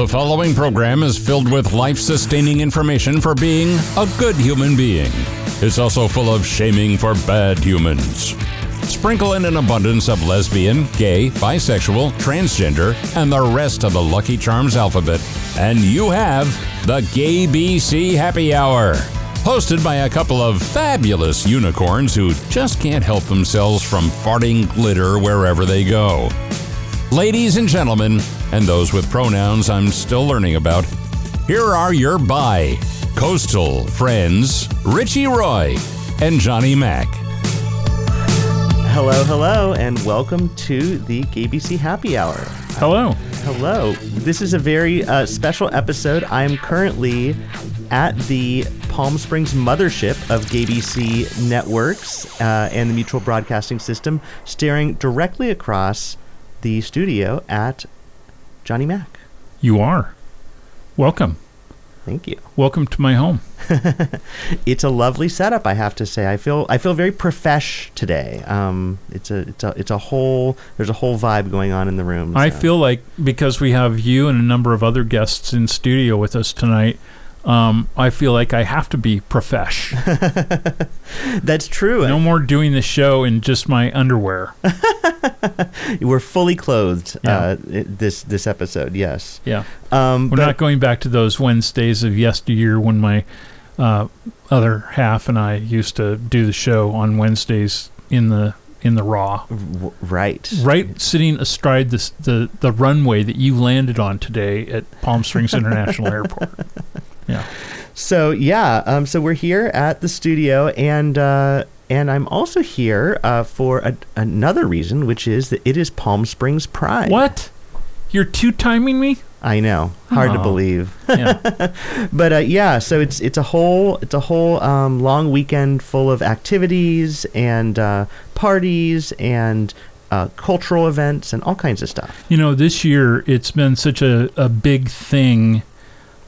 The following program is filled with life sustaining information for being a good human being. It's also full of shaming for bad humans. Sprinkle in an abundance of lesbian, gay, bisexual, transgender, and the rest of the Lucky Charms alphabet, and you have the Gay BC Happy Hour. Hosted by a couple of fabulous unicorns who just can't help themselves from farting glitter wherever they go. Ladies and gentlemen, and those with pronouns I'm still learning about, here are your bi coastal friends, Richie Roy and Johnny Mac. Hello, hello, and welcome to the GAYBC Happy Hour. Hello. Hello. This is a very uh, special episode. I am currently at the Palm Springs mothership of GAYBC Networks uh, and the Mutual Broadcasting System, staring directly across the studio at Johnny Mac. You are. Welcome. Thank you. Welcome to my home. It's a lovely setup, I have to say. I feel I feel very profesh today. Um, it's a it's a it's a whole there's a whole vibe going on in the room. I feel like because we have you and a number of other guests in studio with us tonight, um, I feel like I have to be profesh. that's true. no more doing the show in just my underwear. We're fully clothed Yeah. uh, this this episode. Yes. Yeah. Um, We're not going back to those Wednesdays of yesteryear when my uh, other half and I used to do the show on Wednesdays in the in the raw. right. Right, sitting astride this, the the runway that you landed on today at Palm Springs International Airport. Yeah. So yeah. Um, so we're here at the studio, and uh, and I'm also here uh, for a, another reason, which is that it is Palm Springs Pride. What? You're two timing me? I know. Hard to Oh. believe. Yeah. but uh, yeah, so it's it's a whole it's a whole um, long weekend full of activities and uh, parties and uh, cultural events and all kinds of stuff. you know, this year it's been such a, a big thing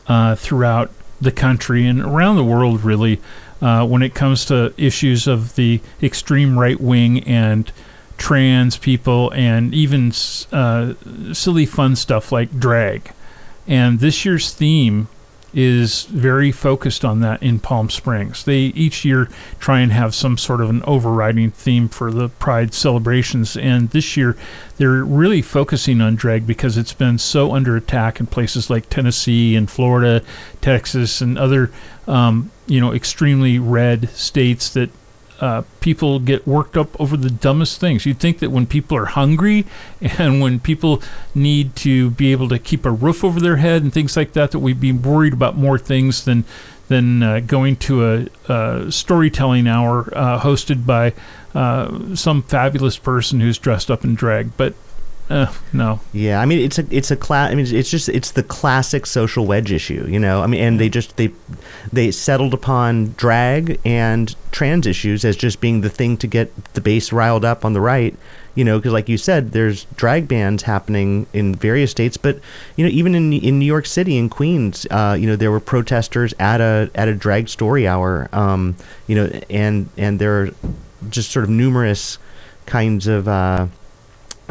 uh, throughout the country and around the world, really, uh, when it comes to issues of the extreme right wing and trans people and even uh, silly fun stuff like drag. And this year's theme is very focused on that in Palm Springs. They each year try and have some sort of an overriding theme for the Pride celebrations, and this year they're really focusing on drag because it's been so under attack in places like Tennessee and Florida, Texas, and other um, you know extremely red states that uh, people get worked up over the dumbest things. You'd think that when people are hungry and when people need to be able to keep a roof over their head and things like that, that we'd be worried about more things than than uh, going to a, a storytelling hour uh, hosted by uh, some fabulous person who's dressed up in drag. But uh, no, Yeah, I mean it's a it's a class. I mean it's just it's the classic social wedge issue, you know. I mean, and they just they they settled upon drag and trans issues as just being the thing to get the base riled up on the right, you know. Because like you said, there's drag bans happening in various states, but you know even in in New York City in Queens, uh, you know there were protesters at a at a drag story hour, um, you know, and and there are just sort of numerous kinds of. Uh,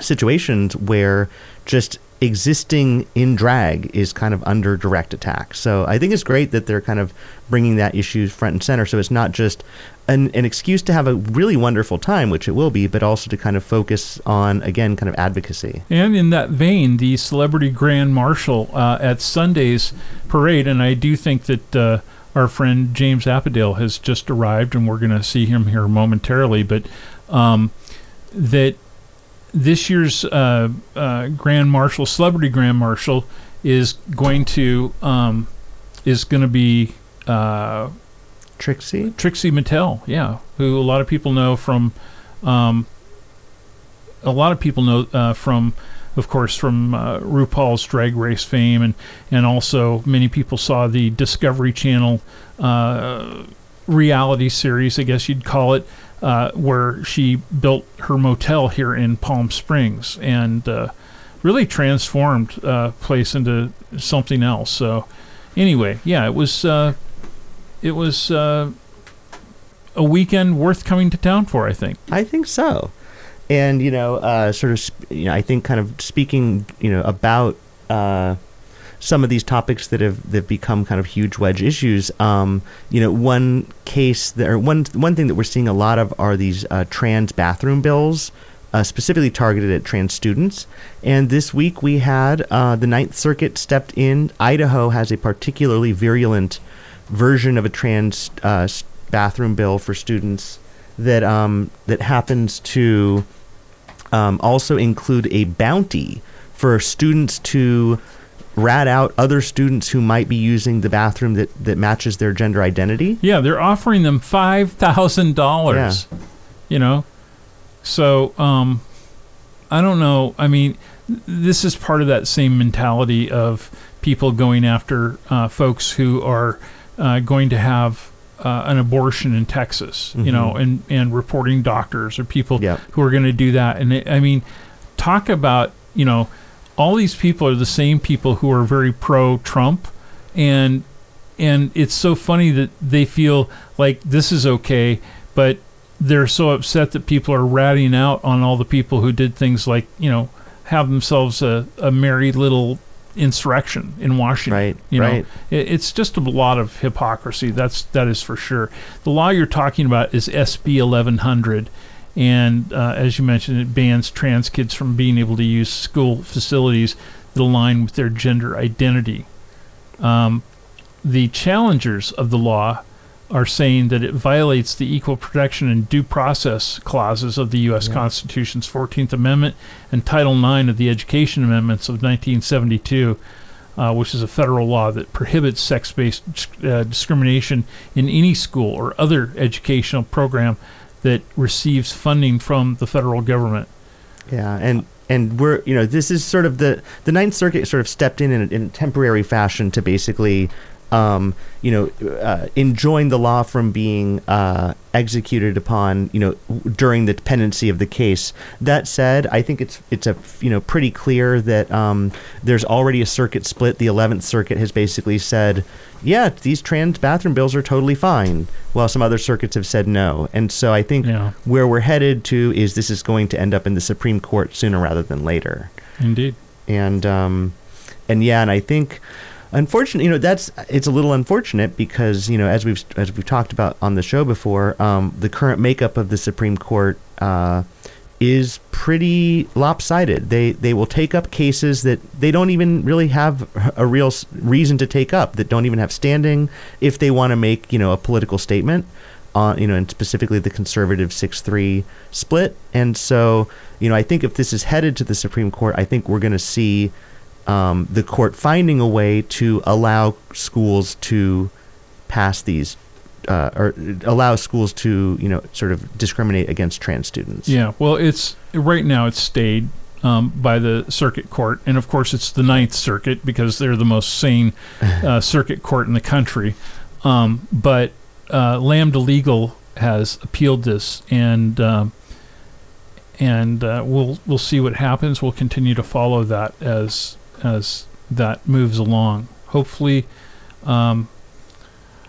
situations where just existing in drag is kind of under direct attack. So I think it's great that they're kind of bringing that issue front and center. So it's not just an, an excuse to have a really wonderful time, which it will be, but also to kind of focus on, again, kind of advocacy. And in that vein, the celebrity grand marshal uh, at Sunday's parade, and I do think that uh, our friend James Apedaile has just arrived, and we're going to see him here momentarily. But um, that this year's uh, uh, grand marshal, celebrity grand marshal, is going to um, is going to be uh, Trixie? Trixie Mattel, yeah, who a lot of people know from, um, a lot of people know uh, from, of course, from uh, RuPaul's Drag Race fame, and and also many people saw the Discovery Channel uh, reality series, I guess you'd call it, uh, where she built her motel here in Palm Springs and uh, really transformed uh, place into something else. So, anyway, yeah, it was uh, it was uh, a weekend worth coming to town for. I think. I think so. And, you know, uh, sort of, you know, I think kind of speaking, you know, about some of these topics that have that become kind of huge wedge issues. Um, you know, one case that, or one one thing that we're seeing a lot of are these uh, trans bathroom bills. Uh, specifically targeted at trans students. And this week we had uh, the Ninth Circuit stepped in. Idaho has a particularly virulent version of a trans uh, bathroom bill for students that um, that happens to um, also include a bounty for students to rat out other students who might be using the bathroom that, that matches their gender identity. Yeah, they're offering them five thousand dollars. You know, so um, I don't know. I mean, this is part of that same mentality of people going after uh, folks who are uh, going to have uh, an abortion in Texas. You know, and and reporting doctors or people Yep. who are going to do that. And it, I mean, talk about you know, all these people are the same people who are very pro Trump, and and it's so funny that they feel like this is okay, but they're so upset that people are ratting out on all the people who did things like you know have themselves a, a merry little insurrection in Washington. Right, You know, right. it, it's just a lot of hypocrisy. That's that is for sure. The law you're talking about is SB 1100, and uh, as you mentioned, it bans trans kids from being able to use school facilities that align with their gender identity. Um, the challengers of the law are saying that it violates the equal protection and due process clauses of the U.S. Constitution's 14th Amendment and Title IX of the Education Amendments of 1972, uh, which is a federal law that prohibits sex based uh, discrimination in any school or other educational program that receives funding from the federal government. Yeah, and and we're you know this is sort of the the Ninth Circuit sort of stepped in in, in temporary fashion to basically. Um, you know, uh, enjoin the law from being uh, executed upon, you know, w- during the pendency of the case. That said, I think it's it's a you know pretty clear that um, there's already a circuit split. The Eleventh Circuit has basically said, yeah, these trans bathroom bills are totally fine, while some other circuits have said no. And so I think Yeah. where we're headed to is this is going to end up in the Supreme Court sooner rather than later. Indeed. And um, and yeah, and I think unfortunately, you know, that's it's a little unfortunate because you know as we've as we've talked about on the show before, um, the current makeup of the Supreme Court. Uh, is pretty lopsided. They they will take up cases that they don't even really have a real reason to take up. That don't even have standing. If they want to make you know a political statement, on you know, and specifically the conservative six three split. And so you know, I think if this is headed to the Supreme Court, I think we're going to see um, the court finding a way to allow schools to pass these. Uh, or allow schools to, you know, sort of discriminate against trans students. Yeah, well, it's right now it's stayed um, by the circuit court, and of course it's the Ninth Circuit because they're the most sane uh, circuit court in the country. Um, but uh, Lambda Legal has appealed this, and um, and uh, we'll we'll see what happens. We'll continue to follow that as as that moves along. Hopefully. Um,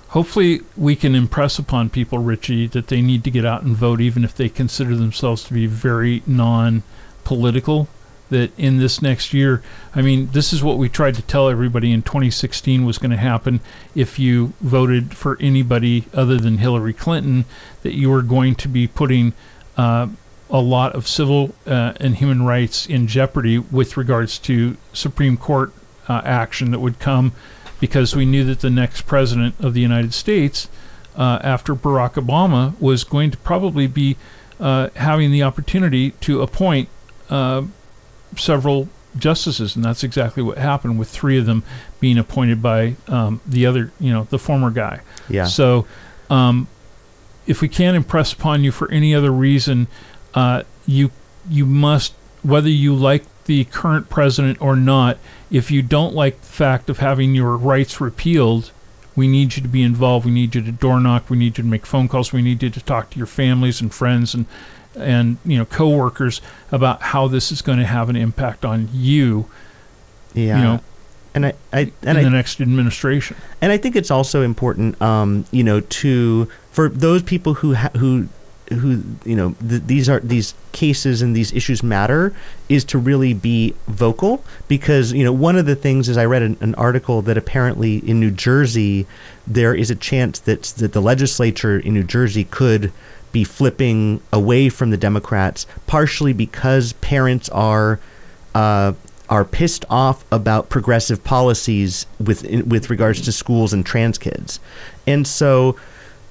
hopefully we can impress upon people, Richie, that they need to get out and vote, even if they consider themselves to be very non-political. That in this next year, I mean, this is what we tried to tell everybody in 2016 was going to happen if you voted for anybody other than Hillary Clinton, that you were going to be putting uh, a lot of civil uh, and human rights in jeopardy with regards to Supreme Court uh, action that would come because we knew that the next president of the United States, uh, after Barack Obama, was going to probably be uh, having the opportunity to appoint uh, several justices, and that's exactly what happened with three of them being appointed by um, the other, you know, the former guy. Yeah. So, um, if we can't impress upon you for any other reason, uh, you you must, whether you like the current president or not, if you don't like the fact of having your rights repealed, we need you to be involved. We need you to door knock. We need you to make phone calls. We need you to talk to your families and friends and and you know coworkers about how this is going to have an impact on you. yeah. You know, and I, I in and I the next administration. and I think it's also important, um, you know, to for those people who ha- who who you know th- these are these cases and these issues matter is to really be vocal because you know one of the things is I read an, an article that apparently in New Jersey there is a chance that that the legislature in New Jersey could be flipping away from the Democrats partially because parents are uh, are pissed off about progressive policies with in, with regards to schools and trans kids, and so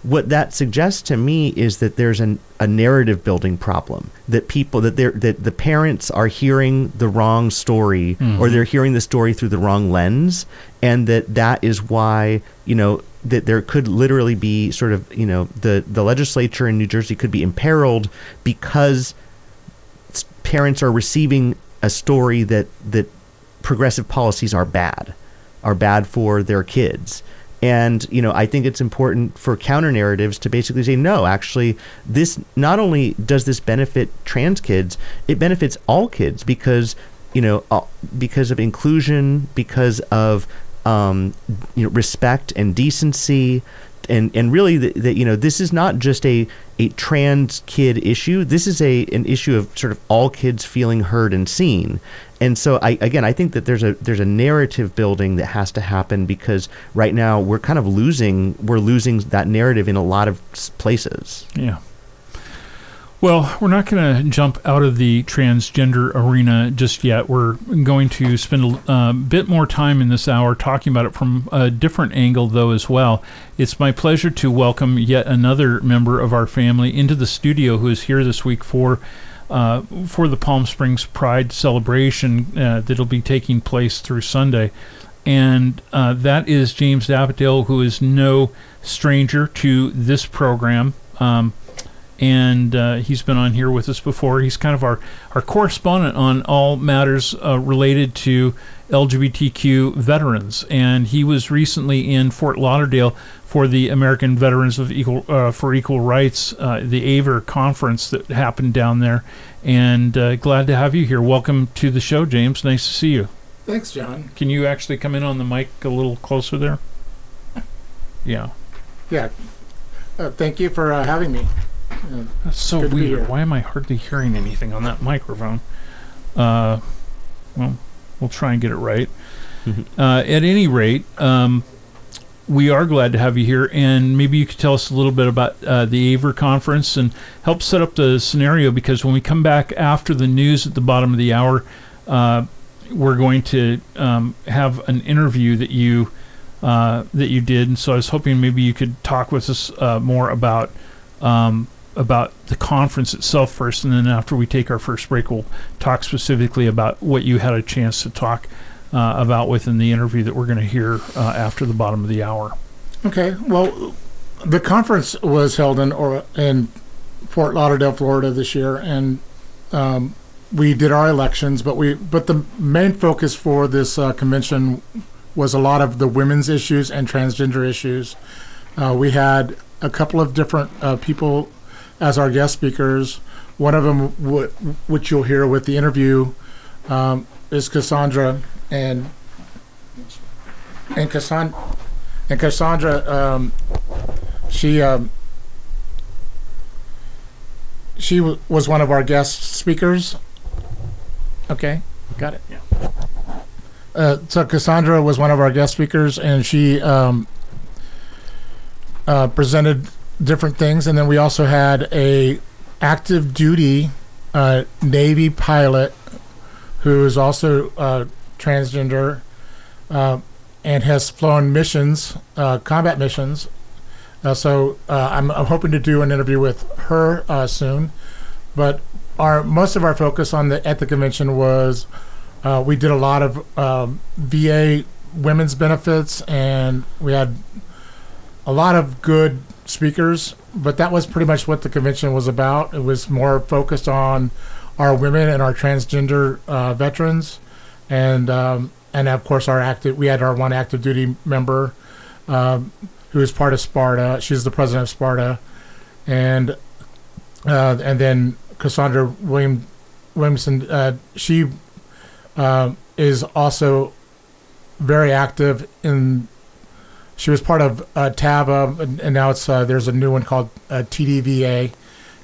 what that suggests to me is that there's an, a narrative building problem that people that they're that the parents are hearing the wrong story or mm-hmm. they're hearing the story through the wrong lens and that that is why you know that there could literally be sort of you know the the legislature in New Jersey could be imperiled because parents are receiving a story that that progressive policies are bad are bad for their kids and you know i think it's important for counter narratives to basically say no actually this not only does this benefit trans kids it benefits all kids because you know uh, because of inclusion because of um, you know respect and decency and and really that you know this is not just a a trans kid issue. This is a an issue of sort of all kids feeling heard and seen. And so I again I think that there's a there's a narrative building that has to happen because right now we're kind of losing we're losing that narrative in a lot of places. Yeah. Well, we're not going to jump out of the transgender arena just yet. We're going to spend a uh, bit more time in this hour talking about it from a different angle, though, as well. It's my pleasure to welcome yet another member of our family into the studio who is here this week for. Uh, for the Palm Springs Pride celebration uh, that'll be taking place through Sunday. And uh, that is James Apedaile, who is no stranger to this program. Um, and uh, he's been on here with us before. He's kind of our, our correspondent on all matters uh, related to LGBTQ veterans. And he was recently in Fort Lauderdale for the American Veterans of Equal uh, for Equal Rights, uh, the AVER conference that happened down there. And uh, glad to have you here. Welcome to the show, James. Nice to see you. Thanks, John. Can you actually come in on the mic a little closer there? Yeah. Yeah. Uh, thank you for uh, having me. Uh, That's so Good to be weird. Why am I hardly hearing anything on that microphone? Uh, well, we'll try and get it right. Mhm. Uh, at any rate, um, we are glad to have you here, and maybe you could tell us a little bit about uh, the AVER conference and help set up the scenario. Because when we come back after the news at the bottom of the hour, uh, we're going to um, have an interview that you uh, that you did, and so I was hoping maybe you could talk with us uh, more about um, about the conference itself first, and then after we take our first break, we'll talk specifically about what you had a chance to talk uh, about within the interview that we're going to hear uh, after the bottom of the hour. okay. Well, the conference was held in or in Fort Lauderdale, Florida this year, and um, we did our elections. But we but the main focus for this uh, convention was a lot of the women's issues and transgender issues. Uh, we had a couple of different uh, people as our guest speakers. One of them, w- which you'll hear with the interview, um, is Cassandra, and and Cassandra, and Cassandra, um, she um, she w- was one of our guest speakers. Okay, got it. Yeah. Uh, so Cassandra was one of our guest speakers, and she um, uh, presented different things, and then we also had a active duty uh, Navy pilot who is also uh, transgender uh, and has flown missions, uh, combat missions. Uh, so I'm, I'm hoping to do an interview with her soon, but our most of our focus on the at the convention was we did a lot of um, VA women's benefits, and we had a lot of good speakers. But that was pretty much what the convention was about. It was more focused on our women and our transgender uh, veterans, and um, and of course our active. We had our one active duty member um, who is part of Sparta. She's the president of Sparta, and uh, and then Cassandra William Williamson. Uh, she uh, is also very active in. She was part of uh, TAVA, and, and now it's uh, there's a new one called uh, TDVA,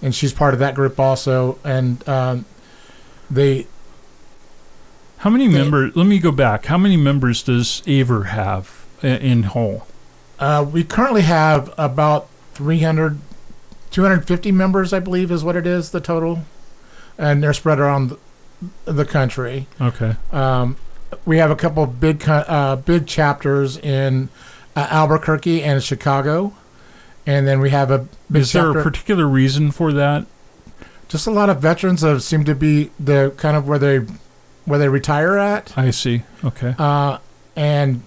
and she's part of that group also. And um, they How many members? Let me go back. How many members does Aver have in whole? uh, we currently have about 300, 250 members, I believe, is what it is the total, and they're spread around the, the country. Okay. Um, we have a couple of big uh, big chapters in uh, Albuquerque and Chicago, and then we have a big Is there chapter. a particular reason for that? just a lot of veterans that seem to be the kind of where they where they retire at, I see. Okay. uh, and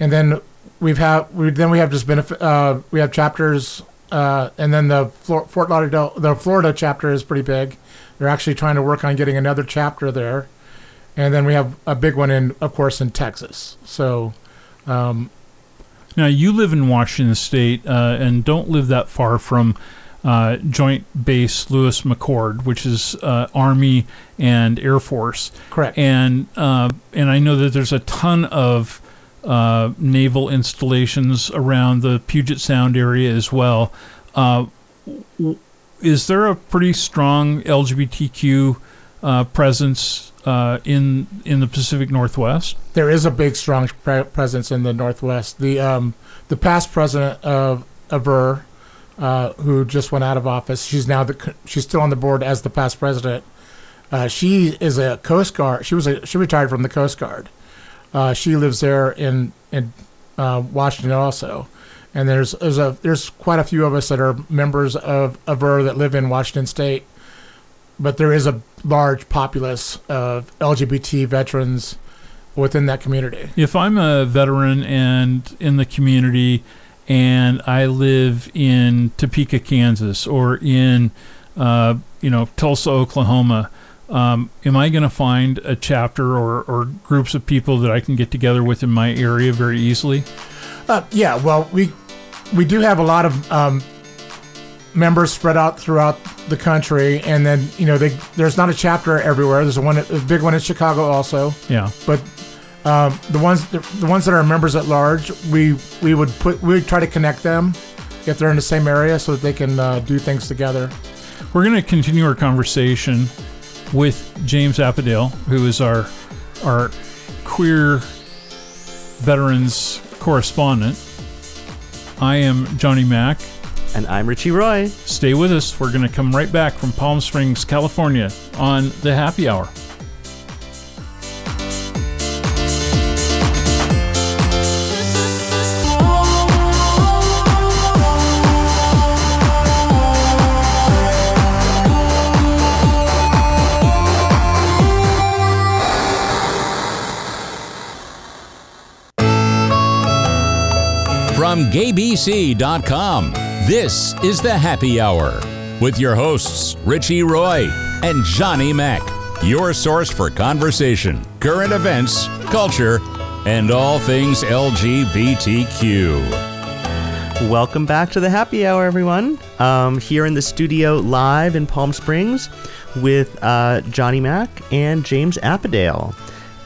and then we've had we then we have just benefit uh, we have chapters, uh, and then the Flor- Fort Lauderdale the Florida chapter is pretty big. They're actually trying to work on getting another chapter there, and then we have a big one in of course in Texas. So. Um, Now you live in Washington State uh, and don't live that far from uh, Joint Base Lewis McChord, which is uh, Army and Air Force, correct. and uh, and I know that there's a ton of uh, naval installations around the Puget Sound area as well. Uh, is there a pretty strong LGBTQ uh, presence uh, in in the Pacific Northwest? there is a big, strong pre- presence in the Northwest. The um, the past president of Aver, uh, who just went out of office, she's now the she's still on the board as the past president. Uh, she is a Coast Guard. She was a, she retired from the Coast Guard. Uh, she lives there in in uh, Washington also, and there's there's a there's quite a few of us that are members of Aver that live in Washington State. But there is a large populace of LGBT veterans within that community. If I'm a veteran and in the community and I live in Topeka, Kansas, or in, uh, you know, Tulsa, Oklahoma, um, am I going to find a chapter or, or groups of people that I can get together with in my area very easily? Uh, yeah, well, we we do have a lot of um, members spread out throughout the country, and then you know they, there's not a chapter everywhere. There's a one, a big one in Chicago also, Yeah. but um, the ones the, the ones that are members at large, we we would put we would try to connect them if they're in the same area so that they can uh, do things together. We're going to continue our conversation with James Apedaile, who is our our queer veterans correspondent. I am Johnny Mac. And I'm Richie Roy. Stay with us. We're going to come right back from Palm Springs, California on the happy hour. From gaybc.com, this is the Happy Hour with your hosts, Richie Roy and Johnny Mac, your source for conversation, current events, culture, and all things LGBTQ. Welcome back to the happy hour, everyone. Um, here in the studio live in Palm Springs with uh, Johnny Mac and James Apedaile.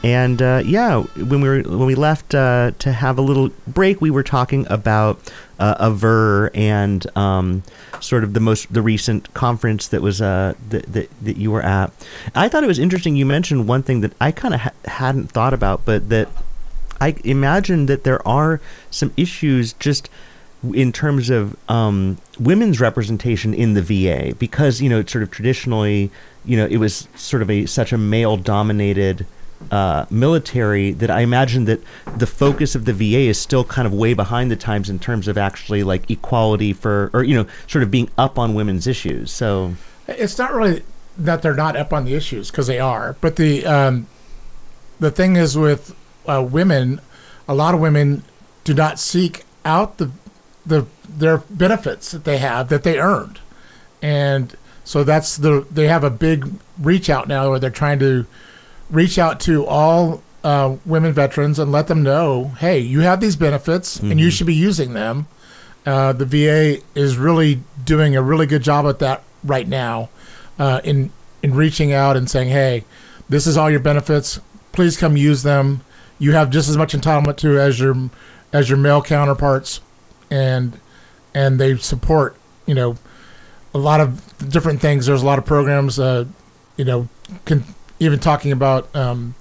And uh, yeah, when we were when we left uh, to have a little break, we were talking about uh, Aver and um, sort of the most the recent conference that was uh, that, that that you were at. I thought it was interesting. You mentioned one thing that I kind of ha- hadn't thought about, but that I imagine that there are some issues just in terms of um, women's representation in the VA because you know it's sort of traditionally you know it was sort of a such a male dominated uh, military that I imagine that the focus of the VA is still kind of way behind the times in terms of actually like equality for or you know sort of being up on women's issues. So It's not really that they're not up on the issues because they are, but the um, the thing is with uh, women, a lot of women do not seek out the the their benefits that they have that they earned, and so that's the they have a big reach out now where they're trying to reach out to all uh, women veterans and let them know, hey, you have these benefits and you should be using them. Uh, the VA is really doing a really good job at that right now, uh, in in reaching out and saying, hey, this is all your benefits. Please come use them. You have just as much entitlement to as your as your male counterparts, and and they support you know a lot of different things. There's a lot of programs, uh, you know, can, even talking about, um,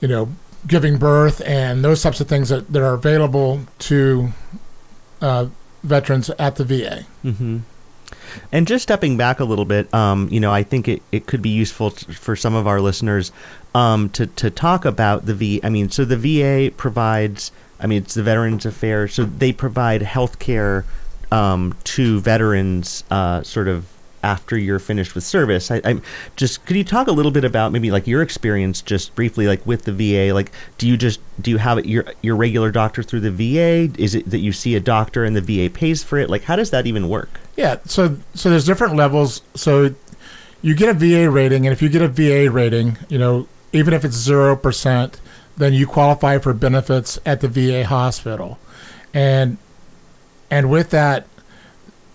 you know, giving birth and those types of things that, that are available to uh, veterans at the VA. Mm-hmm. And just stepping back a little bit, um, you know, I think it, it could be useful t- for some of our listeners um, to, to talk about the V. I mean, so the VA provides, I mean, it's the Veterans Affairs, so they provide health care um, to veterans uh, sort of after you're finished with service. I, I'm just could you talk a little bit about maybe like your experience just briefly like with the VA? Like do you just do you have it your your regular doctor through the VA? Is it that you see a doctor and the VA pays for it? Like how does that even work? Yeah, so so there's different levels. So you get a VA rating, and if you get a VA rating, you know, even if it's zero percent, then you qualify for benefits at the VA hospital, and and with that,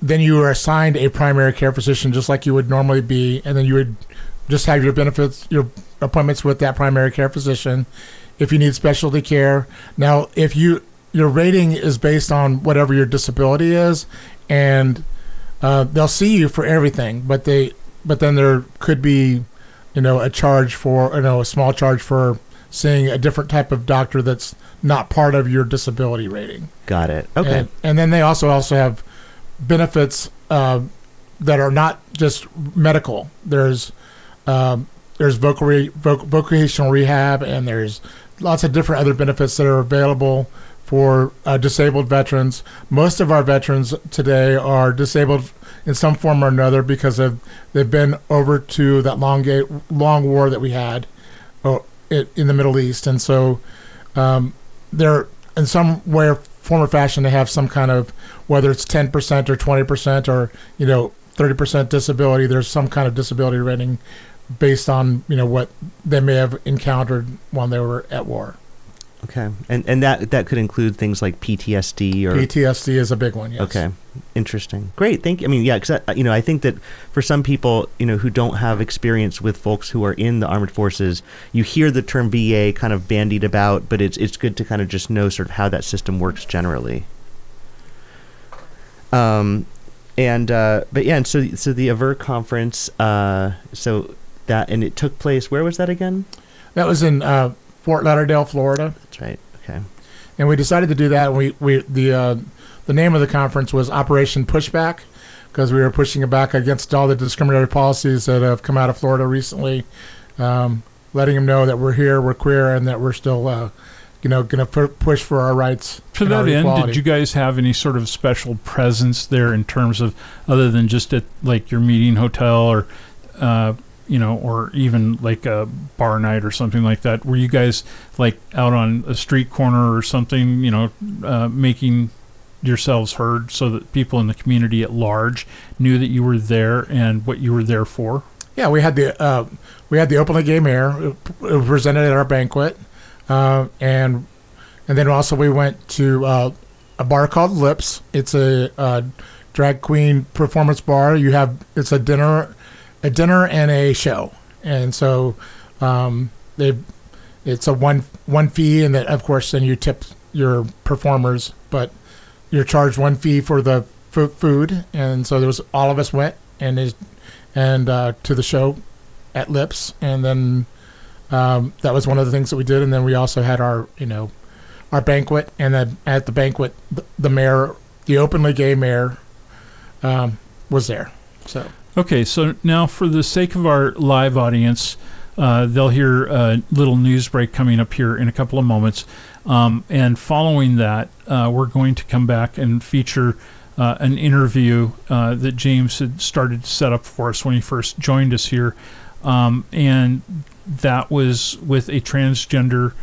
then you are assigned a primary care physician, just like you would normally be, and then you would just have your benefits, your appointments with that primary care physician. If you need specialty care, now if you your rating is based on whatever your disability is, and uh, they'll see you for everything, but they but then there could be, you know, a charge for you know a small charge for seeing a different type of doctor that's not part of your disability rating. Got it. Okay. And, and then they also also have benefits uh, that are not just medical. There's um, there's vocal re- voc- vocational rehab, and there's lots of different other benefits that are available for uh, disabled veterans. Most of our veterans today are disabled in some form or another because of they've been over to that long gate, long war that we had uh, in the Middle East, and so um, they're in some way or form or fashion they have some kind of whether it's 10% or 20% or you know 30% disability there's some kind of disability rating based on you know what they may have encountered when they were at war Okay. And and that that could include things like PTSD or ptsd is a big one yes Okay, interesting. Great, thank you. I mean, yeah, because you know, I think that for some people, you know, who don't have experience with folks who are in the armed forces, you hear the term VA kind of bandied about, but it's it's good to kind of just know sort of how that system works generally. Um, and uh, but yeah, and so so the Aver conference, uh, so that and it took place. Where was that again? that was in uh, fort lauderdale florida That's right. Okay. and we decided to do that. And we we the uh, the name of the conference was Operation Pushback because we were pushing it back against all the discriminatory policies that have come out of Florida recently, um, letting them know that we're here, we're queer, and that we're still, uh, you know, going to pu- push for our rights. To that end, equality. did you guys have any sort of special presence there in terms of other than just at like your meeting hotel or, uh, you know, or even like a bar night or something like that? Were you guys like out on a street corner or something, you know, uh, making yourselves heard so that people in the community at large knew that you were there and what you were there for? Yeah, we had the uh, we had the openly gay mayor uh, presented at our banquet, uh, and and then also we went to uh, a bar called Lips. It's a uh, drag queen performance bar. You have it's a dinner, a dinner and a show, and so um, they it's a one one fee, and then of course then you tip your performers, but you're charged one fee for the fu- food, and so there was all of us went and is and uh, to the show at Lips, and then um, that was one of the things that we did. And then we also had our, you know, our banquet, and then at the banquet, the, the mayor, the openly gay mayor, um, was there. So Okay, so now for the sake of our live audience, uh, they'll hear a little news break coming up here in a couple of moments. Um, and following that, uh, we're going to come back and feature uh, an interview uh, that James had started to set up for us when he first joined us here. Um, and that was with a transgender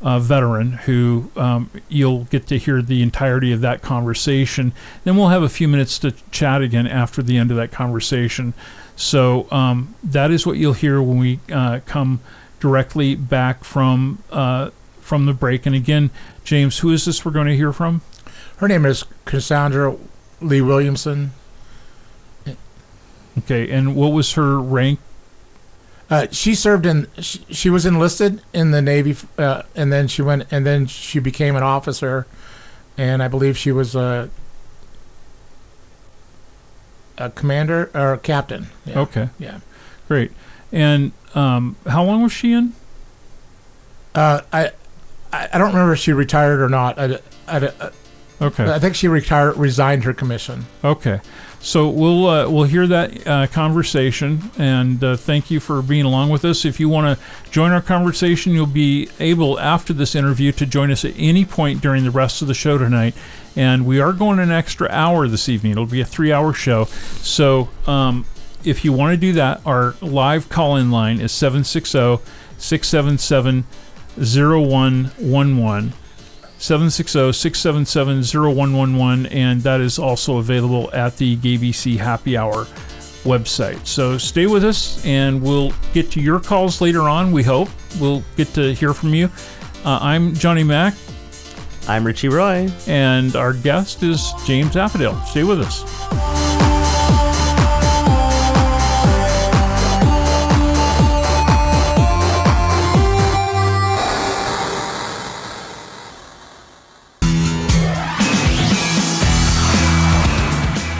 uh, veteran who um, you'll get to hear the entirety of that conversation. Then we'll have a few minutes to chat again after the end of that conversation. So um, that is what you'll hear when we uh, come directly back from uh, from the break. And again, James, who is this we're going to hear from? her name is Cassandra Leigh Williamson. Okay, and what was her rank? Uh, she served in. She, she was enlisted in the Navy, uh, and then she went, and then she became an officer, and I believe she was a a commander or a captain. Yeah. Okay, Yeah. great. And um, how long was she in? Uh, I, I I don't remember if she retired or not. I, I, Okay. I think she retired, resigned her commission. Okay, so we'll uh, we'll hear that uh, conversation, and uh, thank you for being along with us. If you want to join our conversation, you'll be able after this interview to join us at any point during the rest of the show tonight. And we are going an extra hour this evening. It'll be a three-hour show. So um, if you want to do that, our live call-in line is 760-677-0111. 760-677-0111 and that is also available at the GAYBC Happy Hour website. So stay with us and we'll get to your calls later on, we hope. We'll get to hear from you. Uh, I'm Johnny Mac I'm Richie Roy. and our guest is James Apedaile. Stay with us.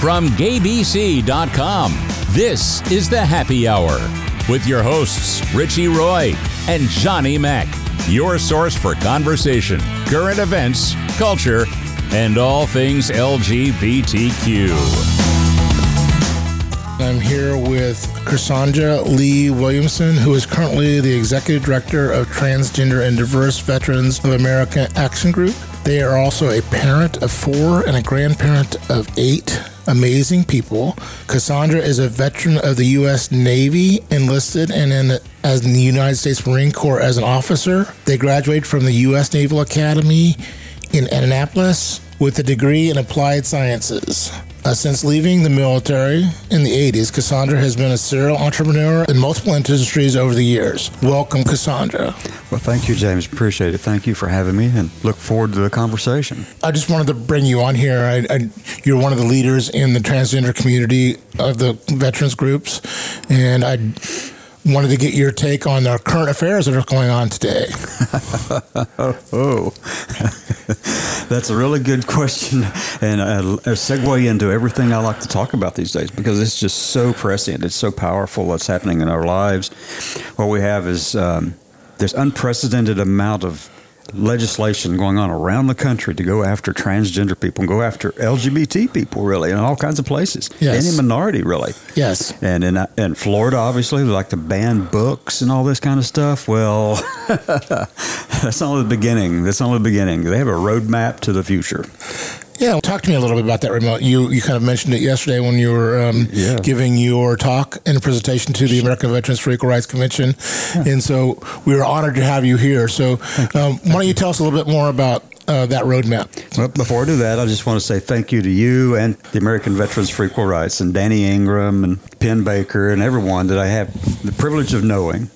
From GayBC.com, this is the Happy Hour with your hosts, Richie Roy and Johnny Mac, your source for conversation, current events, culture, and all things LGBTQ. I'm here with Cassandra Leigh Williamson, who is currently the Executive Director of Transgender and Diverse Veterans of America Action Group. They are also a parent of four and a grandparent of eight amazing people. Cassandra is a veteran of the U.S. Navy, enlisted and in as in the United States Marine Corps as an officer. They graduated from the U.S. Naval Academy in Annapolis with a degree in applied sciences. Uh, since leaving the military in the 80s, Cassandra has been a serial entrepreneur in multiple industries over the years. Welcome, Cassandra. Well, thank you, James. Appreciate it. Thank you for having me and look forward to the conversation. I just wanted to bring you on here. I, I, you're one of the leaders in the transgender community of the veterans groups, and I wanted to get your take on our current affairs that are going on today. Oh, that's a really good question and a, a segue into everything I like to talk about these days because it's just so prescient. It's so powerful what's happening in our lives. What we have is um, there's unprecedented amount of legislation going on around the country to go after transgender people and go after LGBT people, really, in all kinds of places. Yes. Any minority, really. Yes. And in, uh, in Florida, obviously, they like to ban books and all this kind of stuff. Well, that's only the beginning. That's only the beginning. They have a roadmap to the future. Yeah, talk to me a little bit about that remote. You you kind of mentioned it yesterday when you were um, Yeah. giving your talk and a presentation to the American Veterans for Equal Rights Convention, and so we were honored to have you here. So, um, why don't you tell us a little bit more about uh, that roadmap? Well, before I do that, I just want to say thank you to you and the American Veterans for Equal Rights and Danny Ingram and Penn Baker and everyone that I have the privilege of knowing.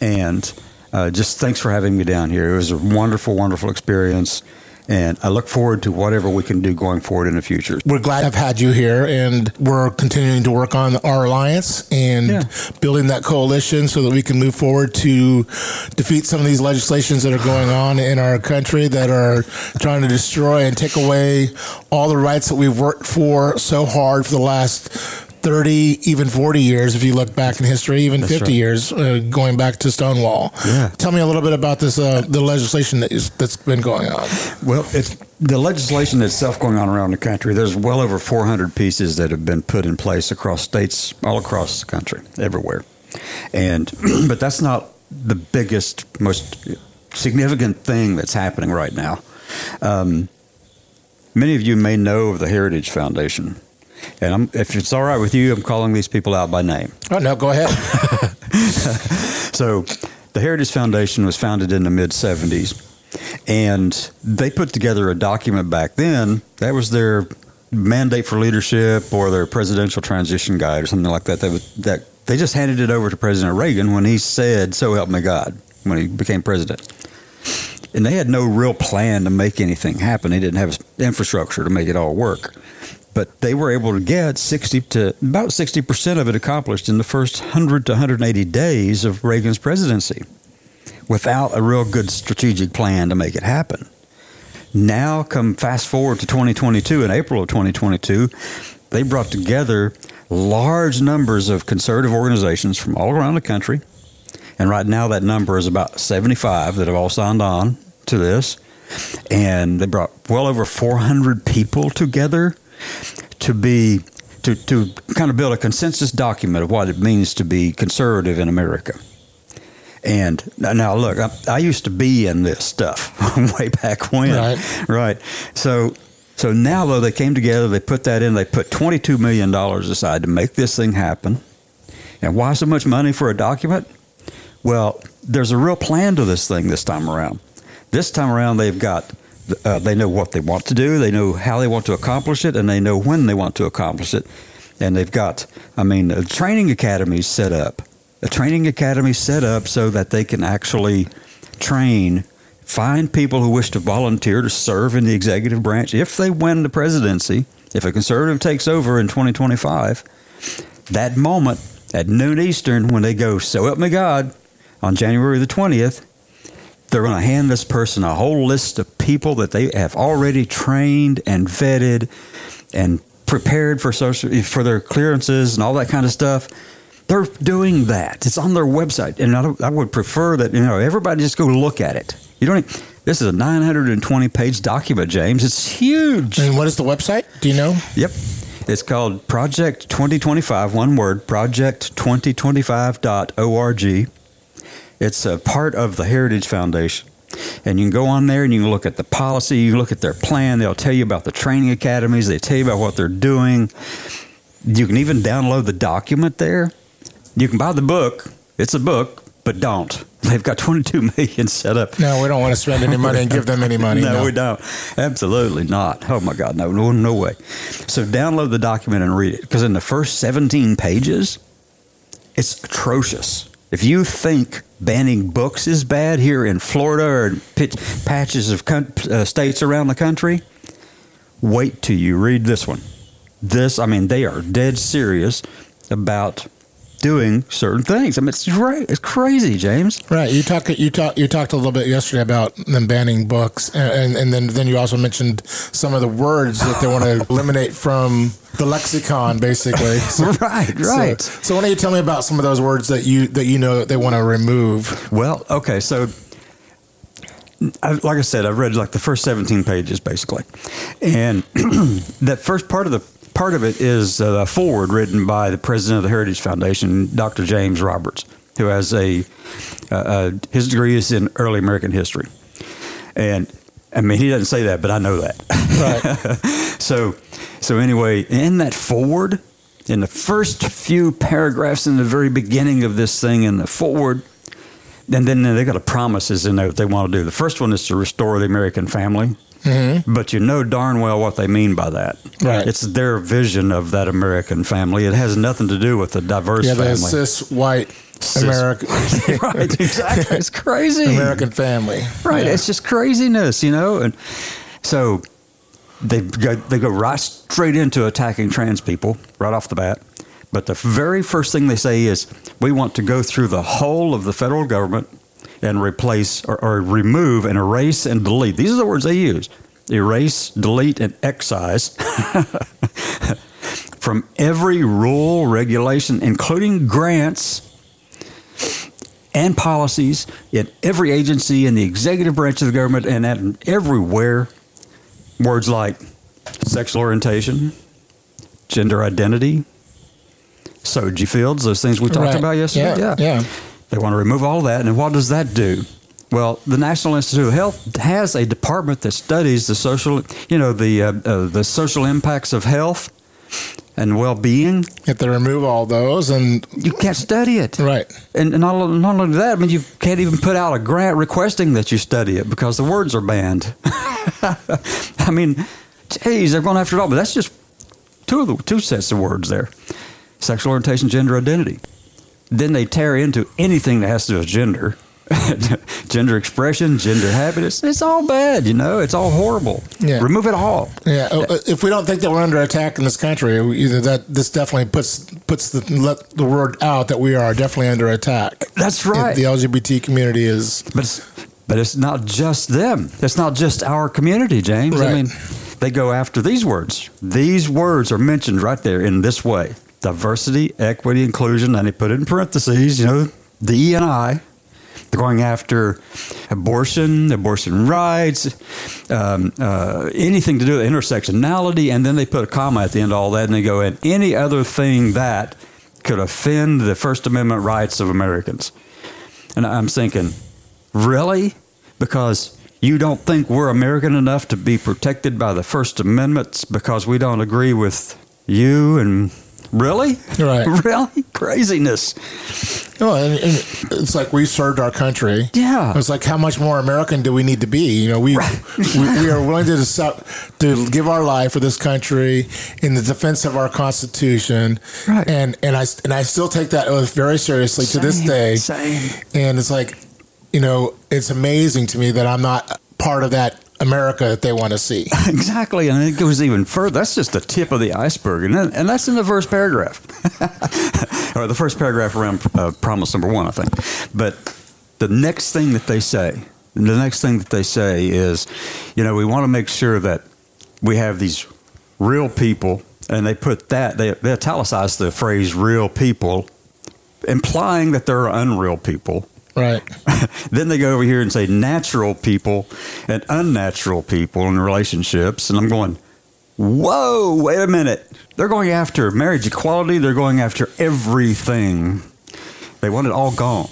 And uh, just thanks for having me down here. It was a wonderful, wonderful experience. And I look forward to whatever we can do going forward in the future. We're glad I've had you here, and we're continuing to work on our alliance and Yeah. building that coalition so that we can move forward to defeat some of these legislations that are going on in our country that are trying to destroy and take away all the rights that we've worked for so hard for the last 30, even 40 years, if you look back in history, even 50 right. years, uh, going back to Stonewall. Yeah. Tell me a little bit about this, uh, the legislation that is, that's been going on. Well, it's the legislation itself going on around the country. There's well over 400 pieces that have been put in place across states all across the country, everywhere. And but that's not the biggest, most significant thing that's happening right now. Um, many of you may know of the Heritage Foundation. And I'm, if it's all right with you, I'm calling these people out by name. Oh, no, go ahead. So, the Heritage Foundation was founded in the mid 70s, and they put together a document back then that was their mandate for leadership or their presidential transition guide or something like that. That, was, that they just handed it over to President Reagan when he said, "So help me God," when he became president. And they had no real plan to make anything happen. They didn't have infrastructure to make it all work but they were able to get 60 to about 60% of it accomplished in the first 100 to 180 days of Reagan's presidency without a real good strategic plan to make it happen. Now, come fast forward to 2022, in April of 2022, they brought together large numbers of conservative organizations from all around the country. And right now, that number is about 75 that have all signed on to this. And they brought well over 400 people together to be to, to kind of build a consensus document of what it means to be conservative in America. And now, look, I, I used to be in this stuff way back when, Right. right? So, so now though they came together, they put that in. They put twenty two million dollars aside to make this thing happen. And why so much money for a document? Well, there's a real plan to this thing this time around. This time around, they've got uh, they know what they want to do, they know how they want to accomplish it, and they know when they want to accomplish it. And they've got, I mean, a training academies set up, a training academy set up so that they can actually train, find people who wish to volunteer to serve in the executive branch if they win the presidency. If a conservative takes over in 2025, that moment at noon Eastern, when they go, so help me God, on January the 20th, they're going to hand this person a whole list of people that they have already trained and vetted and prepared for social for their clearances and all that kind of stuff. They're doing that. It's on their website, and I, I would prefer that you know everybody just go look at it. You don't. e, This is a 920 page document, James. It's huge. And what is the website? Do you know? Yep. It's called Project 2025, one word, project2025.org. It's a part of the Heritage Foundation. And you can go on there and you can look at the policy, you look at their plan. They'll tell you about the training academies, they tell you about what they're doing. You can even download the document there. You can buy the book. It's a book, but don't. They've got 22 million set up. No, we don't want to spend any money and give them any money. no, no. we don't. Absolutely not. Oh my God, no, no, no way. So download the document and read it because in the first 17 pages, it's atrocious. If you think banning books is bad here in Florida or pitch, patches of coun- uh, states around the country, wait till you read this one. This, I mean, they are dead serious about doing certain things. I mean, it's right. It's crazy, James. Right. You talked. You talked. You talked a little bit yesterday about them banning books, and and, and then then you also mentioned some of the words that they want to eliminate from the lexicon, basically. So- Right, right. So, so why don't you tell me about some of those words that you that you know that they want to remove? Well, okay, so I, like I said, I've read like the first 17 pages basically, and that first part of the part of it is a forward written by the president of the Heritage Foundation, Dr. James Roberts, who has a uh, uh, his degree is in early American history, and I mean he doesn't say that, but I know that. Right. So, so anyway, in that forward, in the first few paragraphs in the very beginning of this thing, in the forward, and then they got a promises in there that they want to do. The first one is to restore the American family, Mm-hmm. but you know darn well what they mean by that. Right. It's their vision of that American family. It has nothing to do with the diverse yeah, family. cis white American right, exactly. It's crazy. American family. Right. Yeah. It's just craziness, you know. And so they go they go right straight into attacking trans people right off the bat. But the very first thing they say is, we want to go through the whole of the federal government and replace or, or remove and erase and delete. These are the words they use: erase, delete, and excise. From every rule, regulation, including grants, and policies in every agency in the executive branch of the government and at everywhere. Words like sexual orientation, gender identity, SOGI fields, those things we talked Right. about yesterday. Yeah, yeah. They want to remove all that. And what does that do? Well, the National Institute of Health has a department that studies the social, you know, the uh, uh, the social impacts of health and well-being. If they remove all those, and You can't study it. right, And and not, not only that, I mean, you can't even put out a grant requesting that you study it because the words are banned. I mean, geez, they're going after it all, but that's just two of the two sets of words there: sexual orientation, gender identity. Then they tear into anything that has to do with gender, gender expression, gender habit. It's, all bad, you know. It's all horrible. Yeah. Remove it all. yeah. uh, If we don't think that we're under attack in this country, either that this definitely puts puts the let the word out that we are definitely under attack. That's right. The LGBT community is But it's, but it's not just them. It's not just our community, James. I mean, they go after these words. These words are mentioned right there in this way diversity, equity, inclusion, and they put it in parentheses, you know, the E and I. They're going after abortion, abortion rights, um, uh, anything to do with intersectionality, and then they put a comma at the end of all that, and they go, and any other thing that could offend the First Amendment rights of Americans. And I'm thinking, really? Because you don't think we're American enough to be protected by the First Amendment because we don't agree with you and really? Right. Really? Craziness. No, and, and it's like we served our country. Yeah. It's like how much more American do we need to be? You know, we we, we are willing to decide, to give our life for this country in the defense of our Constitution. Right. And and I and I still take that oath very seriously to this day. Same. And it's like, you know, it's amazing to me that I'm not part of that America that they want to see. Exactly, and it goes even further. That's just the tip of the iceberg, and, then, and that's in the first paragraph, or the first paragraph around uh, promise number one, I think. But the next thing that they say, the next thing that they say is, you know, we want to make sure that we have these real people, and they put that they, they italicize the phrase "real people," implying that there are unreal people. Right. then they go over here and say natural people and unnatural people in relationships. And I'm going, whoa, wait a minute. They're going after marriage equality. They're going after everything. They want it all gone.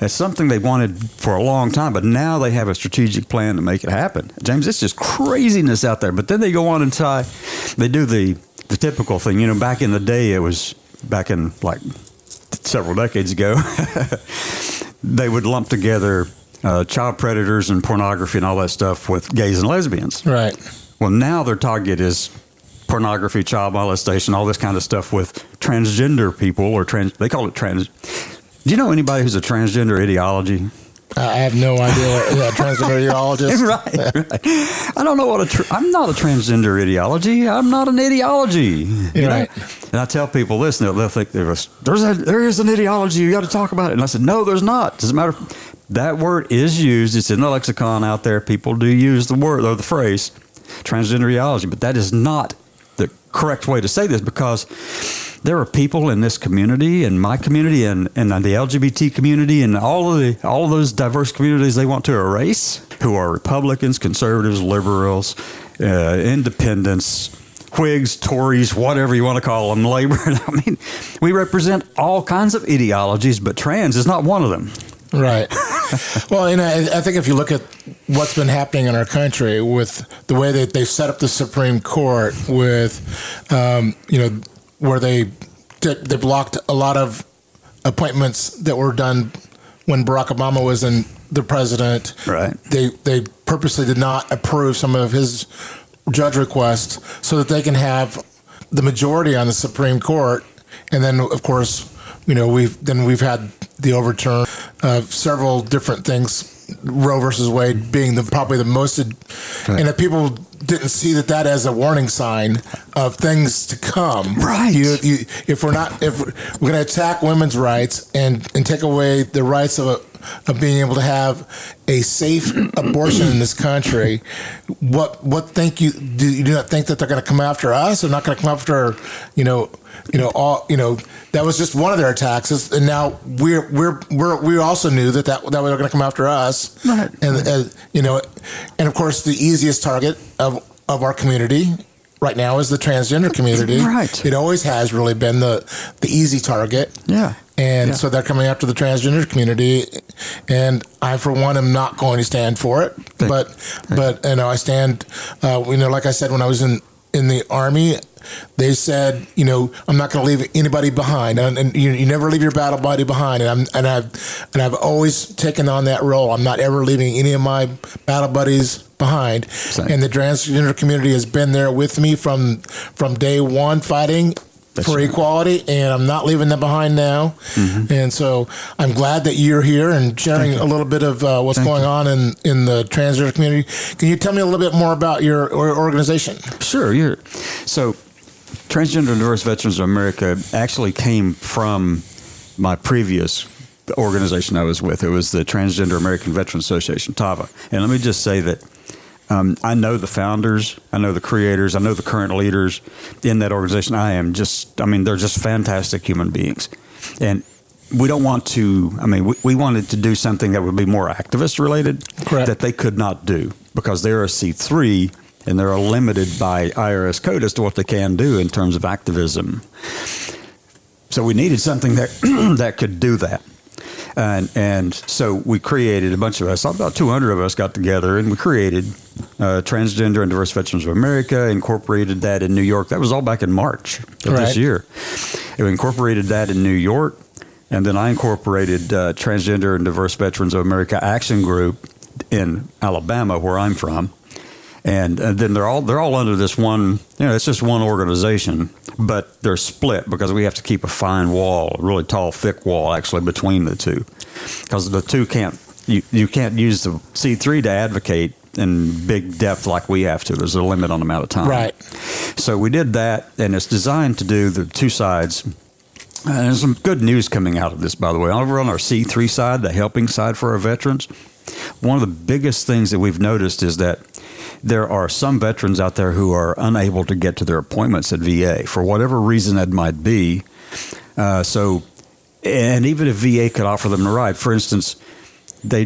It's something they wanted for a long time, but now they have a strategic plan to make it happen. James, it's just craziness out there. But then they go on and tie, they do the, the typical thing. You know, back in the day, it was back in like several decades ago. they would lump together uh, child predators and pornography and all that stuff with gays and lesbians. Right. Well, now their target is pornography, child molestation, all this kind of stuff with transgender people or trans. They call it trans. Do you know anybody who's a transgender ideology? I have no idea what yeah, transgender ideologist. right, right. I don't know what a. Tr- I'm not a transgender ideology. I'm not an ideology. you know? Right. And I tell people this, and they'll, think there's there's a, there is an ideology. You got to talk about it. And I said, no, there's not. Doesn't matter. That word is used. It's in the lexicon out there. People do use the word or the phrase transgender ideology, but that is not correct way to say this because there are people in this community and my community and, and the LGBT community and all of the all of those diverse communities they want to erase who are Republicans, conservatives, liberals, uh, independents, Whigs, Tories, whatever you want to call them, labor. I mean, we represent all kinds of ideologies, but trans is not one of them. Right. well, and I, I think if you look at what's been happening in our country with the way that they set up the Supreme Court, with um, you know where they they blocked a lot of appointments that were done when Barack Obama was in the president. Right. They they purposely did not approve some of his judge requests so that they can have the majority on the Supreme Court, and then of course you know we've then we've had the overturn of several different things. Roe versus Wade being the probably the most, and if people didn't see that that as a warning sign of things to come. Right. You, you, if we're not, if we're going to attack women's rights and and take away the rights of a, of being able to have a safe abortion in this country, what what think you do you do not think that they're going to come after us? They're not going to come after, you know, you know all you know that was just one of their attacks, and now we're we're we're we also knew that that that they were going to come after us, Right. and uh, you know, and of course the easiest target of of our community right now is the transgender community. Right. It always has really been the the easy target. Yeah. And Yeah. so they're coming after the transgender community, and I, for one, am not going to stand for it. Thank- but, but you know, I stand. Uh, you know, like I said when I was in in the army, they said, you know, I'm not going to leave anybody behind, and, and you, you never leave your battle buddy behind. And I'm and I've and I've always taken on that role. I'm not ever leaving any of my battle buddies behind. Same. And the transgender community has been there with me from from day one, fighting That's for right. equality, and I'm not leaving them behind now. Mm-hmm. And so I'm glad that you're here and sharing a little bit of uh, what's Thank going you. on in, in the transgender community. Can you tell me a little bit more about your organization? Sure, you're so Transgender and Diverse Veterans of America actually came from my previous organization I was with. It was the Transgender American Veterans Association, TAVA. And let me just say that Um, I know the founders, I know the creators, I know the current leaders in that organization. I am just, I mean, they're just fantastic human beings. And we don't want to, I mean, we, we wanted to do something that would be more activist related Correct. that they could not do because they're a C3 and they're limited by IRS code as to what they can do in terms of activism. So we needed something that that could do that. And, and so we created a bunch of us, about 200 of us got together and we created uh, Transgender and Diverse Veterans of America, incorporated that in New York. That was all back in March of Right. this year. We incorporated that in New York. And then I incorporated uh, Transgender and Diverse Veterans of America Action Group in Alabama, where I'm from. And, and then they're all they're all under this one. You know, it's just one organization, but they're split because we have to keep a fine wall, a really tall, thick wall, actually between the two, because the two can't you, you can't use the C three to advocate in big depth like we have to. There's a limit on the amount of time. Right. So we did that, and it's designed to do the two sides. And there's some good news coming out of this, by the way. Over on our C3 side, the helping side for our veterans, one of the biggest things that we've noticed is that there are some veterans out there who are unable to get to their appointments at VA for whatever reason that might be. Uh, so, and even if VA could offer them a ride, for instance, they,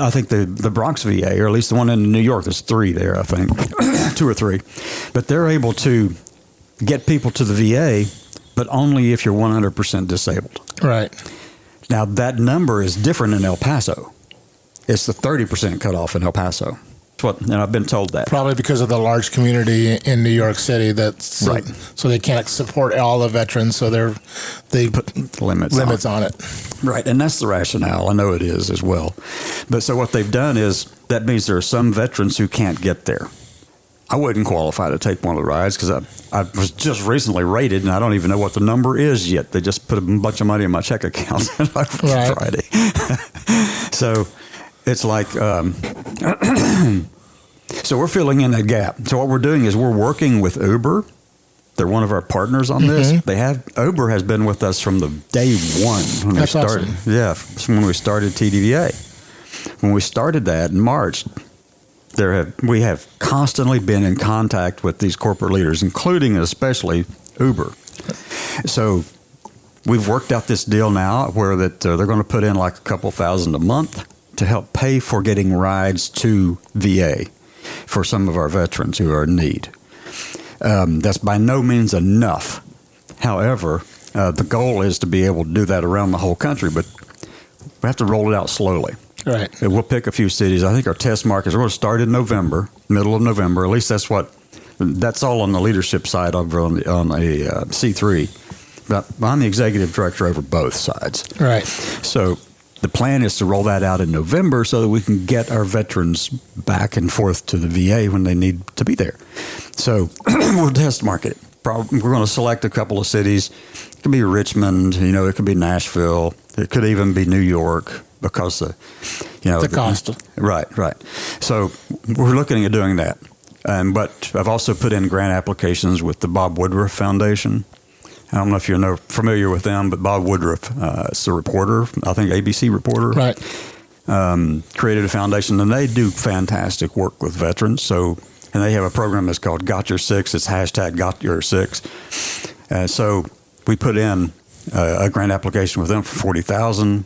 I think the the Bronx VA, or at least the one in New York, there's three there, I think, two or three, but they're able to get people to the VA, but only if you're 100% disabled. Right. Now that number is different in El Paso. It's the 30% cutoff in El Paso. What, and I've been told that. Probably because of the large community in New York City that's Right. So they can't support all the veterans, so they're they put limits on limits on it. Right, and that's the rationale. I know it is as well. But so what they've done is that means there are some veterans who can't get there. I wouldn't qualify to take one of the rides because I, I was just recently rated and I don't even know what the number is yet. They just put a bunch of money in my check account Friday. so it's like, um, so we're filling in that gap. So what we're doing is we're working with Uber. They're one of our partners on this. Mm-hmm. They have Uber has been with us from the day one when That's we started. awesome. Yeah, from when we started TDVA. When we started that in March, there have we have constantly been in contact with these corporate leaders, including and especially Uber. So we've worked out this deal now where that uh, they're going to put in like a couple thousand a month to help pay for getting rides to VA for some of our veterans who are in need. Um, that's by no means enough. However, uh, the goal is to be able to do that around the whole country, but we have to roll it out slowly. Right. And We'll pick a few cities. I think our test markets are going to start in November, middle of November. At least that's what. That's all on the leadership side over on the, on a uh, C3. But I'm the executive director over both sides. Right. So the plan is to roll that out in November so that we can get our veterans back and forth to the VA when they need to be there. So we'll test market it. We're going to select a couple of cities. It could be Richmond, you know, it could be Nashville, it could even be New York because the, you know, The cost. Right, right. So we're looking at doing that. Um, but I've also put in grant applications with the Bob Woodruff Foundation. I don't know if you're familiar with them, but Bob Woodruff uh, is a reporter, I think ABC reporter, Right. um, created a foundation, and they do fantastic work with veterans. So, and they have a program that's called Got Your Six. It's hashtag Got Your Six. Uh, so we put in uh, a grant application with them for forty thousand.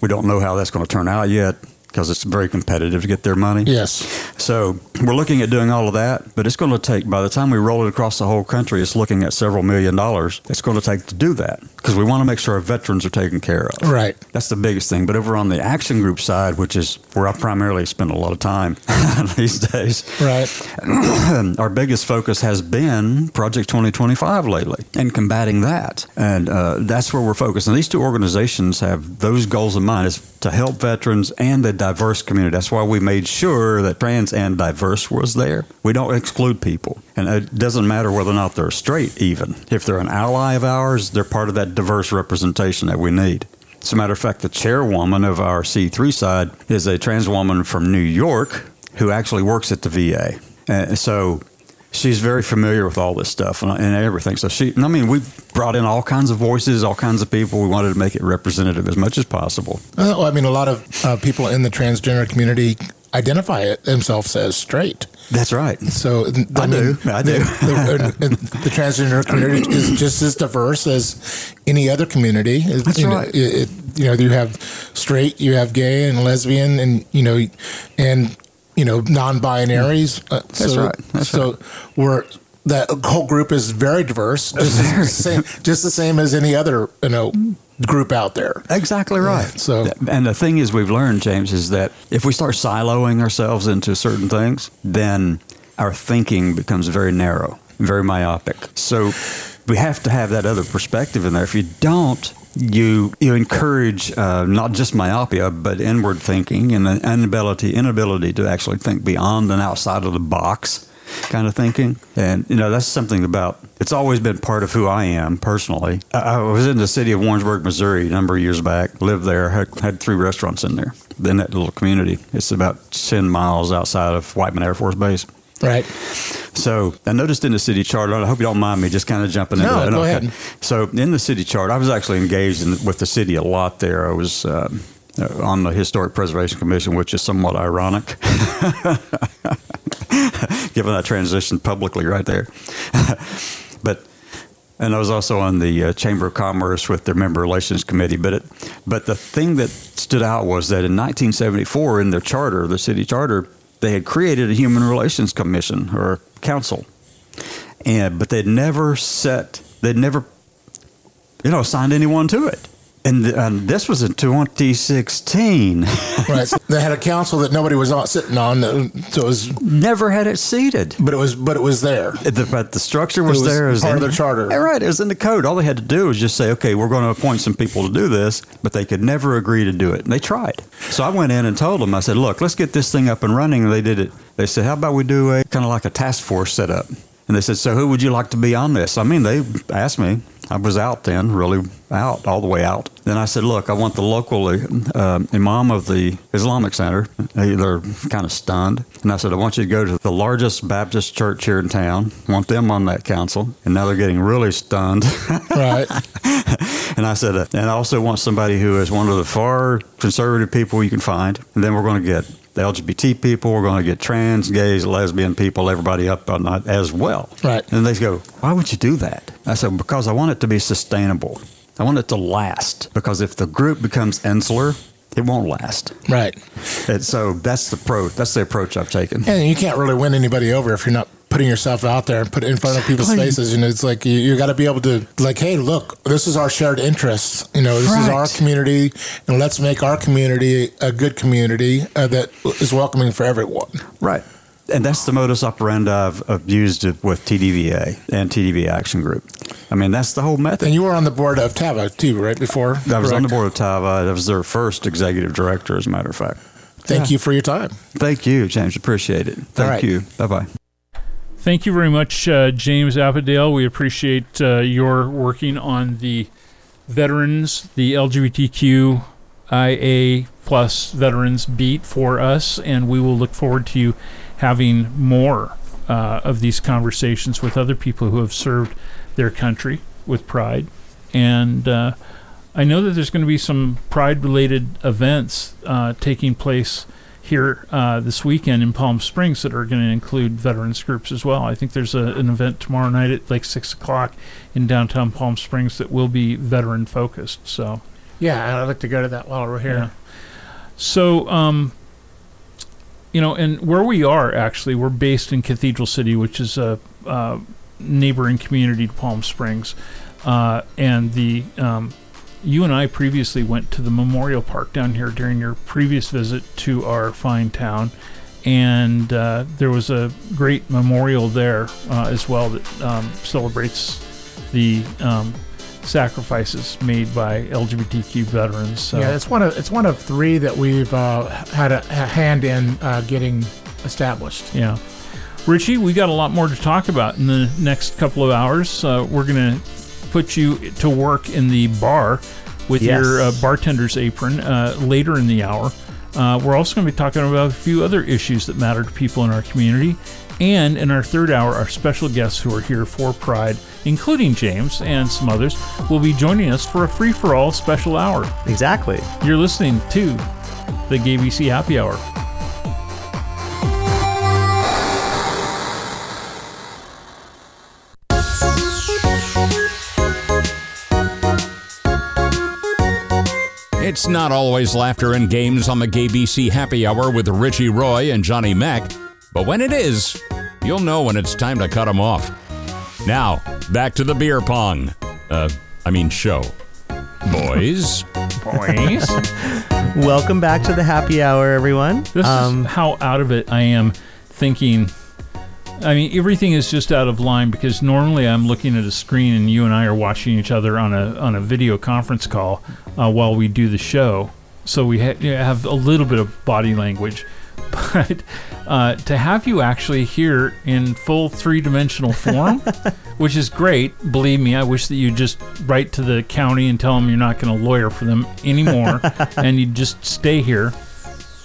We don't know how that's going to turn out yet because it's very competitive to get their money. Yes. So we're looking at doing all of that, but it's going to take, by the time we roll it across the whole country, it's looking at several million dollars. It's going to take to do that because we want to make sure our veterans are taken care of. Right. That's the biggest thing. But over on the action group side, which is where I primarily spend a lot of time these days, Right. our biggest focus has been Project 2025 lately and combating that. And uh, that's where we're focused. And these two organizations have those goals in mind is to help veterans and the diverse community. That's why we made sure that trans and diverse was there. We don't exclude people. And it doesn't matter whether or not they're straight, even. If they're an ally of ours, they're part of that diverse representation that we need. As a matter of fact, the chairwoman of our C3 side is a trans woman from New York who actually works at the VA. And so she's very familiar with all this stuff and, and everything. So she, I mean, we brought in all kinds of voices, all kinds of people. We wanted to make it representative as much as possible. Well, I mean, a lot of uh, people in the transgender community identify it themselves as straight. That's right. So I do. I do. The, the, the transgender community is just as diverse as any other community. That's you know, right. It, it, you know, you have straight, you have gay and lesbian, and you know, and you know, non-binaries. Uh, That's so, right. That's so we're that whole group is very diverse, just, the same, just the same as any other you know group out there. Exactly right. so- and the thing is, we've learned, James, is that if we start siloing ourselves into certain things, then our thinking becomes very narrow, very myopic. So we have to have that other perspective in there. If you don't, you you encourage uh, not just myopia, but inward thinking and an inability inability to actually think beyond and outside of the box kind of thinking. And, you know, that's something about, it's always been part of who I am personally. I, I was in the city of Warrensburg, Missouri a number of years back, lived there, had, had three restaurants in there, in that little community. It's about 10 miles outside of Whiteman Air Force Base. Right. So I noticed in the city charter, I hope you don't mind me just kind of jumping into No, that. go ahead. So in the city chart, I was actually engaged in, with the city a lot there. I was uh, uh, on the Historic Preservation Commission, which is somewhat ironic, given that transition publicly right there. but and I was also on the uh, Chamber of Commerce with their Member Relations Committee. But it, but the thing that stood out was that in 1974, in their charter, the city charter, they had created a Human Relations Commission or council, and but they'd never set, they'd never, you know, assigned anyone to it. And, and this was in 2016. Right. They had a council that nobody was on, sitting on, so it was, never had it seated. but it was, but it was there. The, but the structure was, was there. It was part of in- the charter. Right. It was in the code. All they had to do was just say, okay, we're going to appoint some people to do this, but they could never agree to do it. And they tried. So I went in and told them, I said, look, let's get this thing up and running. And they did it. They said, how about we do a kind of like a task force set up? And they said, so who would you like to be on this? I mean, they asked me. I was out then, really out, all the way out. Then I said, look, I want the local uh, imam of the Islamic Center. They- They're kind of stunned. And I said, I want you to go to the largest Baptist church here in town. I want them on that council. And now they're getting really stunned. Right. and I said, uh, and I also want somebody who is one of the far conservative people you can find. And then we're going to get the LGBT people. We're going to get trans, gays, lesbian people, everybody up on that as well. Right. And they go, why would you do that? I said, because I want it to be sustainable. I want it to last. Because if the group becomes insular, it won't last. Right. And so that's the pro. That's the approach I've taken. And you can't really win anybody over if you're not putting yourself out there and put it in front of people's Exactly. faces. You know, it's like you, you got to be able to, like, hey, look, this is our shared interest. You know, this is our community, and let's make our community a good community uh, that is welcoming for everyone. Right. And that's the modus operandi I've, I've used it with TDVA and TDV Action Group. I mean, that's the whole method. And you were on the board of TAVA too, right? Before I was on the board of TAVA. I was their first executive director, as a matter of fact. Thank you for your time. Thank you, James. Appreciate it. Thank right. you. Bye bye. Thank you very much, uh, James Apedaile. We appreciate uh, your working on the veterans, the LGBTQIA plus veterans beat for us, and we will look forward to you having more uh, of these conversations with other people who have served their country with pride. And uh, I know that there's going to be some pride-related events uh, taking place here uh, this weekend in Palm Springs that are going to include veterans groups as well. I think there's a, an event tomorrow night at like six o'clock in downtown Palm Springs that will be veteran focused. So Yeah, I'd like to go to that while we're here. Yeah. So, um, you know, and where we are actually, we're based in Cathedral City, which is a uh, neighboring community to Palm Springs, uh, and the um, you and I previously went to the Memorial Park down here during your previous visit to our fine town, and uh, there was a great memorial there uh, as well that um, celebrates the um, sacrifices made by LGBTQ veterans. So. Yeah, it's one of it's one of three that we've uh, had a, a hand in uh, getting established. Yeah. Richie, we got a lot more to talk about in the next couple of hours. Uh, we're going to put you to work in the bar with Yes. your uh, bartender's apron uh, later in the hour. Uh, we're also going to be talking about a few other issues that matter to people in our community. And in our third hour, our special guests who are here for Pride, including James and some others, will be joining us for a free for all special hour. Exactly. You're listening to the GAYBC Happy Hour. It's not always laughter and games on the GayBC Happy Hour with Richie Roy and Johnny Mac, but when it is, you'll know when it's time to cut them off. Now, back to the beer pong. Uh, I mean, show. Boys. Boys. Welcome back to the happy hour, everyone. This Um, is how out of it I am thinking. I mean, everything is just out of line because normally I'm looking at a screen and you and I are watching each other on a on a video conference call uh, while we do the show. So we ha- have a little bit of body language, but uh, to have you actually here in full three dimensional form, which is great. Believe me, I wish that you just write to the county and tell them you're not going to lawyer for them anymore, and you just stay here.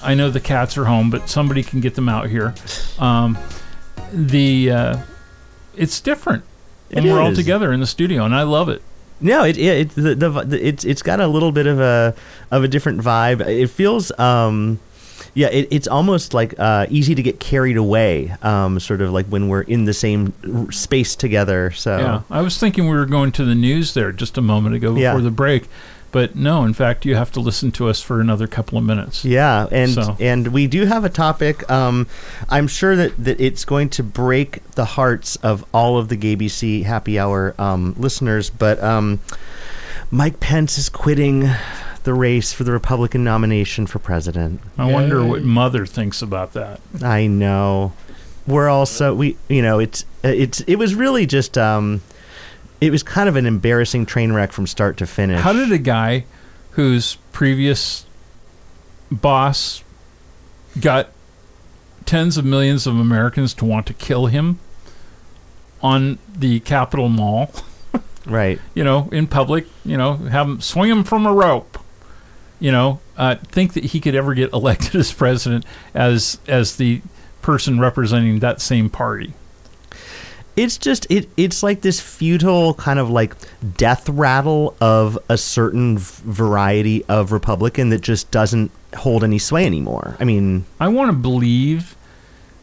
I know the cats are home, but somebody can get them out here. Um, the uh, it's different It when we're all together in the studio, and I love it. No, it, it, it the, the, the it's it's got a little bit of a of a different vibe. It feels um yeah, it, it's almost like uh, easy to get carried away, um, sort of like when we're in the same r- space together. So Yeah, I was thinking we were going to the news there just a moment ago before Yeah. the break, but no. In fact, you have to listen to us for another couple of minutes. Yeah, and So- and we do have a topic. Um, I'm sure that, that it's going to break the hearts of all of the GAYBC Happy Hour um, listeners. But um, Mike Pence is quitting the race for the Republican nomination for president. I wonder what mother thinks about that. I know. We're also we you know it's it's it was really just um, it was kind of an embarrassing train wreck from start to finish. How did a guy whose previous boss got tens of millions of Americans to want to kill him on the Capitol Mall, right? you know, in public, you know, have him swing him from a rope, you know, uh, think that he could ever get elected as president as as the person representing that same party. It's just it it's like this futile kind of like death rattle of a certain variety of republican that just doesn't hold any sway anymore. I mean I want to believe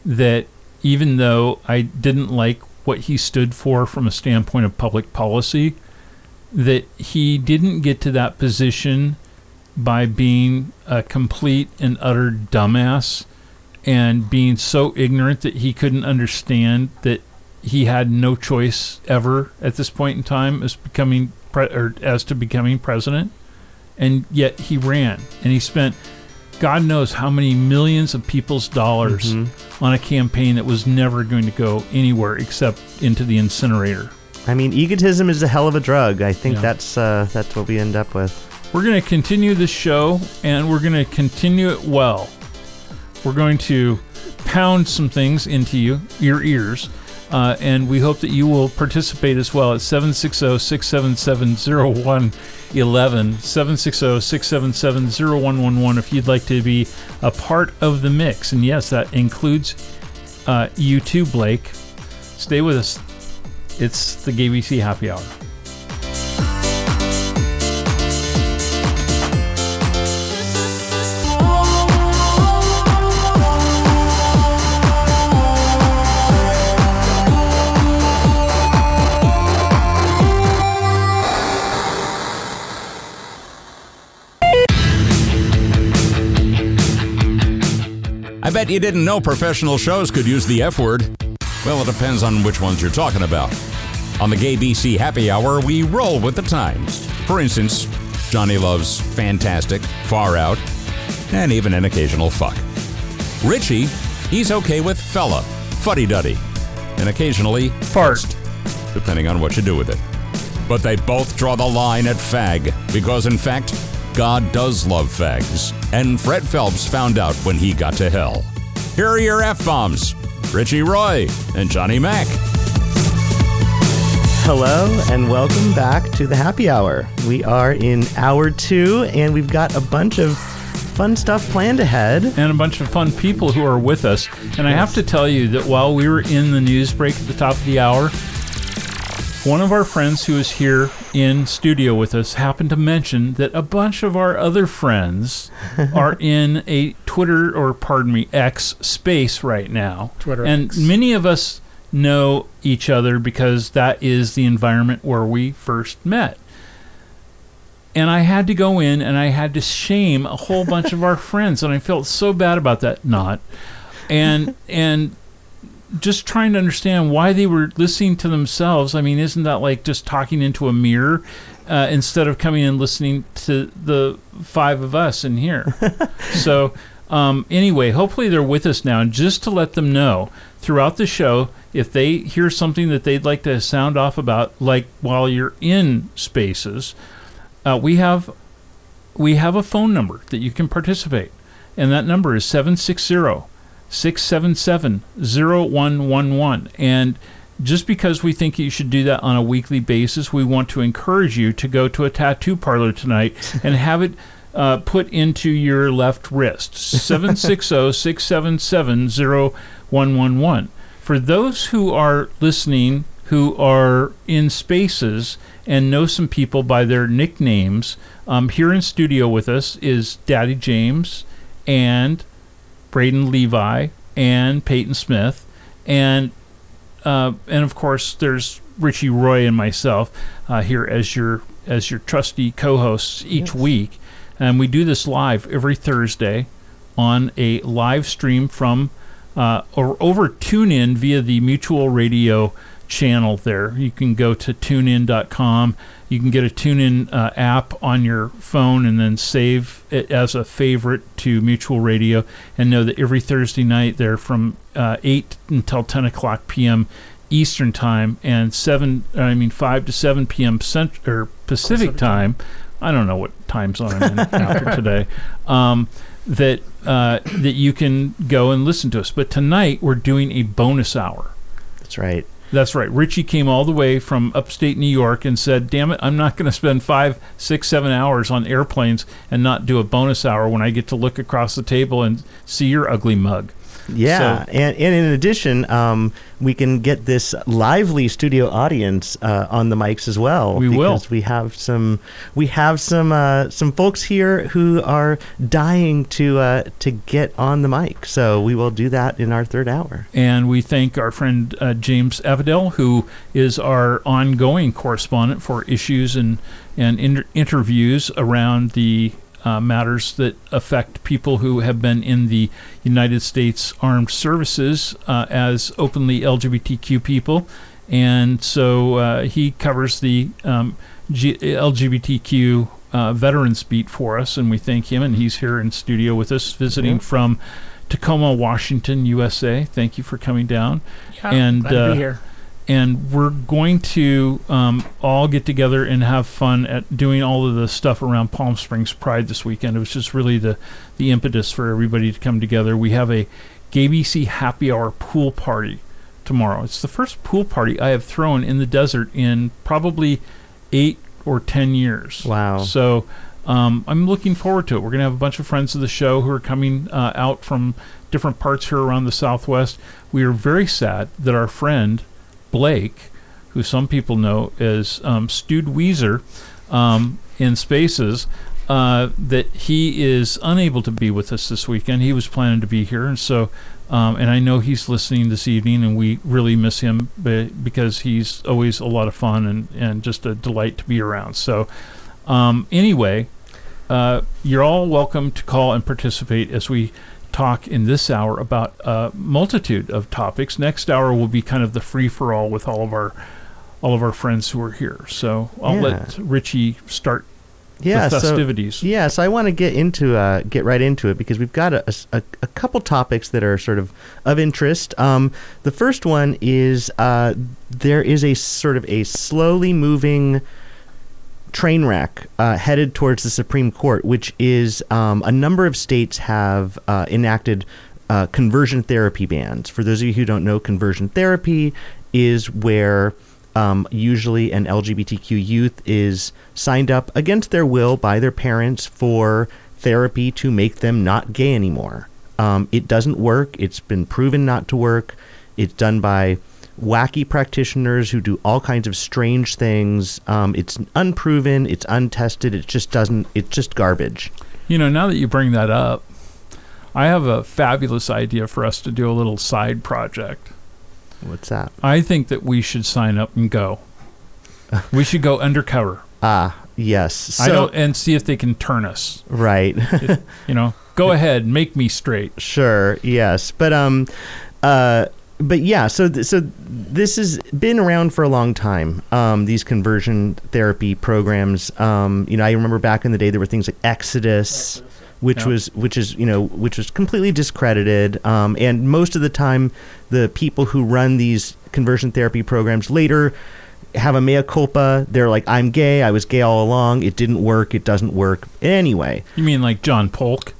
that even though I didn't like what he stood for from a standpoint of public policy, that he didn't get to that position by being a complete and utter dumbass and being so ignorant that he couldn't understand that he had no choice ever at this point in time as becoming pre- or as to becoming president and yet he ran and he spent God knows how many millions of people's dollars on a campaign that was never going to go anywhere except into the incinerator. i mean egotism is a hell of a drug i think Yeah. that's uh that's what we end up with We're going to continue this show and we're going to continue it well. We're going to pound some things into you, your ears, uh, and we hope that you will participate as well at 760 677 0111. 760 677 0111 if you'd like to be a part of the mix. And yes, that includes uh, you too, Blake. Stay with us. It's the GAYBC Happy Hour. I bet you didn't know professional shows could use the F word. Well, it depends on which ones you're talking about. On the Gay BC Happy Hour, we roll with the times. For instance, Johnny loves fantastic, far out, and even an occasional fuck. Richie, he's okay with fella, fuddy duddy, and occasionally Fart. depending on what you do with it. But they both draw the line at fag, because in fact, God does love fags, and Fred Phelps found out when he got to hell. Here are your F bombs Richie Roy and Johnny Mac. hello and welcome back to the happy hour we are in hour two and we've got a bunch of fun stuff planned ahead and a bunch of fun people who are with us. And I have to tell you that while we were in the news break at the top of the hour, one of our friends who is here in studio with us happened to mention that a bunch of our other friends are in a Twitter or pardon me X space right now. Twitter and X. many of us know each other because that is the environment where we first met. and I had to go in and I had to shame a whole bunch of our friends, and I felt so bad about that. Not, and and just trying to understand why they were listening to themselves. I mean, isn't that like just talking into a mirror uh, instead of coming and listening to the five of us in here? so. Um, anyway, hopefully they're with us now. And just to let them know throughout the show, if they hear something that they'd like to sound off about, like while you're in spaces, uh, we have we have a phone number that you can participate, and that number is 760 677 0111. And just because we think you should do that on a weekly basis, we want to encourage you to go to a tattoo parlor tonight and have it uh, put into your left wrist. 760 677 0111. For those who are listening who are in spaces and know some people by their nicknames, um, here in studio with us is Daddy James and Braden Levi and Peyton Smith, and uh, and of course there's Richie Roy and myself uh, here as your as your trusty co-hosts each Yes. week, and we do this live every Thursday on a live stream from uh, or over TuneIn via the Mutual Radio channel. There, you can go to TuneIn.com. You can get a TuneIn uh, app on your phone and then save it as a favorite to Mutual Radio, and know that every Thursday night they're from uh, eight until ten o'clock p.m. Eastern time and seven. I mean five to seven p.m. Cent- or Pacific, Pacific time. I don't know what time zone I'm in after today. Um, that uh, that you can go and listen to us. But tonight we're doing a bonus hour. That's right. That's right. Richie came all the way from upstate New York and said, "Damn it, I'm not going to spend five, six, seven hours on airplanes and not do a bonus hour when I get to look across the table and see your ugly mug." Yeah, So- and, and in addition, um, we can get this lively studio audience uh, on the mics as well. We will. because we have some we have some uh, some folks here who are dying to uh, to get on the mic. So we will do that in our third hour. And we thank our friend uh, James Apedaile, who is our ongoing correspondent for issues and and inter- interviews around the uh, matters that affect people who have been in the United States Armed Services uh, as openly LGBTQ people. And so uh, he covers the um, G- LGBTQ uh, veterans beat for us, and we thank him. And he's here in studio with us, visiting Yeah. from Tacoma, Washington, USA. Thank you for coming down. Yeah, And, glad to uh, be here. And we're going to um, all get together and have fun at doing all of the stuff around Palm Springs Pride this weekend. It was just really the, the impetus for everybody to come together. We have a GayBC happy hour pool party tomorrow. It's the first pool party I have thrown in the desert in probably eight or ten years. Wow. So um, I'm looking forward to it. We're going to have a bunch of friends of the show who are coming uh, out from different parts here around the Southwest. We are very sad that our friend Blake, who some people know as um, Stewed Weezer um, in Spaces, uh, that he is unable to be with us this weekend. He was planning to be here, and so, um, and I know he's listening this evening, and we really miss him be- because he's always a lot of fun and, and just a delight to be around. So, um, anyway, uh, you're all welcome to call and participate as we talk in this hour about a multitude of topics. Next hour will be kind of the free for all with all of our all of our friends who are here. So I'll Yeah. let Richie start Yeah, the so festivities. Yeah, so I want to get into uh, get right into it because we've got a, a, a couple topics that are sort of of interest. Um, the first one is uh, there is a sort of a slowly moving train wreck uh, headed towards the Supreme Court, which is um, a number of states have uh, enacted uh, conversion therapy bans. For those of you who don't know, conversion therapy is where um, usually an LGBTQ youth is signed up against their will by their parents for therapy to make them not gay anymore. Um, it doesn't work. It's been proven not to work. It's done by wacky practitioners who do all kinds of strange things. Um, it's unproven. It's untested. It just doesn't. It's just garbage. You know, now that you bring that up, I have a fabulous idea for us to do a little side project. What's that? I think that we should sign up and go. we should go undercover. Ah, Yes. So, I don't and see if they can turn us. Right. You know, go ahead, make me straight. Sure. Yes. But um, uh, but yeah. So th- so this has been around for a long time. Um, these conversion therapy programs. Um, you know, I remember back in the day there were things like Exodus. Which Yeah. was, which is, you know, which was completely discredited, um, and most of the time, the people who run these conversion therapy programs later have a mea culpa. They're like, "I'm gay. I was gay all along. It didn't work. It doesn't work anyway." You mean like John Paulk?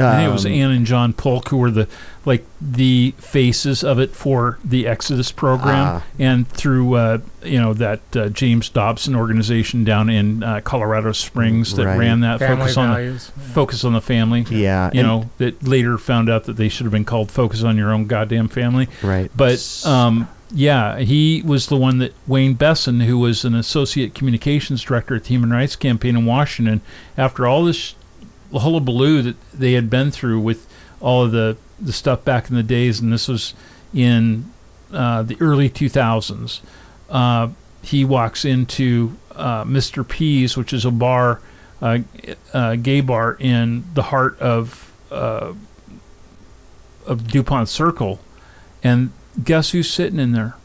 I think it was Um, Anne and John Paulk who were the like the faces of it for the Exodus program, Ah. and through uh, you know that uh, James Dobson organization down in uh, Colorado Springs that Right. ran that Family focus on the, values. focus on the family. Yeah, You and- know that later found out that they should have been called focus on your own goddamn family. right. But um, yeah, he was the one that Wayne Besen, who was an associate communications director at the Human Rights Campaign in Washington, after all this hullabaloo that they had been through with all of the, the stuff back in the days, and this was in uh, the early 2000s, uh, he walks into uh, Mr. P's, which is a bar, uh, uh, gay bar in the heart of uh, of Dupont Circle, and guess who's sitting in there?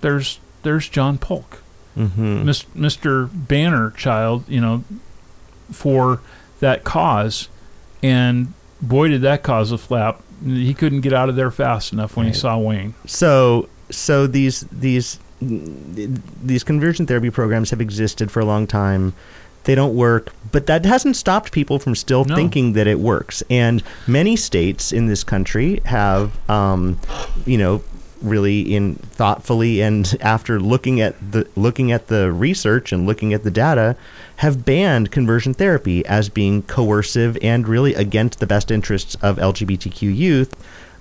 There's there's John Paulk, hmm Mr. Banner Child, you know, for that cause, and boy did that cause a flap. He couldn't get out of there fast enough when Right. he saw Wayne. So so these these these conversion therapy programs have existed for a long time. They don't work, but that hasn't stopped people from still No. thinking that it works. And many states in this country have, um, you know, really in thoughtfully and after looking at the looking at the research and looking at the data, have banned conversion therapy as being coercive and really against the best interests of LGBTQ youth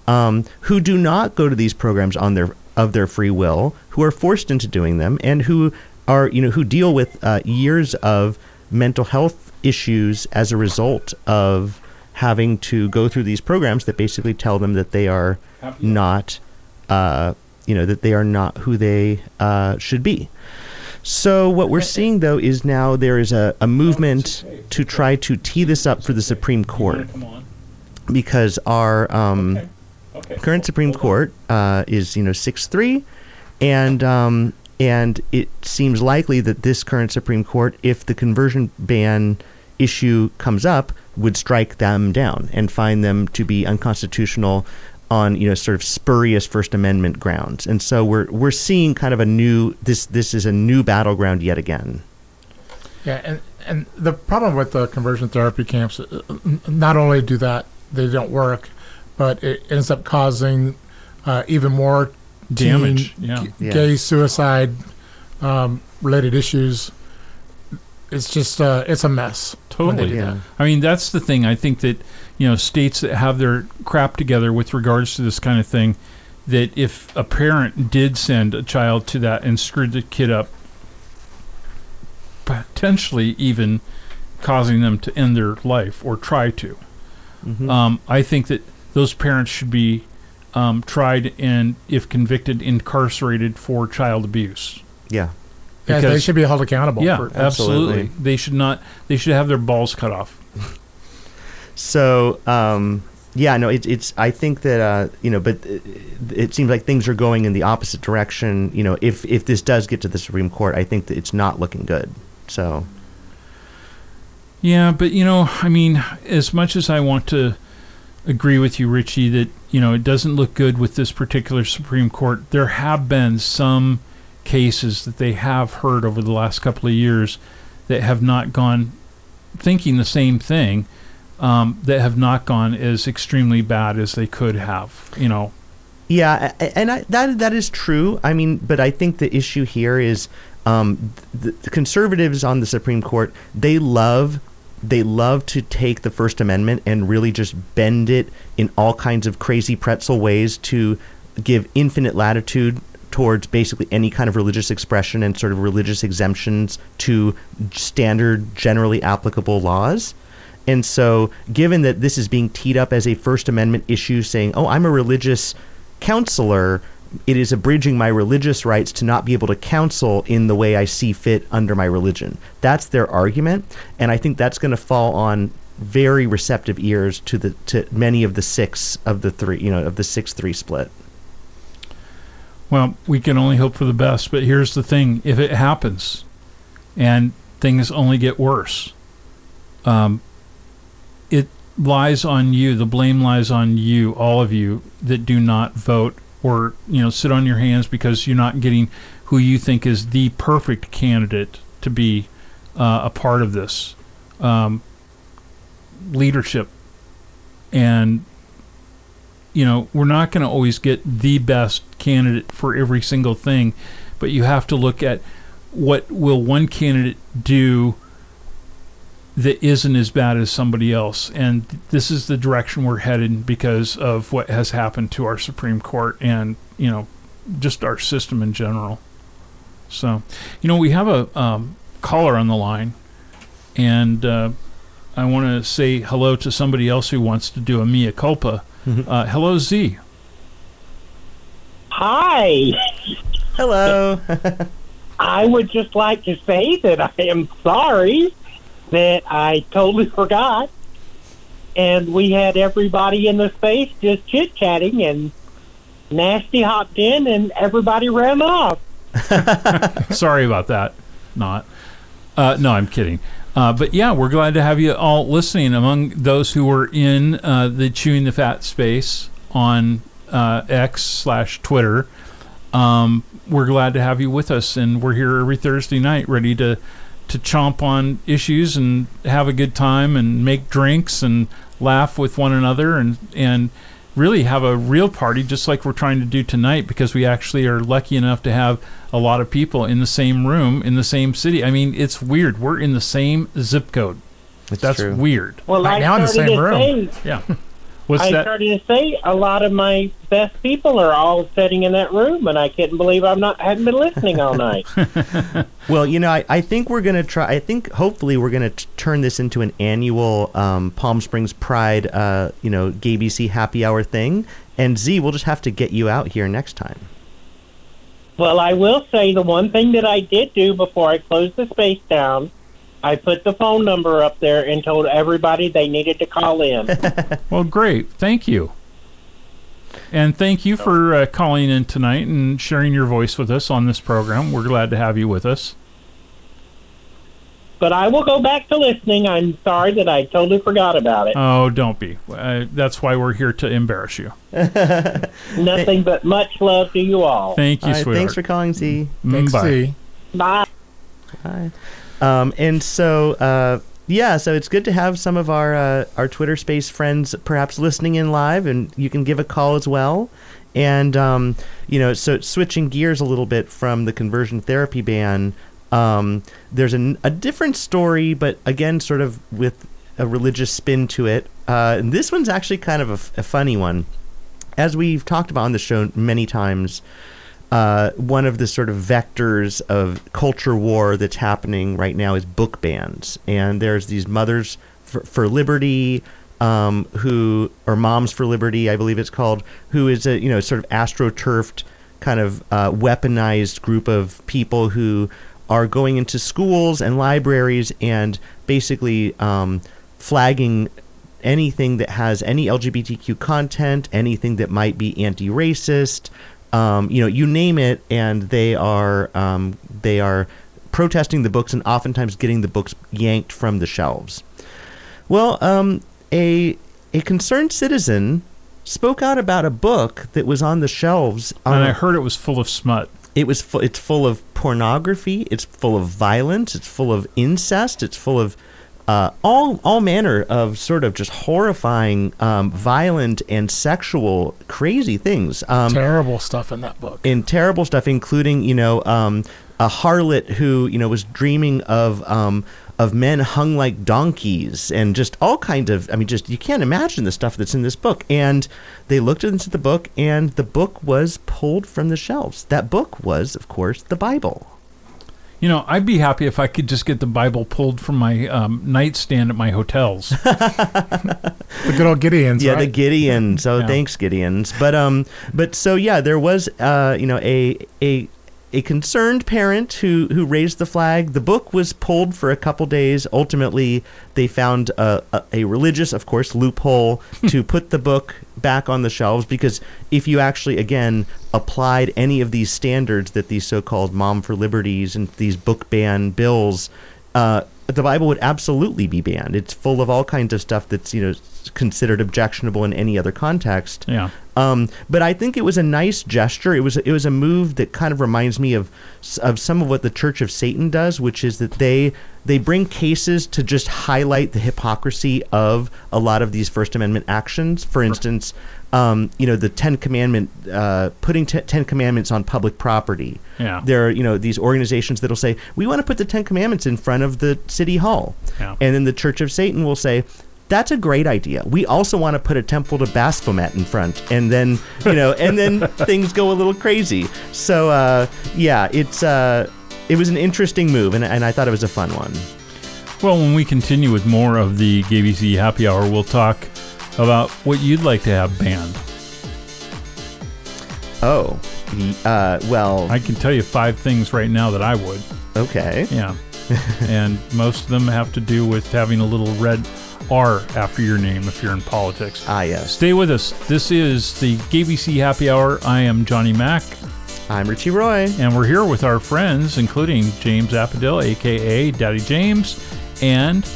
um, who do not go to these programs on their of their free will, who are forced into doing them, and who are you know who deal with uh, years of mental health issues as a result of having to go through these programs that basically tell them that they are not uh, you know that they are not who they uh, should be. So what we're seeing though is now there is a, a movement to try to tee this up for the Supreme Court. Because our um, current Supreme Court uh, is you know six three, and um, and it seems likely that this current Supreme Court, if the conversion ban issue comes up, would strike them down and find them to be unconstitutional on you know sort of spurious First Amendment grounds. And so we're we're seeing kind of a new this this is a new battleground yet again. Yeah, and and the problem with the conversion therapy camps, uh, not only do that they don't work, but it ends up causing uh, even more teen Damage, yeah. g- Yeah. gay suicide um, related issues. It's just uh, it's a mess. Totally. Yeah. I mean, that's the thing. I think that you know states that have their crap together with regards to this kind of thing, that if a parent did send a child to that and screwed the kid up, potentially even causing them to end their life or try to, Mhm. um, I think that those parents should be um, tried and, if convicted, incarcerated for child abuse. yeah. Yeah, they should be held accountable. Yeah, for, absolutely. Absolutely. They should not. They should have their balls cut off. So, um, yeah, no, it's it's. I think that uh, you know, but it, it seems like things are going in the opposite direction. You know, if if this does get to the Supreme Court, I think that it's not looking good. So, Yeah, but you know, I mean, as much as I want to agree with you, Richie, that you know it doesn't look good with this particular Supreme Court, there have been some cases that they have heard over the last couple of years that have not gone thinking the same thing, um, that have not gone as extremely bad as they could have. You know, yeah, and I, that that is true. I mean, but I think the issue here is um, the conservatives on the Supreme Court. They love they love to take the First Amendment and really just bend it in all kinds of crazy pretzel ways to give infinite latitude towards basically any kind of religious expression and sort of religious exemptions to standard generally applicable laws. And so, given that this is being teed up as a First Amendment issue, saying, "Oh, I'm a religious counselor," it is abridging my religious rights to not be able to counsel in the way I see fit under my religion. That's their argument, and I think that's going to fall on very receptive ears to the to many of the six of the three, you know, of the six three split. Well, we can only hope for the best, but here's the thing: if it happens, and things only get worse, um, lies on you. The blame lies on you, all of you that do not vote or you know sit on your hands because you're not getting who you think is the perfect candidate to be uh, a part of this um, leadership. And you know we're not going to always get the best candidate for every single thing, but you have to look at what will one candidate do that isn't as bad as somebody else. And this is the direction we're headed because of what has happened to our Supreme Court and, you know, just our system in general. So, you know, we have a um, caller on the line, and uh, I want to say hello to somebody else who wants to do a mea culpa. Uh, hello, Z. Hi. Hello. I would just like to say that I am sorry that I totally forgot. And we had everybody in the space just chit chatting, and Nasty hopped in, and everybody ran off. Sorry about that. Not. Uh, no, I'm kidding. Uh, but yeah, we're glad to have you all listening. Among those who were in uh, the Chewing the Fat space on uh, X slash Twitter, um, we're glad to have you with us. And we're here every Thursday night ready to, to chomp on issues and have a good time and make drinks and laugh with one another and, and really have a real party just like we're trying to do tonight because we actually are lucky enough to have a lot of people in the same room in the same city. I mean, it's weird. We're in the same zip code. It's That's true. weird. Well, Right now in the same room. say, Yeah. What's I that? started to say a lot of my best people are all sitting in that room, and I couldn't believe I'm not hadn't been listening all night. Well, you know, I, I think we're going to try, I think hopefully we're going to turn this into an annual um, Palm Springs Pride, uh, you know, GAYBC happy hour thing. And Z, we'll just have to get you out here next time. Well, I will say the one thing that I did do before I closed the space down, I put the phone number up there and told everybody they needed to call in. Well, great. Thank you. And thank you for uh, calling in tonight and sharing your voice with us on this program. We're glad to have you with us. but I will go back to listening. I'm sorry that I totally forgot about it. Oh, don't be. Uh, that's why we're here to embarrass you. Nothing but much love to you all. Thank you, All right, sweetheart. thanks for calling, Z. Mm, Thanks, bye. Z. Bye. Hi. Um, and so, uh, yeah, so it's good to have some of our uh, our Twitter Space friends perhaps listening in live, and you can give a call as well. And um, you know, so switching gears a little bit from the conversion therapy ban, um, there's an, a different story, but again, sort of with a religious spin to it. Uh, and this one's actually kind of a, funny one, as we've talked about on the show many times uh, one of the sort of vectors of culture war that's happening right now is book bans, and there's these mothers for, for liberty, um, who or moms for liberty, I believe it's called, who is a you know sort of astroturfed kind of uh, weaponized group of people who are going into schools and libraries and basically um, flagging anything that has any LGBTQ content, anything that might be anti-racist, um, you know, you name it, and they are um, they are protesting the books and oftentimes getting the books yanked from the shelves. Well, um, a a concerned citizen spoke out about a book that was on the shelves. And I heard it was full of smut. it was fu- it's full of pornography it's full of violence it's full of incest it's full of uh, all all manner of sort of just horrifying um, violent and sexual crazy things um, Terrible stuff in that book. in terrible stuff, including you know um, a harlot who you know was dreaming of um, of men hung like donkeys and just all kinds of. I mean, just you can't imagine the stuff that's in this book. And they looked into the book, and the book was pulled from the shelves. That book was, of course, the Bible. You know, I'd be happy if I could just get the Bible pulled from my um, nightstand at my hotels. The good old Gideons, yeah, right? the Gideons. So Yeah. thanks, Gideons. But um, but so yeah, there was uh, you know, a a a concerned parent who who raised the flag. The book was pulled for a couple days. Ultimately, they found a, a, a religious, of course, loophole to put the book back on the shelves because if you actually again applied any of these standards that these so-called mom for liberties and these book ban bills uh, the Bible would absolutely be banned. It's full of all kinds of stuff that's you know considered objectionable in any other context. Yeah. Um, but I think it was a nice gesture. It was it was a move that kind of reminds me of of some of what the Church of Satan does, which is that they they bring cases to just highlight the hypocrisy of a lot of these First Amendment actions. For instance, um, you know the Ten Commandment, uh, putting t- Ten Commandments on public property. Yeah. There are you know these organizations that'll say we want to put the Ten Commandments in front of the city hall, Yeah. and then the Church of Satan will say. That's a great idea. We also want to put a temple to Baphomet in front, and then you know, and then things go a little crazy. So uh, yeah, it's uh, it was an interesting move, and, and I thought it was a fun one. Well, when we continue with more of the GAYBC Happy Hour, we'll talk about what you'd like to have banned. Oh, uh, well, I can tell you five things right now that I would. okay. Yeah. and most of them have to do with having a little red R after your name if you're in politics. Ah, yes. Stay with us. This is the GAYBC Happy Hour. I am Johnny Mac, I'm Richie Roy. and we're here with our friends, including James Apedaile, aka Daddy James, and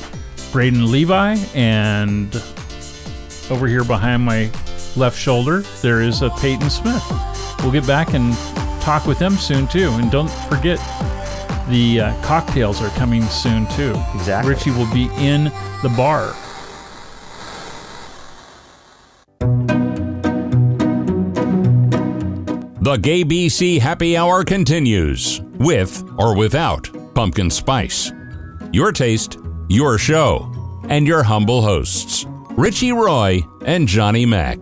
Braden Levi. And over here behind my left shoulder, there is a Peyton Smith. We'll get back and talk with them soon, too. And don't forget, the uh, cocktails are coming soon, too. Exactly. Richie will be in the bar. The GAYBC Happy Hour continues with or without pumpkin spice. Your taste, your show, and your humble hosts, Richie Roy and Johnny Mac.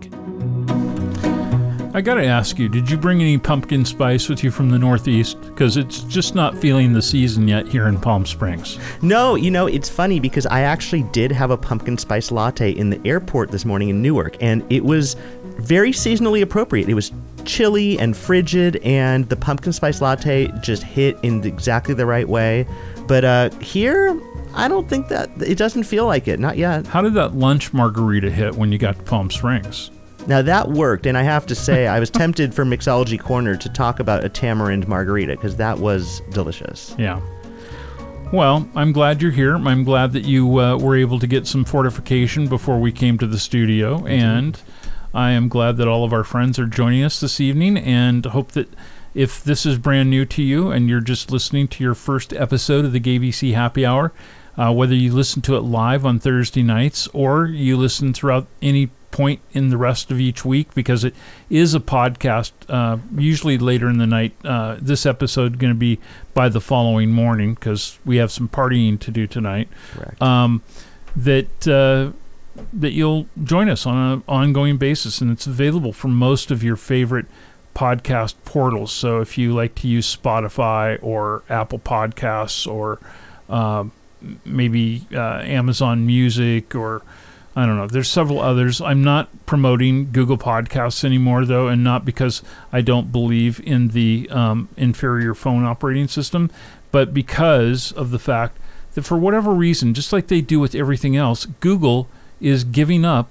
I gotta ask you, did you bring any pumpkin spice with you from the Northeast? Because it's just not feeling the season yet here in Palm Springs. No, you know, it's funny because I actually did have a pumpkin spice latte in the airport this morning in Newark, and it was very seasonally appropriate. It was chilly and frigid, and the pumpkin spice latte just hit in exactly the right way. But uh, here, I don't think that it doesn't feel like it. Not yet. How did that lunch margarita hit when you got to Palm Springs? Now that worked, and I have to say, I was tempted for Mixology Corner to talk about a tamarind margarita because that was delicious. Yeah. Well, I'm glad you're here. I'm glad that you uh, were able to get some fortification before we came to the studio, and I am glad that all of our friends are joining us this evening, and hope that if this is brand new to you and you're just listening to your first episode of the GAYBC Happy Hour, uh, whether you listen to it live on Thursday nights or you listen throughout any point in the rest of each week because it is a podcast uh, usually later in the night uh, this episode going to be by the following morning because we have some partying to do tonight. Um, that uh, that you'll join us on an ongoing basis, and it's available for most of your favorite podcast portals. So if you like to use Spotify or Apple Podcasts or um, maybe uh, Amazon Music or I don't know. There's several others. I'm not promoting Google Podcasts anymore, though, and not because I don't believe in the um, inferior phone operating system, but because of the fact that for whatever reason, just like they do with everything else, Google is giving up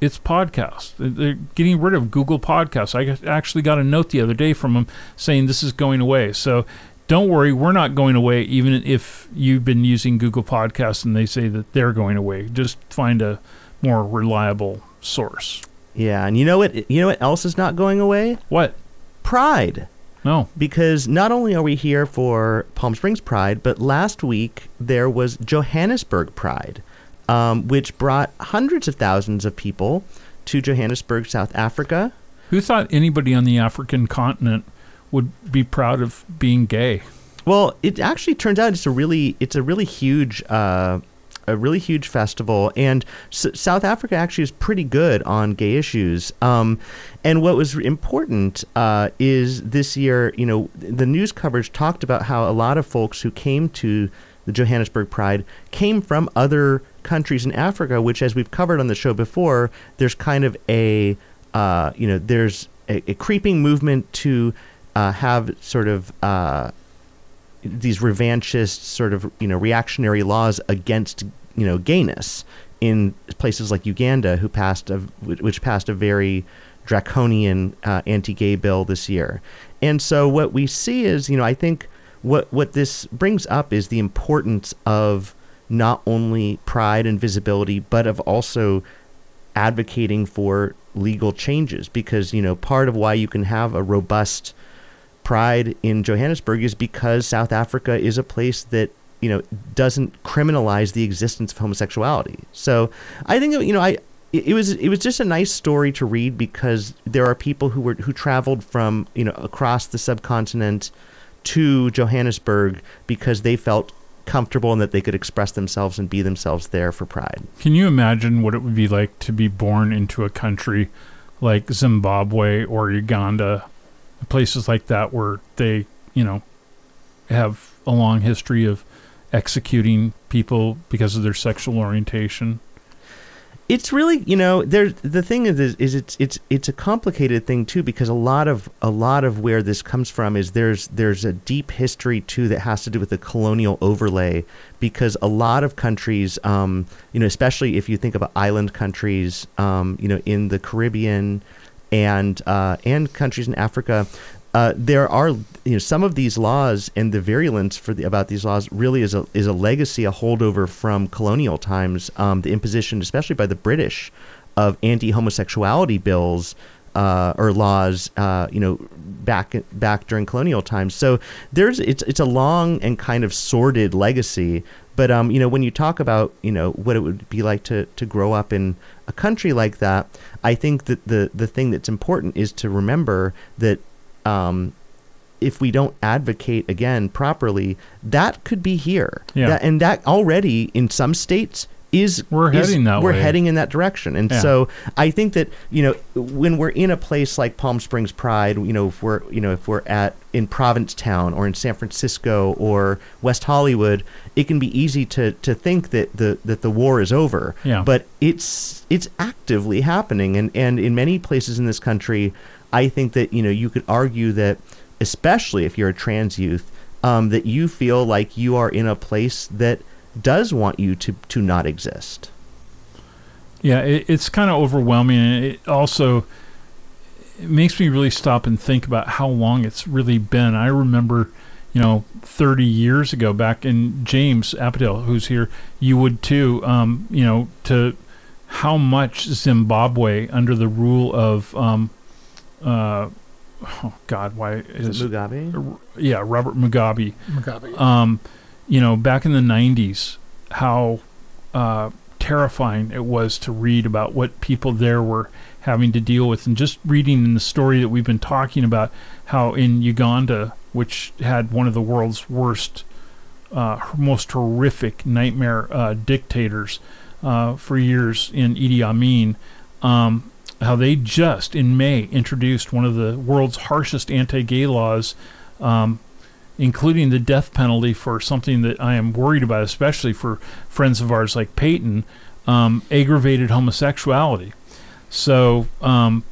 its podcast. They're getting rid of Google Podcasts. I actually got a note the other day from them saying this is going away. So don't worry, we're not going away, even if you've been using Google Podcasts and they say that they're going away. Just find a more reliable source. Yeah, and you know what? You know what else is not going away? What? Pride. No. because not only are we here for Palm Springs Pride, but last week there was Johannesburg Pride, um, which brought hundreds of thousands of people to Johannesburg, South Africa. Who thought anybody on the African continent would be proud of being gay? Well, it actually turns out it's a really it's a really huge uh, a really huge festival, and S- South Africa actually is pretty good on gay issues. Um, and what was important uh, is this year, you know, the news coverage talked about how a lot of folks who came to the Johannesburg Pride came from other countries in Africa, which, as we've covered on the show before, there's kind of a, uh, you know, there's a, a creeping movement to uh, have sort of uh, these revanchist sort of you know reactionary laws against you know gayness in places like Uganda, who passed a which passed a very draconian uh, anti-gay bill this year. And so what we see is, you know, I think what what this brings up is the importance of not only pride and visibility, but of also advocating for legal changes because you know part of why you can have a robust pride in Johannesburg is because South Africa is a place that you know doesn't criminalize the existence of homosexuality. So I think you know I it was it was just a nice story to read because there are people who were who traveled from you know across the subcontinent to Johannesburg because they felt comfortable and that they could express themselves and be themselves there for pride. Can you imagine what it would be like to be born into a country like Zimbabwe or Uganda, places like that where they, you know, have a long history of executing people because of their sexual orientation? It's really you know there the thing is, is is it's it's it's a complicated thing too because a lot of a lot of where this comes from is there's there's a deep history too that has to do with the colonial overlay because a lot of countries um, you know especially if you think about island countries um, you know in the Caribbean and uh, and countries in Africa uh, there are you know some of these laws and the virulence for the about these laws really is a is a legacy, a holdover from colonial times. Um, the imposition, especially by the British, of anti-homosexuality bills uh, or laws, uh, you know, back back during colonial times. So there's it's it's a long and kind of sordid legacy. But um, you know, when you talk about you know what it would be like to to grow up in a country like that, I think that the the thing that's important is to remember that um, if we don't advocate again properly, that could be here. Yeah. That, and that already in some states is We're is- heading that we're way. heading in that direction. And Yeah. so I think that you know when we're in a place like Palm Springs Pride, you know if we're you know if we're at in Provincetown or in San Francisco or West Hollywood, it can be easy to to think that the that the war is over. Yeah. But it's it's actively happening and and in many places in this country i think that you know you could argue that especially if you're a trans youth um, that you feel like you are in a place that does want you to to not exist Yeah, it, it's kind of overwhelming, and it also it makes me really stop and think about how long it's really been. I remember, you know, 30 years ago, back in James Apedaile, who's here, you would too. Um, you know, to how much Zimbabwe under the rule of, um, uh, oh God, why is is it Mugabe yeah Robert Mugabe Mugabe. um, you know, back in the 90s, how uh, terrifying it was to read about what people there were having to deal with. And just reading in the story that we've been talking about, how in Uganda, which had one of the world's worst, uh, most horrific nightmare uh, dictators uh, for years in Idi Amin, um, how they just in May introduced one of the world's harshest anti gay laws. Um, including the death penalty for something that I am worried about, especially for friends of ours like Peyton, um, aggravated homosexuality. So, um,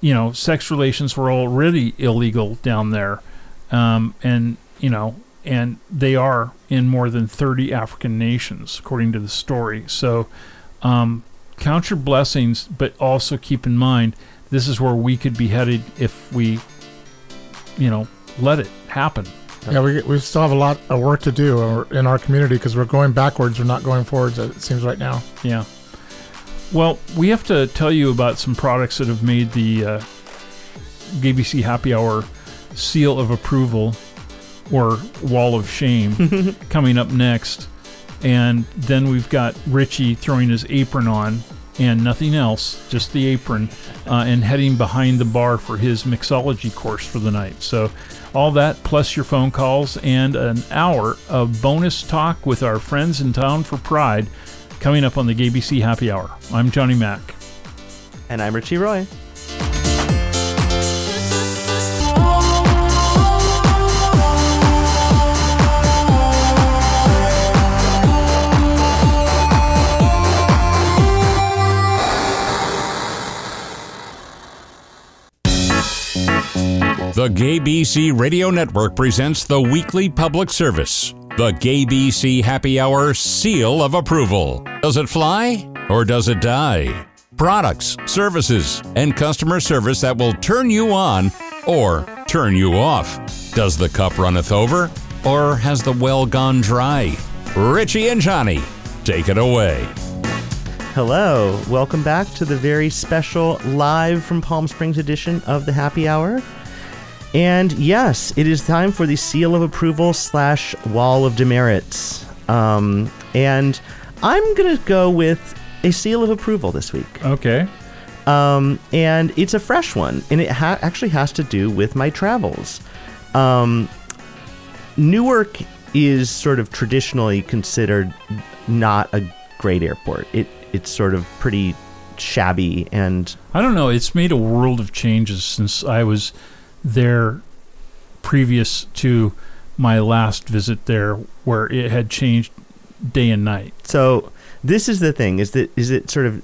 you know, sex relations were already illegal down there, um, and you know, and they are in more than 30 African nations, according to the story. So, um, count your blessings, but also keep in mind this is where we could be headed if we, you know, let it happen. Yeah, we, we still have a lot of work to do in our community because we're going backwards. We're not going forwards. It seems right now. Yeah. Well, we have to tell you about some products that have made the uh, GAYBC Happy Hour seal of approval or wall of shame coming up next. And then we've got Richie throwing his apron on and nothing else, just the apron, uh, and heading behind the bar for his mixology course for the night. So, all that plus your phone calls and an hour of bonus talk with our friends in town for Pride coming up on the GAYBC Happy Hour. I'm Johnny Mac. And I'm Richie Roy. The GAYBC Radio Network presents the weekly public service, the GAYBC Happy Hour Seal of Approval. Does it fly or does it die? Products, services, and customer service that will turn you on or turn you off. Does the cup runneth over or has the well gone dry? Richie and Johnny, take it away. Hello, welcome back to the very special live from Palm Springs edition of the Happy Hour. And yes, it is time for the seal of approval slash wall of demerits. Um, and I'm gonna go with a seal of approval this week. Okay. Um, and it's a fresh one, and it ha- actually has to do with my travels. Um, Newark is sort of traditionally considered not a great airport. It it's sort of pretty shabby and I don't know. It's made a world of changes since I was there previous to my last visit there, where it had changed day and night. So this is the thing: is that is it sort of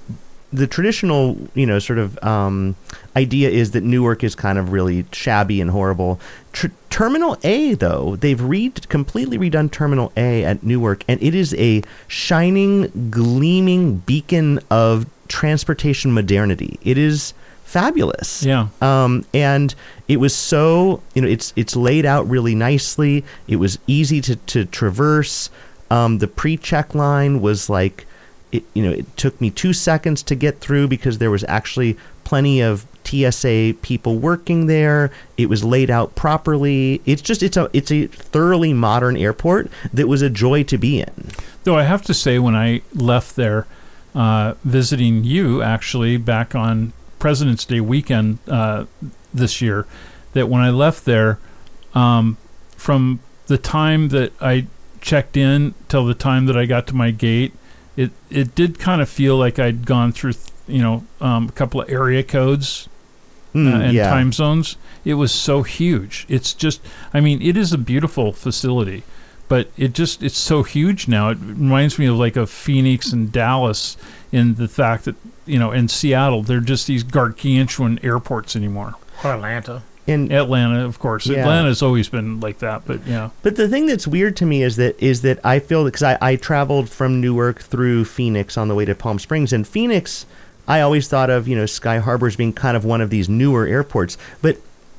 the traditional, you know, sort of um, idea is that Newark is kind of really shabby and horrible. Tr- Terminal A, though, they've completely redone Terminal A at Newark, and it is a shining, gleaming beacon of transportation modernity. It is fabulous. Yeah. Um, and it was so you know it's it's laid out really nicely. It was easy to to traverse. Um, the pre-check line was like it, you know it took me two seconds to get through because there was actually plenty of TSA people working there. It was laid out properly. It's just it's a it's a thoroughly modern airport that was a joy to be in. Though I have to say, when I left there, uh, visiting you actually back on President's Day weekend uh, this year, that when I left there, um, from the time that I checked in till the time that I got to my gate, it it did kind of feel like I'd gone through, you know, um, a couple of area codes Mm, uh, and yeah. time zones. It was so huge. It's just, I mean, it is a beautiful facility, but it just, it's so huge now. It reminds me of like a Phoenix and Dallas in the fact that, you know, in Seattle, they're just these gargantuan airports anymore. Or Atlanta. And Atlanta, of course. Yeah. Atlanta's always been like that, but yeah. But the thing that's weird to me is that is that I feel because I, I traveled from Newark through Phoenix on the way to Palm Springs, and Phoenix, I always thought of you know Sky Harbor as being kind of one of these newer airports, but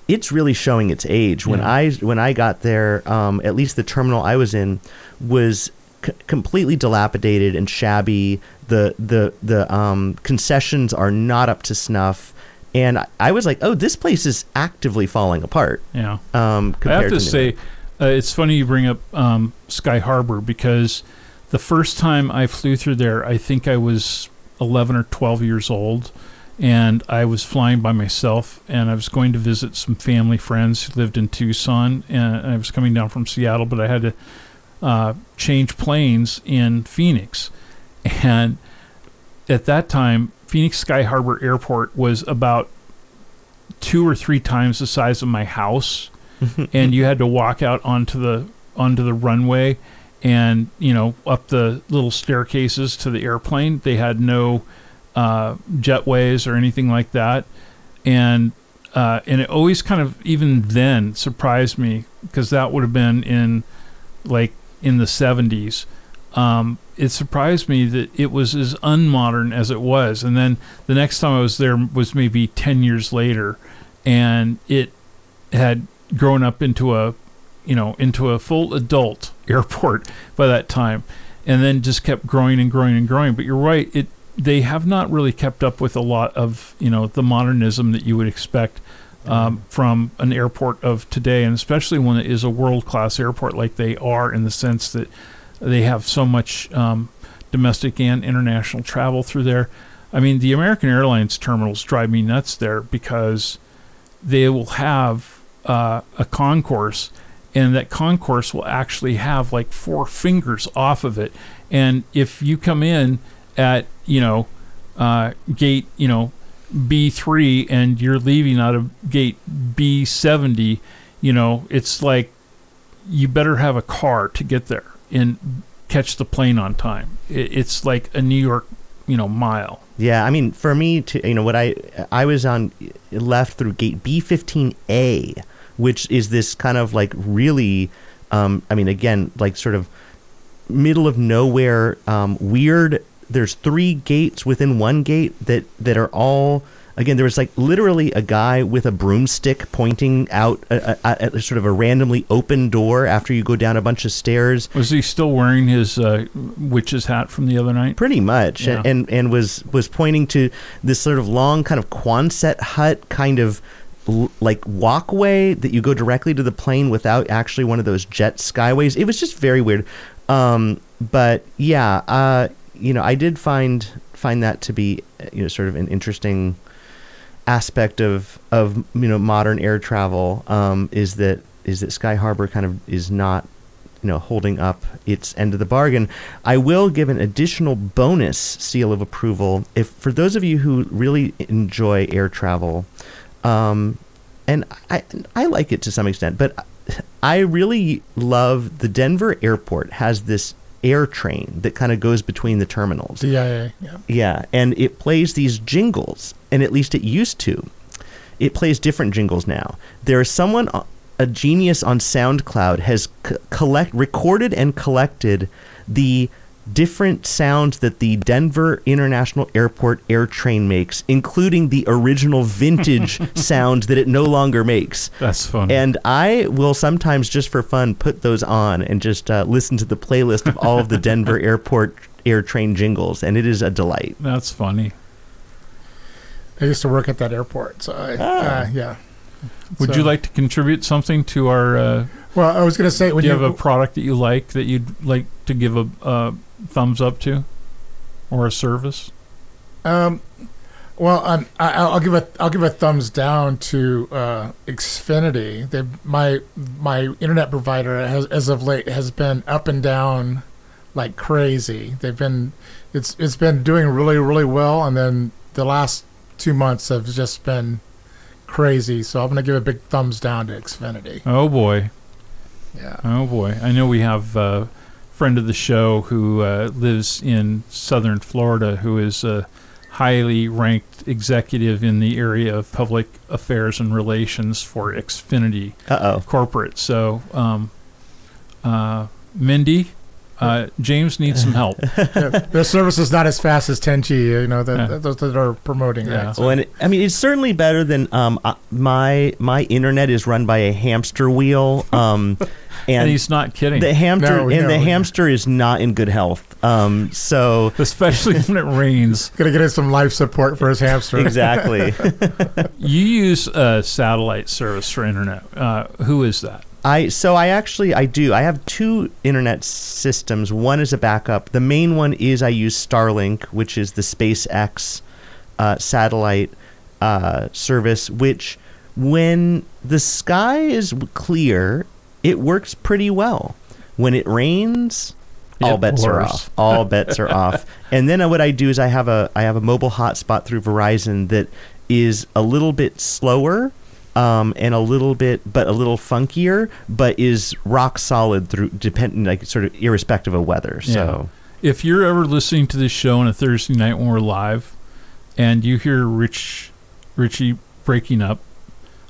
it's really showing its age. When Yeah. I when I got there, um, at least the terminal I was in was c- completely dilapidated and shabby. The the the um, concessions are not up to snuff. And I- I was like, "Oh, this place is actively falling apart." Yeah. Um, I compared have to to say, uh, it's funny you bring up um, Sky Harbor because the first time I flew through there, I think I was 11 or 12 years old, and I was flying by myself, and I was going to visit some family friends who lived in Tucson, and I was coming down from Seattle, but I had to uh, change planes in Phoenix, and at that time, Phoenix Sky Harbor Airport was about two or three times the size of my house. And you had to walk out onto the onto the runway and you know up the little staircases to the airplane. They had no uh, jetways or anything like that. And uh, and it always kind of even then surprised me because that would have been in like in the 70s um, it surprised me that it was as unmodern as it was. And then the next time i was there was maybe 10 years later and it had grown up into a you know into a full adult airport by that time and then just kept growing and growing and growing. But you're right it they have not really kept up with a lot of you know the modernism that you would expect um, from an airport of today and especially when it is a world class airport like they are in the sense that they have so much um, domestic and international travel through there I mean, the American Airlines terminals drive me nuts there because they will have uh, a concourse, and that concourse will actually have like four fingers off of it. And if you come in at you know uh, gate you know B three and you're leaving out of gate B seventy, you know it's like you better have a car to get there and catch the plane on time. It's like a New York you know mile. Yeah, I mean, for me to you know what I I was on left through gate B fifteen A, which is this kind of like really, um, I mean, again, like sort of middle of nowhere, um, weird. There's three gates within one gate that that are all. Again, there was like literally a guy with a broomstick pointing out a, a, a, sort of a randomly open door after you go down a bunch of stairs. Was he still wearing his uh, witch's hat from the other night? pretty much Yeah. and, and and was was pointing to this sort of long kind of Quonset hut kind of like walkway that you go directly to the plane without actually one of those jet skyways it was just very weird um but yeah uh you know i did find find that to be you know sort of an interesting aspect of of you know modern air travel um, is that is that Sky Harbor kind of is not you know holding up its end of the bargain. I will give an additional bonus seal of approval if for those of you who really enjoy air travel, um, and I I like it to some extent, but I really love the Denver airport has this air train that kind of goes between the terminals. DIA. Yeah. Yeah, Yeah, and it plays these jingles, and at least it used to. It plays different jingles now. There is someone, uh, a genius on SoundCloud, has c- collect recorded and collected the different sounds that the Denver International Airport air train makes, including the original vintage sounds that it no longer makes. That's fun. And I will sometimes, just for fun, put those on and just uh, listen to the playlist of all of the Denver Airport air train jingles, and it is a delight. That's funny. I used to work at that airport, so I, Ah. uh, yeah. Would So- you like to contribute something to our? Uh, Well, I was going to say when do you you have a product that you like that you'd like to give a, a thumbs up to, or a service? Um, well, um, I, I'll give a I'll give a thumbs down to uh, Xfinity. They my my internet provider has as of late has been up and down like crazy. They've been it's it's been doing really really well, and then the last two months have just been crazy. So I'm gonna give a big thumbs down to Xfinity. Oh boy, Yeah. oh boy! I know we have a friend of the show who uh, lives in southern Florida, who is a highly ranked executive in the area of public affairs and relations for Xfinity. Uh oh. corporate. So, um, uh, Mindy, uh, James needs some help. yeah. Their service is not as fast as 10G. You know that Yeah. those that are promoting Yeah. that. So- Well, and it, I mean, it's certainly better than um, uh, my my internet is run by a hamster wheel, um, And and he's not kidding, the hamster No, and no, the no. hamster is not in good health. Um, so especially when it rains. Gonna get him some life support for his hamster. exactly. You use a satellite service for internet. Uh, who is that? I so I actually I do. I have two internet systems. One is a backup. The main one is I use Starlink, which is the SpaceX uh, satellite uh, service. Which, when the sky is clear, it works pretty well. When it rains, all It bets are off. All bets are off. And then what I do is I have a I have a mobile hotspot through Verizon that is a little bit slower um, and a little bit, but a little funkier, but is rock solid through dependent, like sort of irrespective of weather. So If you're ever listening to this show on a Thursday night when we're live, and you hear Rich, Richie breaking up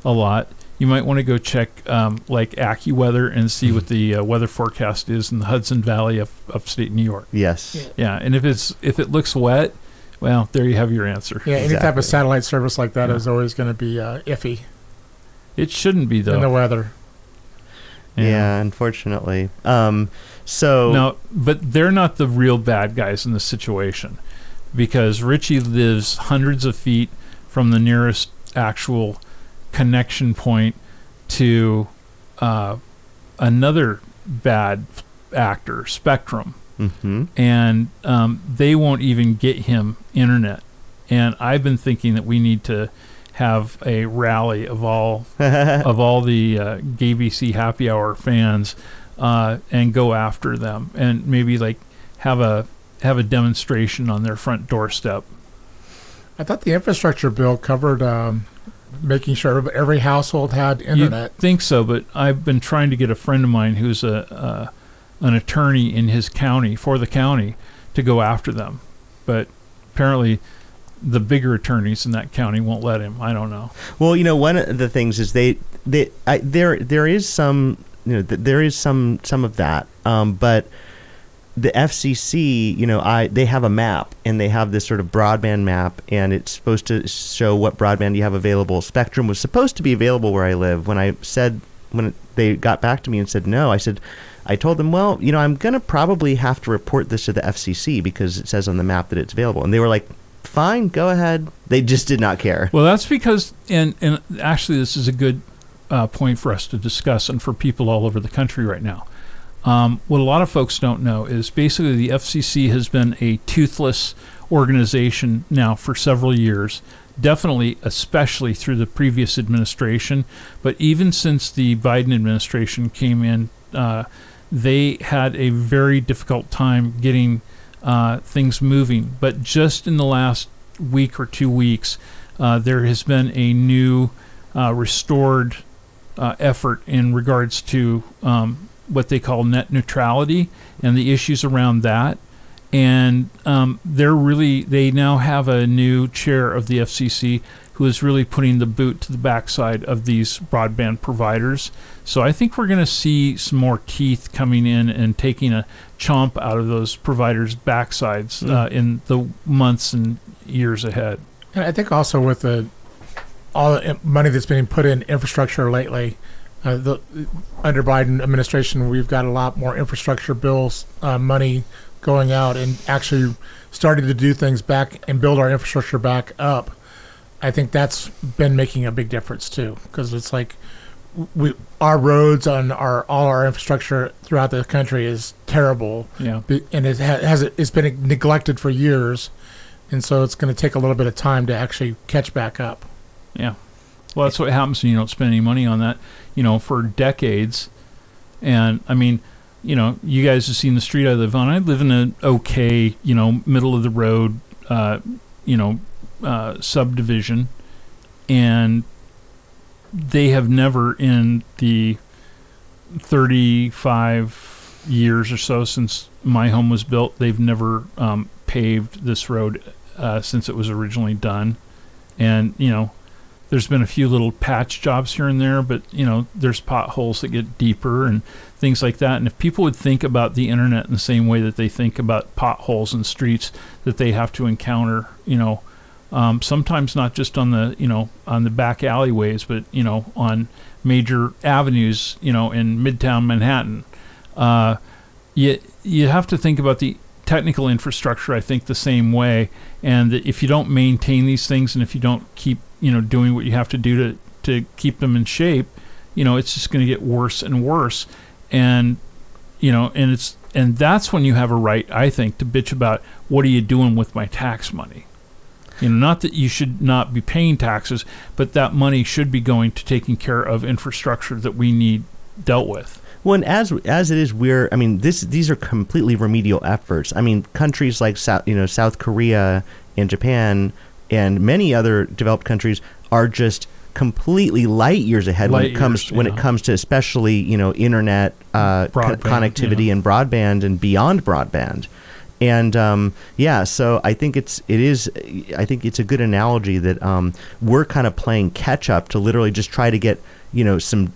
a lot, you might want to go check um, like AccuWeather and see what the uh, weather forecast is in the Hudson Valley of upstate New York. yes, Yeah, and if it's if it looks wet, well, there you have your answer. Yeah, any type of satellite service like that Yeah. is always going to be uh, iffy It shouldn't be though. in the though. weather. yeah, unfortunately. Um, so No, but they're not the real bad guys in this situation because Richie lives hundreds of feet from the nearest actual connection point to uh, another bad actor, Spectrum, mhm. and um, they won't even get him internet and I've been thinking that we need to have a rally of all of all the uh, GAYBC Happy Hour fans uh, and go after them, and maybe like have a have a demonstration on their front doorstep. I thought the infrastructure bill covered um, making sure every household had internet. You think so, but I've been trying to get a friend of mine who's a uh, an attorney in his county for the county to go after them, but apparently the bigger attorneys in that county won't let him. I don't know. Well, you know, one of the things is they they I, there there is some you know th- there is some some of that, um, but the FCC, you know, I they have a map and they have this sort of broadband map, and it's supposed to show what broadband you have available. Spectrum was supposed to be available where I live. When I said when they got back to me and said no, I said. I told them, well, you know, I'm going to probably have to report this to the FCC because it says on the map that it's available. And they were like, fine, go ahead. They just did not care. Well, that's because, and, and actually, this is a good uh, point for us to discuss and for people all over the country right now. Um, what a lot of folks don't know is basically the FCC has been a toothless organization now for several years, definitely, especially through the previous administration. But even since the Biden administration came in, uh, they had a very difficult time getting uh, things moving. But just in the last week or two weeks, uh, there has been a new uh, restored uh, effort in regards to um, what they call net neutrality and the issues around that. And um, they're really, they now have a new chair of the FCC who is really putting the boot to the backside of these broadband providers. So I think we're going to see some more teeth coming in and taking a chomp out of those providers' backsides Mm. uh, in the months and years ahead. And I think also with the all the money that's being put in infrastructure lately, uh, the under Biden administration, we've got a lot more infrastructure bills uh, money going out and actually starting to do things back and build our infrastructure back up. I think that's been making a big difference too, because it's like we our roads and our all our infrastructure throughout the country is terrible, Yeah. And it ha- has it's been neglected for years, and so it's going to take a little bit of time to actually catch back up. Yeah. Well, that's what happens when you don't spend any money on that, you know, for decades. And I mean, you know, you guys have seen the street I live on. I live in an okay, you know, middle of the road, uh, you know, uh, subdivision, and they have never in the 35 years or so since my home was built, they've never um, paved this road uh, since it was originally done. And, you know, there's been a few little patch jobs here and there, but, you know, there's potholes that get deeper and things like that. And if people would think about the internet in the same way that they think about potholes in streets that they have to encounter, you know, um, sometimes not just on the you know on the back alleyways, but you know on major avenues, you know in Midtown Manhattan. Uh, you you have to think about the technical infrastructure. I think the same way, and if you don't maintain these things, and if you don't keep you know doing what you have to do to to keep them in shape, you know it's just going to get worse and worse, and you know and it's and that's when you have a right, I think, to bitch about what are you doing with my tax money. You know, not that you should not be paying taxes, but that money should be going to taking care of infrastructure that we need dealt with. Well, and as as it is, we're I mean this these are completely remedial efforts. I mean countries like South you know South Korea and Japan and many other developed countries are just completely light years ahead when it comes years, when yeah. it comes to especially you know internet uh, co- connectivity yeah. and broadband and beyond broadband. And um, yeah, so I think it's it is I think it's a good analogy that um, we're kind of playing catch up to literally just try to get you know some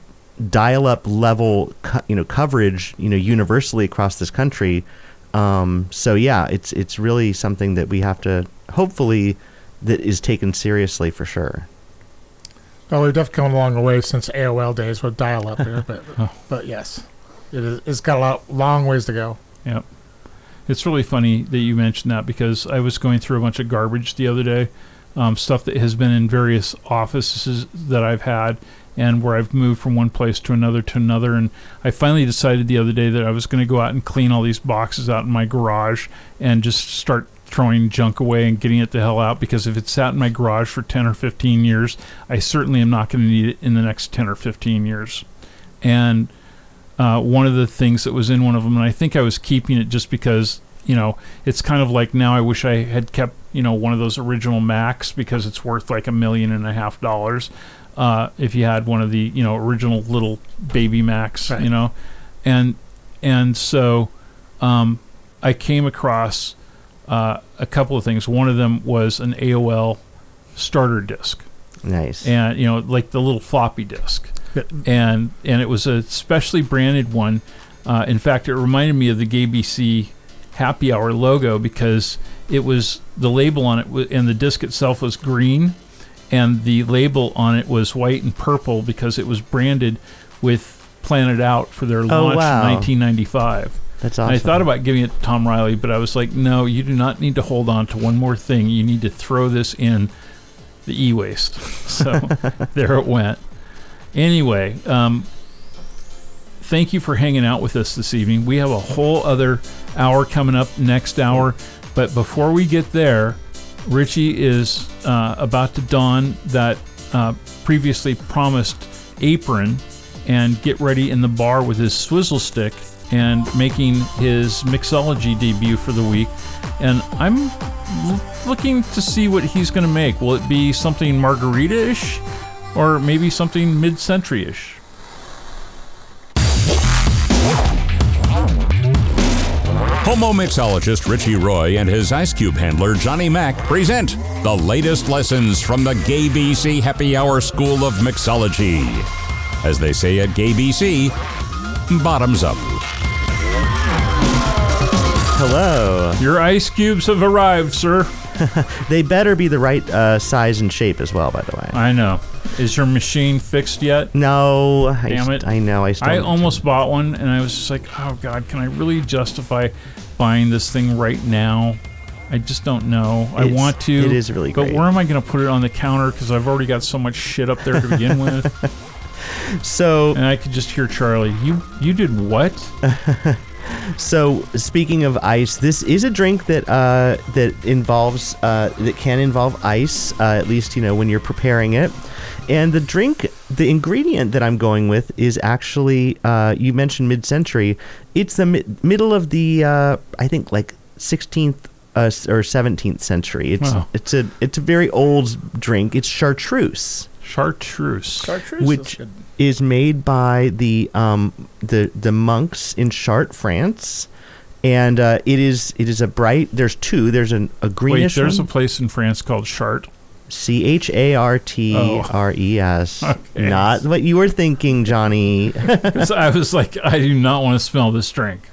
dial-up level co- you know coverage you know universally across this country. Um, so yeah, it's it's really something that we have to hopefully that is taken seriously for sure. Well, we've definitely come a long way since AOL days with dial-up there, but Oh. but yes, it is, it's got a lot, long ways to go. Yep. It's really funny that you mentioned that because I was going through a bunch of garbage the other day, um, stuff that has been in various offices that I've had and where I've moved from one place to another to another. And I finally decided the other day that I was going to go out and clean all these boxes out in my garage and just start throwing junk away and getting it the hell out because if it's sat in my garage for 10 or 15 years, I certainly am not going to need it in the next 10 or 15 years. And uh, one of the things that was in one of them, and I think I was keeping it just because, you know, it's kind of like now I wish I had kept, you know, one of those original Macs because it's worth like a million and a half dollars. Uh, if you had one of the, you know, original little baby Macs, Right. you know, and and so um, I came across uh, a couple of things. One of them was an AOL starter disk, Nice. and you know, like the little floppy disk, and and it was a specially branded one. Uh, in fact, it reminded me of the GAYBC Happy Hour logo because it was the label on it wa- and the disc itself was green, and the label on it was white and purple because it was branded with PlanetOut for their launch Oh, wow. in 1995. That's And. I thought about giving it to Tom Riley, but I was like, no, you do not need to hold on to one more thing. You need to throw this in the e waste. So there it went. Anyway, um, thank you for hanging out with us this evening. We have a whole other hour coming up next hour. But before we get there, Richie is uh, about to don that uh, previously promised apron and get ready in the bar with his swizzle stick and making his mixology debut for the week. And I'm looking to see what he's going to make. Will it be something margarita ish or maybe something mid century ish? Homo mixologist Richie Roy and his ice cube handler Johnny Mac present the latest lessons from the GAYBC Happy Hour School of Mixology. As they say at GAYBC, bottoms up. Hello. Your ice cubes have arrived, sir. They better be the right uh, size and shape as well, by the way. I know. Is your machine fixed yet? No, I, Damn st- it. I know. I I need to- almost bought one and I was just like, oh God, can I really justify buying this thing right now? I just don't know. I want to. it is really But great. where am I going to put it on the counter? Because I've already got so much shit up there to begin with. So, And I could just hear Charlie. You you did what? so speaking of ice, this is a drink that uh, that involves uh, that can involve ice. Uh, at least you know when you're preparing it. And the drink, the ingredient that I'm going with is actually uh, you mentioned mid-century. It's the mi- middle of the uh, I think like 16th uh, or 17th century. It's Wow. it's a it's a very old drink. It's chartreuse. Chartreuse. Chartreuse Which- is made by the um, the the monks in Chartres, France, and uh, it is it is a bright. There's two. There's an, a green. Wait, greenish there's a place in France called Chart. C H A R T R E S. Not what you were thinking, Johnny. I was like, I do not want to smell this drink.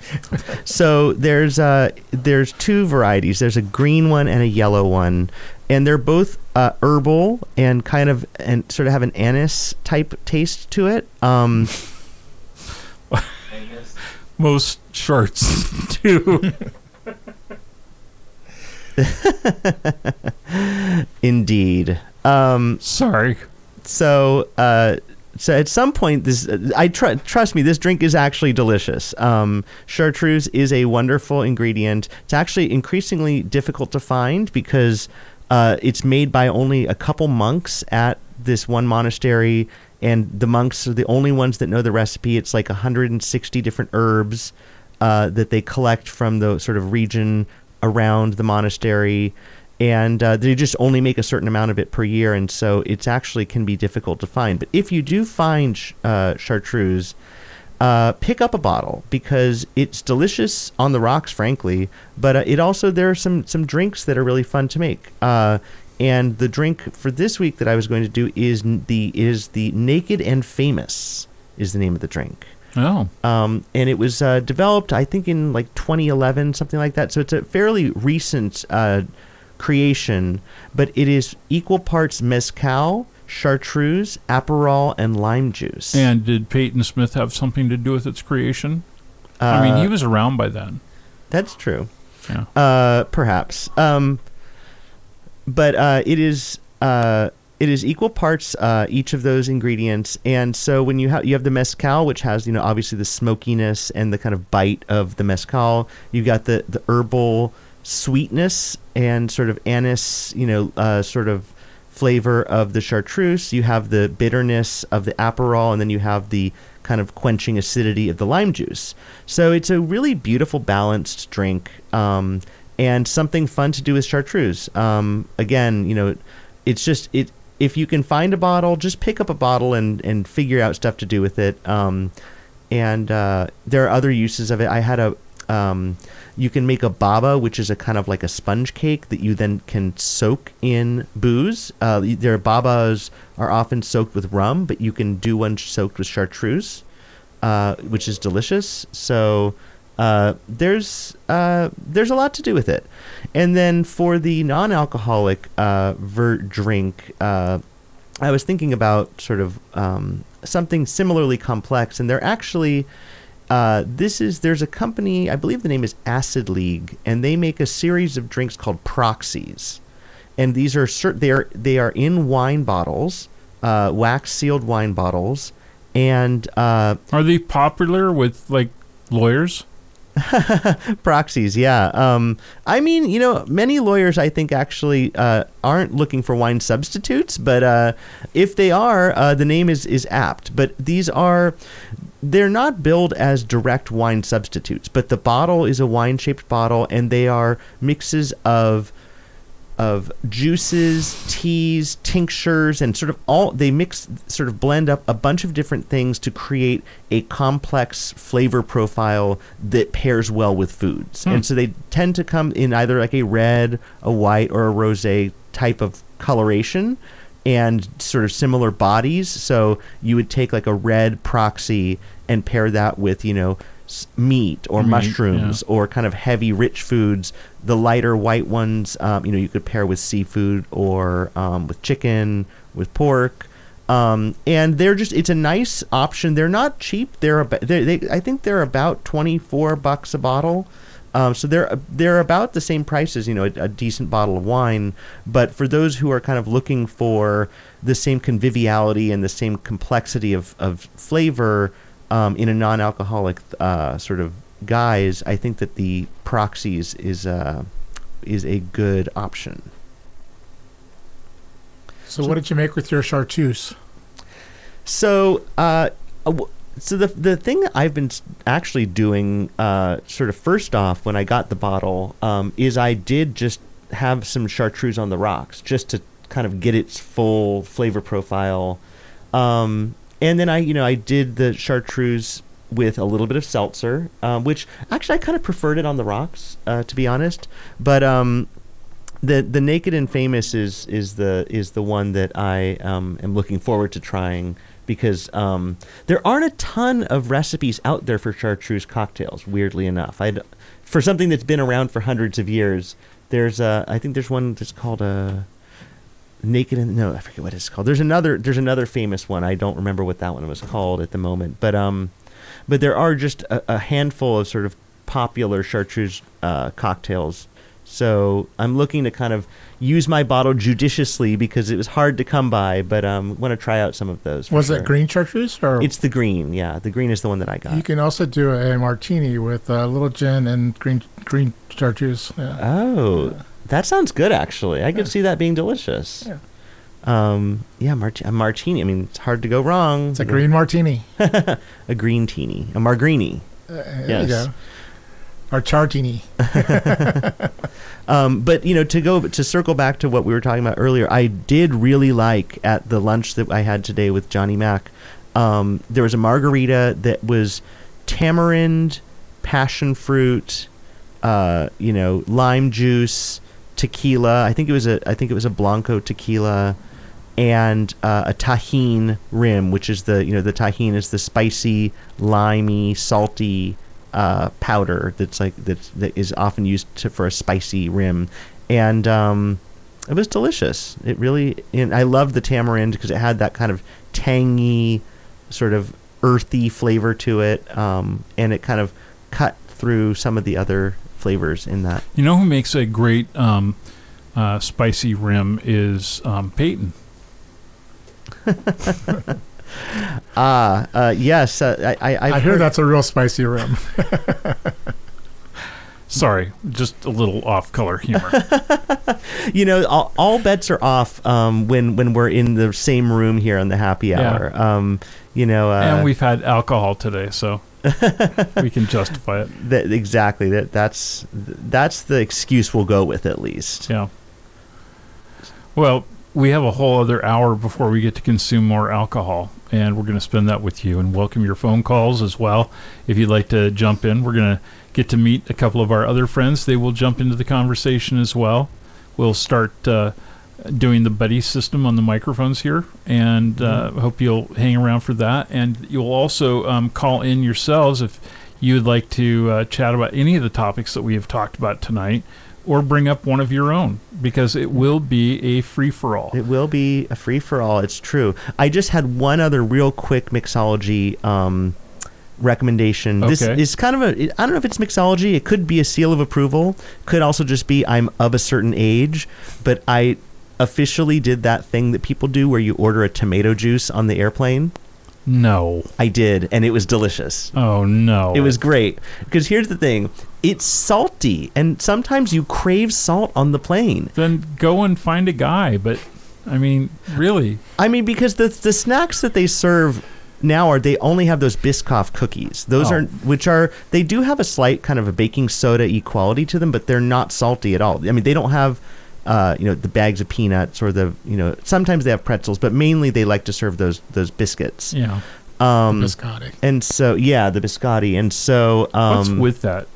so there's uh there's two varieties. There's a green one and a yellow one, and they're both uh, herbal and kind of and sort of have an anise type taste to it. Um, Most charts do. indeed. Um, Sorry. so uh so at some point this i tr- trust me this drink is actually delicious um, chartreuse is a wonderful ingredient it's actually increasingly difficult to find because uh, it's made by only a couple monks at this one monastery and the monks are the only ones that know the recipe it's like 160 different herbs uh, that they collect from the sort of region around the monastery and uh, they just only make a certain amount of it per year, and so it's actually can be difficult to find. But if you do find uh, chartreuse, uh, pick up a bottle because it's delicious on the rocks, frankly. But uh, it also there are some some drinks that are really fun to make. Uh, and the drink for this week that I was going to do is the is the Naked and Famous is the name of the drink Oh. um, and it was uh, developed, I think, in like 2011, something like that. So it's a fairly recent uh, creation, but it is equal parts mezcal, chartreuse, aperol, and lime juice. And did Peyton Smith have something to do with its creation? I mean, Uh, he was around by then. That's true. Yeah. Uh, perhaps. Um, but uh, it is uh, it is equal parts uh, each of those ingredients, and so when you have you have the mezcal, which has you know obviously the smokiness and the kind of bite of the mezcal. You've got the the herbal sweetness and sort of anise, you know, uh, sort of flavor of the chartreuse. You have the bitterness of the Aperol, and then you have the kind of quenching acidity of the lime juice. So it's a really beautiful, balanced drink, um, and something fun to do with chartreuse. Um, again, you know, it's just it. If you can find a bottle, just pick up a bottle and and figure out stuff to do with it. Um, and uh, there are other uses of it. I had a um, you can make a baba, which is a kind of like a sponge cake that you then can soak in booze. Uh, their babas are often soaked with rum, but you can do one soaked with chartreuse, uh, which is delicious. So uh, there's uh, there's a lot to do with it. And then for the non-alcoholic uh, vert drink, uh, I was thinking about sort of um, something similarly complex, and they're actually uh, this is there's a company I believe the name is Acid League, and they make a series of drinks called Proxies, and these are cert- they are they are in wine bottles, uh, wax sealed wine bottles, and uh, Are they popular with like lawyers? proxies yeah. Um, i mean you know many lawyers i think actually uh, aren't looking for wine substitutes but uh, if they are uh, the name is is apt. But these are they're not billed as direct wine substitutes but the bottle is a wine shaped bottle and they are mixes of of juices, teas, tinctures, and sort of all they mix, sort of blend up a bunch of different things to create a complex flavor profile that pairs well with foods. Hmm. And so they tend to come in either like a red, a white, or a rose type of coloration and sort of similar bodies. So you would take like a red proxy and pair that with, you know, meat or Meat, mushrooms or kind of heavy, rich foods. The lighter white ones, um, you know, you could pair with seafood or um, with chicken, with pork. Um, and they're just, it's a nice option. They're not cheap. They're, about, they they, I think they're about 24 bucks a bottle. Um, so they're they're about the same price as you know a, a decent bottle of wine, but for those who are kind of looking for the same conviviality and the same complexity of, of flavor um, in a non-alcoholic uh, sort of guise, I think that the proxies is uh, is a good option. So, what did you make with your chartreuse? So, uh, uh, w- so the the thing that I've been actually doing, uh, sort of first off, when I got the bottle, um, is I did just have some chartreuse on the rocks, just to kind of get its full flavor profile, um, and then I, you know, I did the chartreuse with a little bit of seltzer, um, which actually I kind of preferred it on the rocks, uh, to be honest, but um, the the naked and famous is is the is the one that I um, am looking forward to trying because um, there aren't a ton of recipes out there for chartreuse cocktails. Weirdly enough, I for something that's been around for hundreds of years. There's a I think there's one that's called a naked and no I forget what it's called. There's another there's another famous one. I don't remember what that one was called at the moment, but um, but there are just a, a handful of sort of popular chartreuse uh, cocktails. So I'm looking to kind of use my bottle judiciously because it was hard to come by, but um, want to try out some of those. Was sure. it green chartreuse or? It's the green, yeah. The green is the one that I got. you can also do a martini with a little gin and green green chartreuse. Yeah. oh, that sounds good. Actually, I could see that being delicious. Yeah. Um, yeah, mart- a martini. I mean, it's hard to go wrong. It's a green martini. a green teeny, a margrini. Uh, Yes. Or chartini. Um, but you know, to go to circle back to what we were talking about earlier, I did really like at the lunch that I had today with Johnny Mac. Um, there was a margarita that was tamarind, passion fruit, uh, you know, lime juice, tequila. I think it was a I think it was a blanco tequila, and uh, a Tajín rim, which is the you know the Tajín is the spicy, limey, salty uh, powder that's like that's that is often used to, for a spicy rim, and um, it was delicious. It really and I loved the tamarind because it had that kind of tangy, sort of earthy flavor to it, um, and it kind of cut through some of the other flavors in that. You know who makes a great um, uh, spicy rim is um, Peyton. Ah, uh, yes, uh, I I, i I've hear heard- that's a real spicy rim. Sorry, just a little off color humor. you know, all, all bets are off um, when when we're in the same room here on the happy Yeah. hour. Um, you know, uh, and we've had alcohol today, so we can justify it. that, exactly that that's that's the excuse we'll go with at least. Yeah. Well, we have a whole other hour before we get to consume more alcohol, and we're going to spend that with you and welcome your phone calls as well. If you'd like to jump in, we're going to get to meet a couple of our other friends. They will jump into the conversation as well. We'll start uh, doing the buddy system on the microphones here, and uh, hope you'll hang around for that. And you'll also um, call in yourselves if you would like to uh, chat about any of the topics that we have talked about tonight or bring up one of your own because it will be a free for all. It will be a free for all. It's true. I just had one other real quick mixology um, recommendation. This is kind of a. I don't know if it's mixology. It could be a seal of approval. Could also just be I'm of a certain age. But I officially did that thing that people do where you order a tomato juice on the airplane. No. I did, and it was delicious. Oh no. It was great because here's the thing: it's salty, and sometimes you crave salt on the plane. Then go and find a guy, but I mean, really. I mean, because the the snacks that they serve now are they only have those Biscoff cookies. Those Oh. are which are they do have a slight kind of a baking soda equality to them, but they're not salty at all. I mean, they don't have. Uh, you know the bags of peanuts or the you know sometimes they have pretzels but mainly they like to serve those those biscuits Yeah. um Biscotti. and so yeah the biscotti and so um What's with that?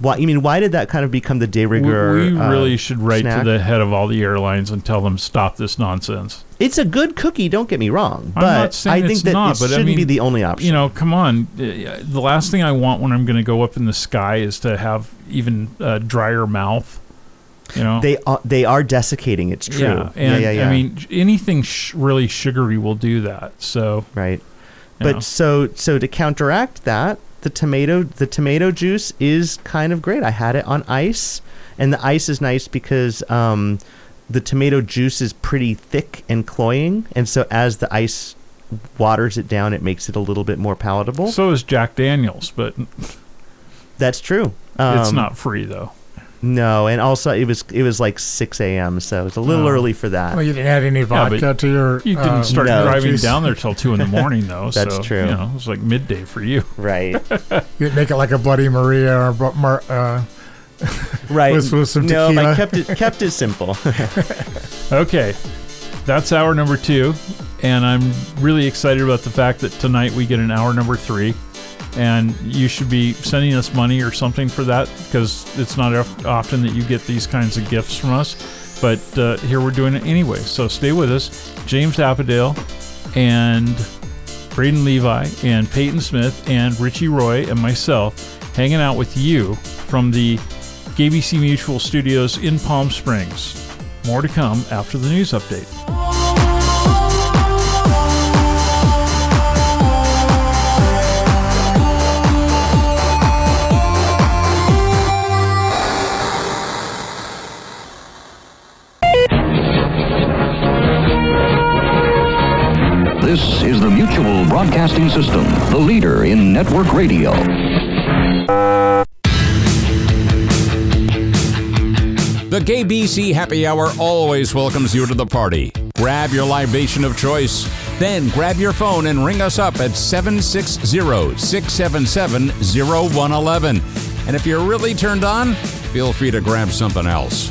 Why you mean why did that kind of become the de We, rigueur we uh, really should write snack? to the head of all the airlines and tell them stop this nonsense. it's a good cookie don't get me wrong I'm but not saying i think it's that not, it but I shouldn't be mean, the only option You know, come on. Uh, The last thing I want when I'm going to go up in the sky is to have even a drier mouth. You know. they are they are desiccating it's true Yeah, and yeah, yeah, yeah. I mean anything sh- really sugary will do that. So, right but know. so so to counteract that the tomato the tomato juice is kind of great. I had it on ice and the ice is nice because um, the tomato juice is pretty thick and cloying and so as the ice waters it down it makes it a little bit more palatable. So is Jack Daniels, but that's true. It's Um, not free though. No and also it was it was like 6 a.m so it's a little Oh. early for that Well, you didn't add any but vodka to your. You didn't uh, start no. driving juice. down there till two in the morning though. That's so, true. You know, it was like midday for you. right You didn't make it like a Bloody Maria or Bro- Mar- uh, right With- with some no i kept it kept it simple Okay, that's hour number two, and I'm really excited about the fact that tonight we get an hour number three, and you should be sending us money or something for that because it's not often that you get these kinds of gifts from us. But uh, here we're doing it anyway, so stay with us. James Apedaile and Braden Levi and Peyton Smith and Richie Roy and myself hanging out with you from the GAYBC Mutual Studios in Palm Springs. More to come after the news update. This is the Mutual Broadcasting System, the leader in network radio. The GAYBC Happy Hour always welcomes you to the party. Grab your libation of choice. Then grab your phone and ring us up at 760 677 0111. And if you're really turned on, feel free to grab something else.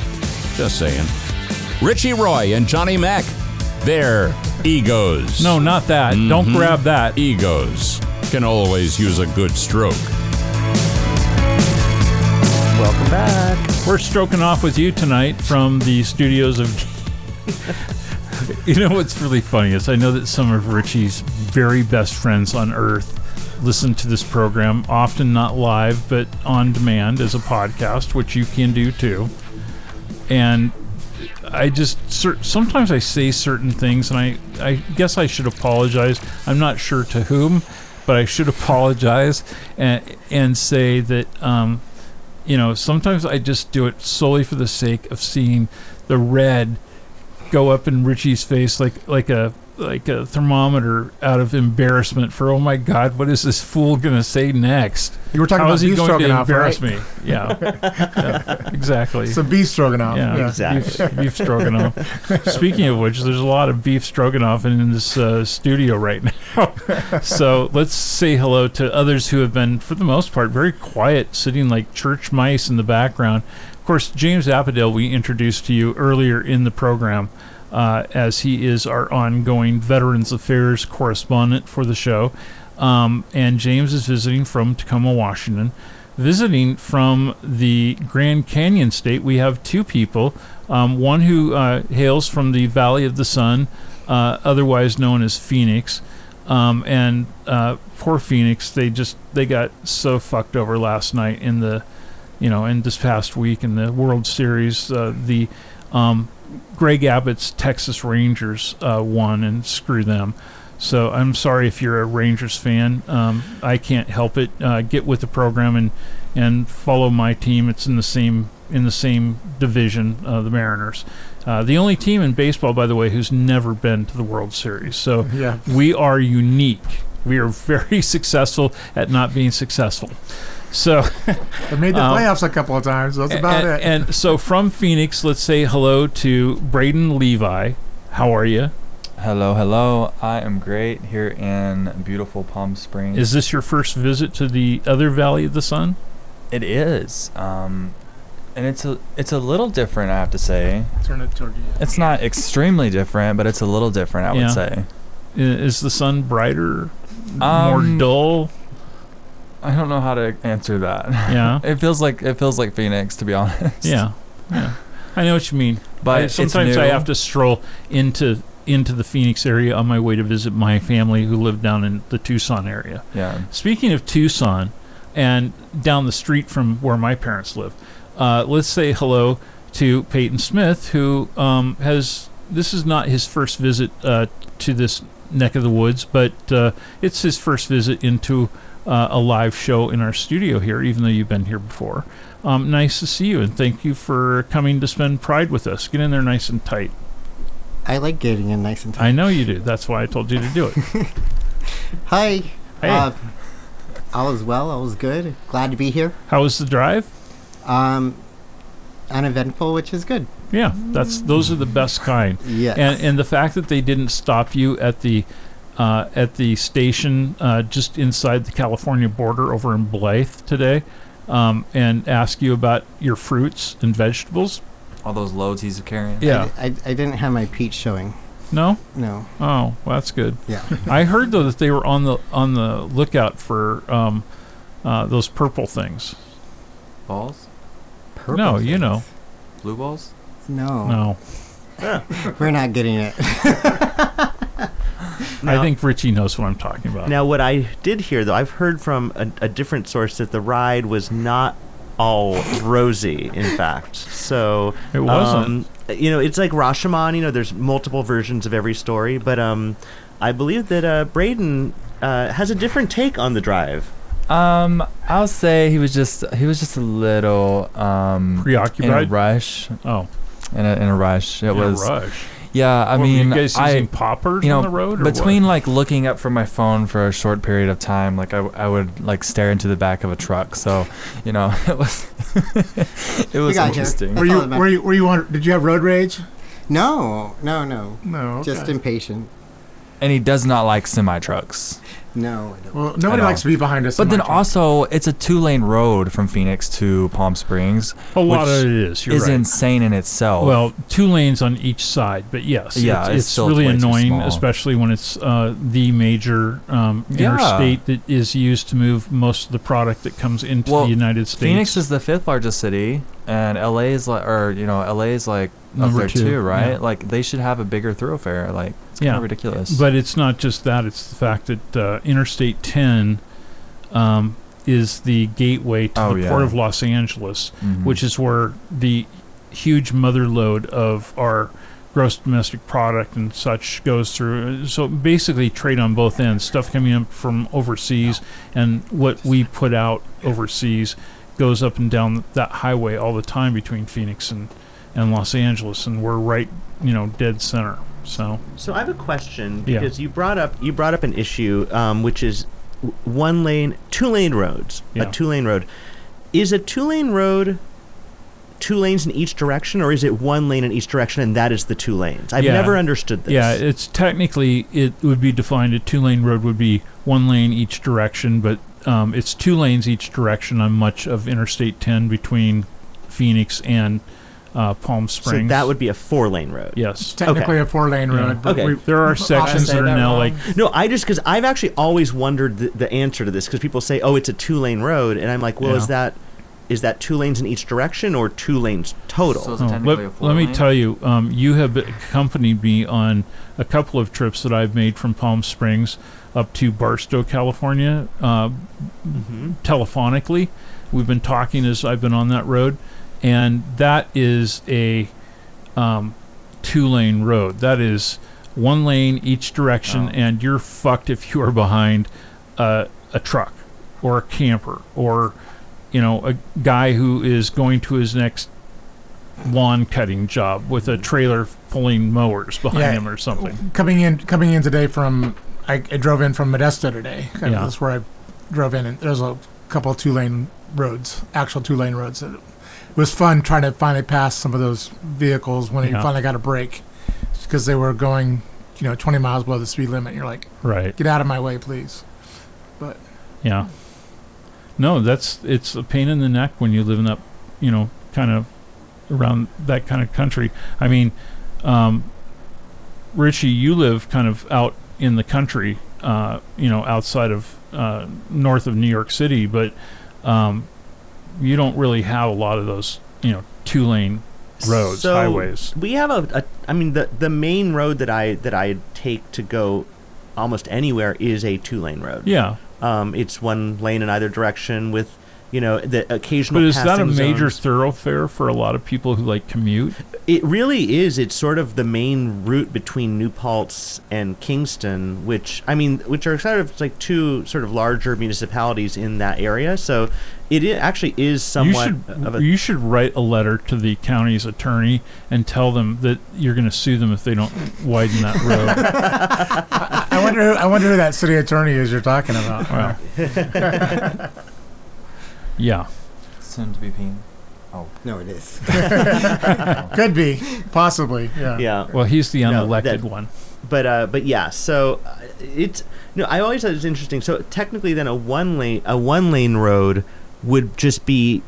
Just saying. Richie Roy and Johnny Mac. They're egos. No, not that. Don't Mhm. grab that. Egos can always use a good stroke. welcome back We're stroking off with you tonight from the studios of. you know what's really funny is I know that some of Richie's very best friends on earth listen to this program, often not live, but on demand as a podcast, which you can do too. And I just sometimes I say certain things, and I I guess I should apologize. I'm not sure to whom, but I should apologize and and say that um, you know sometimes I just do it solely for the sake of seeing the red go up in Richie's face like like a like a thermometer out of embarrassment for oh my god, what is this fool gonna say next? You were talking How about is he beef going to stroganoff, embarrass right? me? Yeah, Yeah, exactly. Some beef stroganoff. yeah, Yeah. Exactly. Beef, beef stroganoff. Speaking of which, there's a lot of beef stroganoff in this uh, studio right now. so let's say hello to others who have been, for the most part, very quiet, sitting like church mice in the background. Of course, James Apedaile, we introduced to you earlier in the program, uh, as he is our ongoing Veterans Affairs correspondent for the show. Um, and James is visiting from Tacoma, Washington. Visiting from the Grand Canyon State, we have two people. Um, one who uh, hails from the Valley of the Sun, uh, otherwise known as Phoenix. Um, and uh, poor Phoenix, they just they got so fucked over last night in the, you know, in this past week in the World Series. Uh, the um, Greg Abbott's Texas Rangers uh, won, and screw them. So I'm sorry if you're a Rangers fan. Um, I can't help it. Uh, get with the program and and follow my team. It's in the same in the same division, uh, the Mariners. Uh, the only team in baseball, by the way, who's never been to the World Series. So Yeah. we are unique. We are very successful at not being successful. So They made the Um, playoffs a couple of times. That's about and, it. and so from Phoenix, let's say hello to Braden Levi. How are you? Hello, hello. I am great here in beautiful Palm Springs. Is this your first visit to the other Valley of the Sun? it is. Um, and it's a it's a little different, I have to say. Turn it toward you. It's not extremely different, but it's a little different, I Yeah. would say. Is the sun brighter, more Um, dull? I don't know how to answer that. Yeah, it feels like it feels like Phoenix, to be honest. yeah, yeah. I know what you mean. But I- sometimes I have to stroll into into the Phoenix area on my way to visit my family who live down in the Tucson area. Yeah. Speaking of Tucson, and down the street from where my parents live, uh, let's say hello to Peyton Smith, who um, has. This is not his first visit uh, to this neck of the woods, but uh, it's his first visit into uh, a live show in our studio here, even though you've been here before. Um, nice to see you, and thank you for coming to spend Pride with us. Get in there nice and tight. I like getting in nice and tight. I know you do. That's why I told you to do it. Hi. Hey. Uh, all is well. All is good. Glad to be here. How was the drive? Um, uneventful, which is good. Yeah, that's those are the best kind. Yes. And and the fact that they didn't stop you at the uh, at the station uh, just inside the California border over in Blythe today, um, and ask you about your fruits and vegetables. All those loads he's carrying. Yeah. I, I, I didn't have my peach showing. No. No. Oh, well, that's good. Yeah. I heard though that they were on the on the lookout for um, uh, those purple things. Balls? Purple no, you know, Blue balls? No. no. We're not getting it. I think Richie knows what I'm talking about. Now, what I did hear, though, I've heard from a, a different source that the ride was not all rosy, in fact. So It wasn't. Um, you know, it's like Rashomon. You know, there's multiple versions of every story, but um, I believe that uh, Braden uh, has a different take on the drive. Um, I'll say he was just he was just a little um in a Preoccupied. rush. Oh, In a in a rush. It in a was rush. Yeah, I What, were mean you guys I using poppers you know, on the road, or between what? like looking up from my phone for a short period of time, like I, I would like stare into the back of a truck. So, you know, it was it was got you. interesting. That's Were all you that matters. were you were you on? Did you have road rage? No. No. No. No. Just impatient. And he does not like semi trucks. No. I don't. Well, nobody likes know. to be behind us. But then also, it's a two lane road from Phoenix to Palm Springs. a lot which of it is. You're is right. insane in itself. Well, two lanes on each side, but yes, Yeah, it's, it's it's really annoying, especially when it's uh, the major um, Yeah. interstate that is used to move most of the product that comes into Well, the United States. Phoenix is the fifth largest city, and LA is like, or you know, LA is like Number up there two, too, right? yeah. Like they should have a bigger thoroughfare. Like it's Yeah. kind of ridiculous. But it's not just that; it's the fact that uh, Interstate 10 um, is the gateway to Oh, the yeah. port of Los Angeles, Mhm. which is where the huge mother load of our gross domestic product and such goes through. So basically, trade on both ends. Stuff coming up from overseas and what we put out overseas goes up and down that highway all the time between Phoenix and, and Los Angeles, and we're right, you know, dead center. So So I have a question Yeah. because you brought up you brought up an issue, um, which is one lane, two lane roads. Yeah. A two lane road is a two lane road. Two lanes in each direction, or is it one lane in each direction, and that is the two lanes? I've Yeah. never understood this. yeah, it's technically it would be defined. A two lane road would be one lane each direction, but um, it's two lanes each direction on much of Interstate 10 between Phoenix and uh, Palm so Springs. that would be a four lane road. yes. Technically a four lane Yeah. road. But Okay. we, There are sections say that are that now wrong. like No, I just because I've actually always wondered the, the answer to this because people say, "Oh, it's a two lane road," and I'm like, "Well, is Yeah. that is that two lanes in each direction or two lanes total?" So is it Oh, technically a let, four let me tell you, um, you have accompanied me on a couple of trips that I've made from Palm Springs up to Barstow, California, uh, Mhm. telephonically. We've been talking as I've been on that road, and that is a um, two-lane road. That is one lane each direction, Oh. and you're fucked if you are behind a, a truck or a camper or you know a guy who is going to his next lawn cutting job with a trailer pulling mowers behind Yeah. him or something. coming in coming in today from I, I drove in from Modesto today. Yeah. That's where I drove in, and there's a couple of two lane roads, actual two lane roads. It was fun trying to finally pass some of those vehicles when you finally got a break because they were going, you know, 20 miles below the speed limit. You're like, Right. get out of my way, please. But yeah. No, that's it's a pain in the neck when you live in that, you know, kind of around that kind of country. I mean, um, Richie, you live kind of out in the country, uh, you know, outside of uh, north of New York City, but um, you don't really have a lot of those, you know, two lane roads, So, highways. We have a, a I mean the the main road that I that I take to go almost anywhere is a two lane road. Yeah, Um, it's one lane in either direction with you know the occasional. but is that a major zones. thoroughfare for a lot of people who like commute? It really is. It's sort of the main route between New Paltz and Kingston, which I mean, which are sort of like two sort of larger municipalities in that area. So it actually is somewhat you should of a you should write a letter to the county's attorney and tell them that you're going to sue them if they don't widen that road. I wonder. Who, I wonder who that city attorney is you're talking about. Well. yeah, Soon to be peen. Oh no, it is. Could be, possibly. Yeah. yeah. well, he's the No, unelected that- one. but uh, but yeah, so uh, it's no. I always thought it was interesting. So technically, then a one lane a one lane road would just be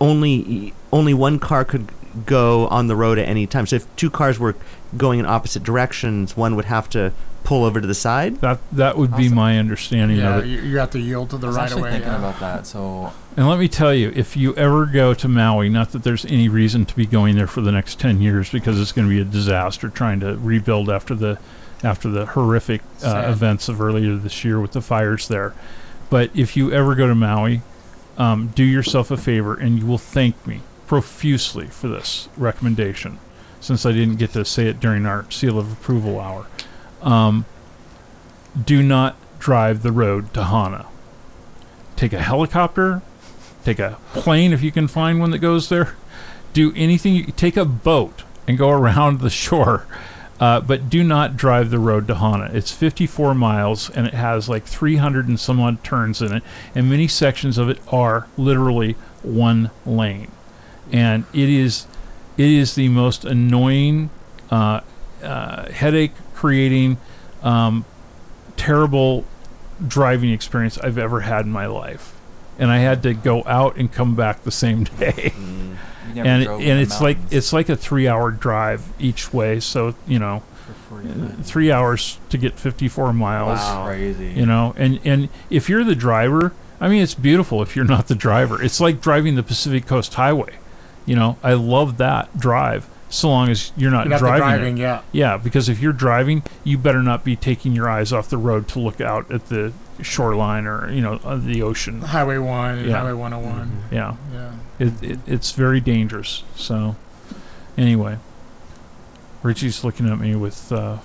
only only one car could go on the road at any time. So if two cars were going in opposite directions, one would have to pull over to the side. That that would be Awesome. my understanding Yeah, of it. you, you have to yield to I the was right actually way. thinking yeah. about that. So And let me tell you, if you ever go to Maui, not that there's any reason to be going there for the next ten years because it's going to be a disaster trying to rebuild after the after the horrific uh, events of earlier this year with the fires there. But if you ever go to Maui, um, do yourself a favor and you will thank me profusely for this recommendation, since I didn't get to say it during our seal of approval hour. Um, do not drive the road to Hana. Take a helicopter, take a plane if you can find one that goes there. Do anything. You, take a boat and go around the shore. Uh, but do not drive the road to Hana. It's 54 miles and it has like 300 and some odd turns in it, and many sections of it are literally one lane, and it is it is the most annoying, uh, uh, headache creating, um, terrible driving experience I've ever had in my life, and I had to go out and come back the same day. Mm, you never and drove and the it's like it's like a three hour drive each way so you know uh, three hours to get 54 miles That's crazy. you know? And and if you're the driver i mean it's beautiful if you're not the driver. It's like driving the pacific coast highway you know? I love that drive so long as you're not You're not driving, it. driving, yeah. yeah because if you're driving you better not be taking your eyes off the road to look out at the shoreline or you know uh, the ocean Highway 1 and Yeah. Highway 101. yeah Yeah. it, it it's very dangerous. So, anyway, Richie's looking at me with uh,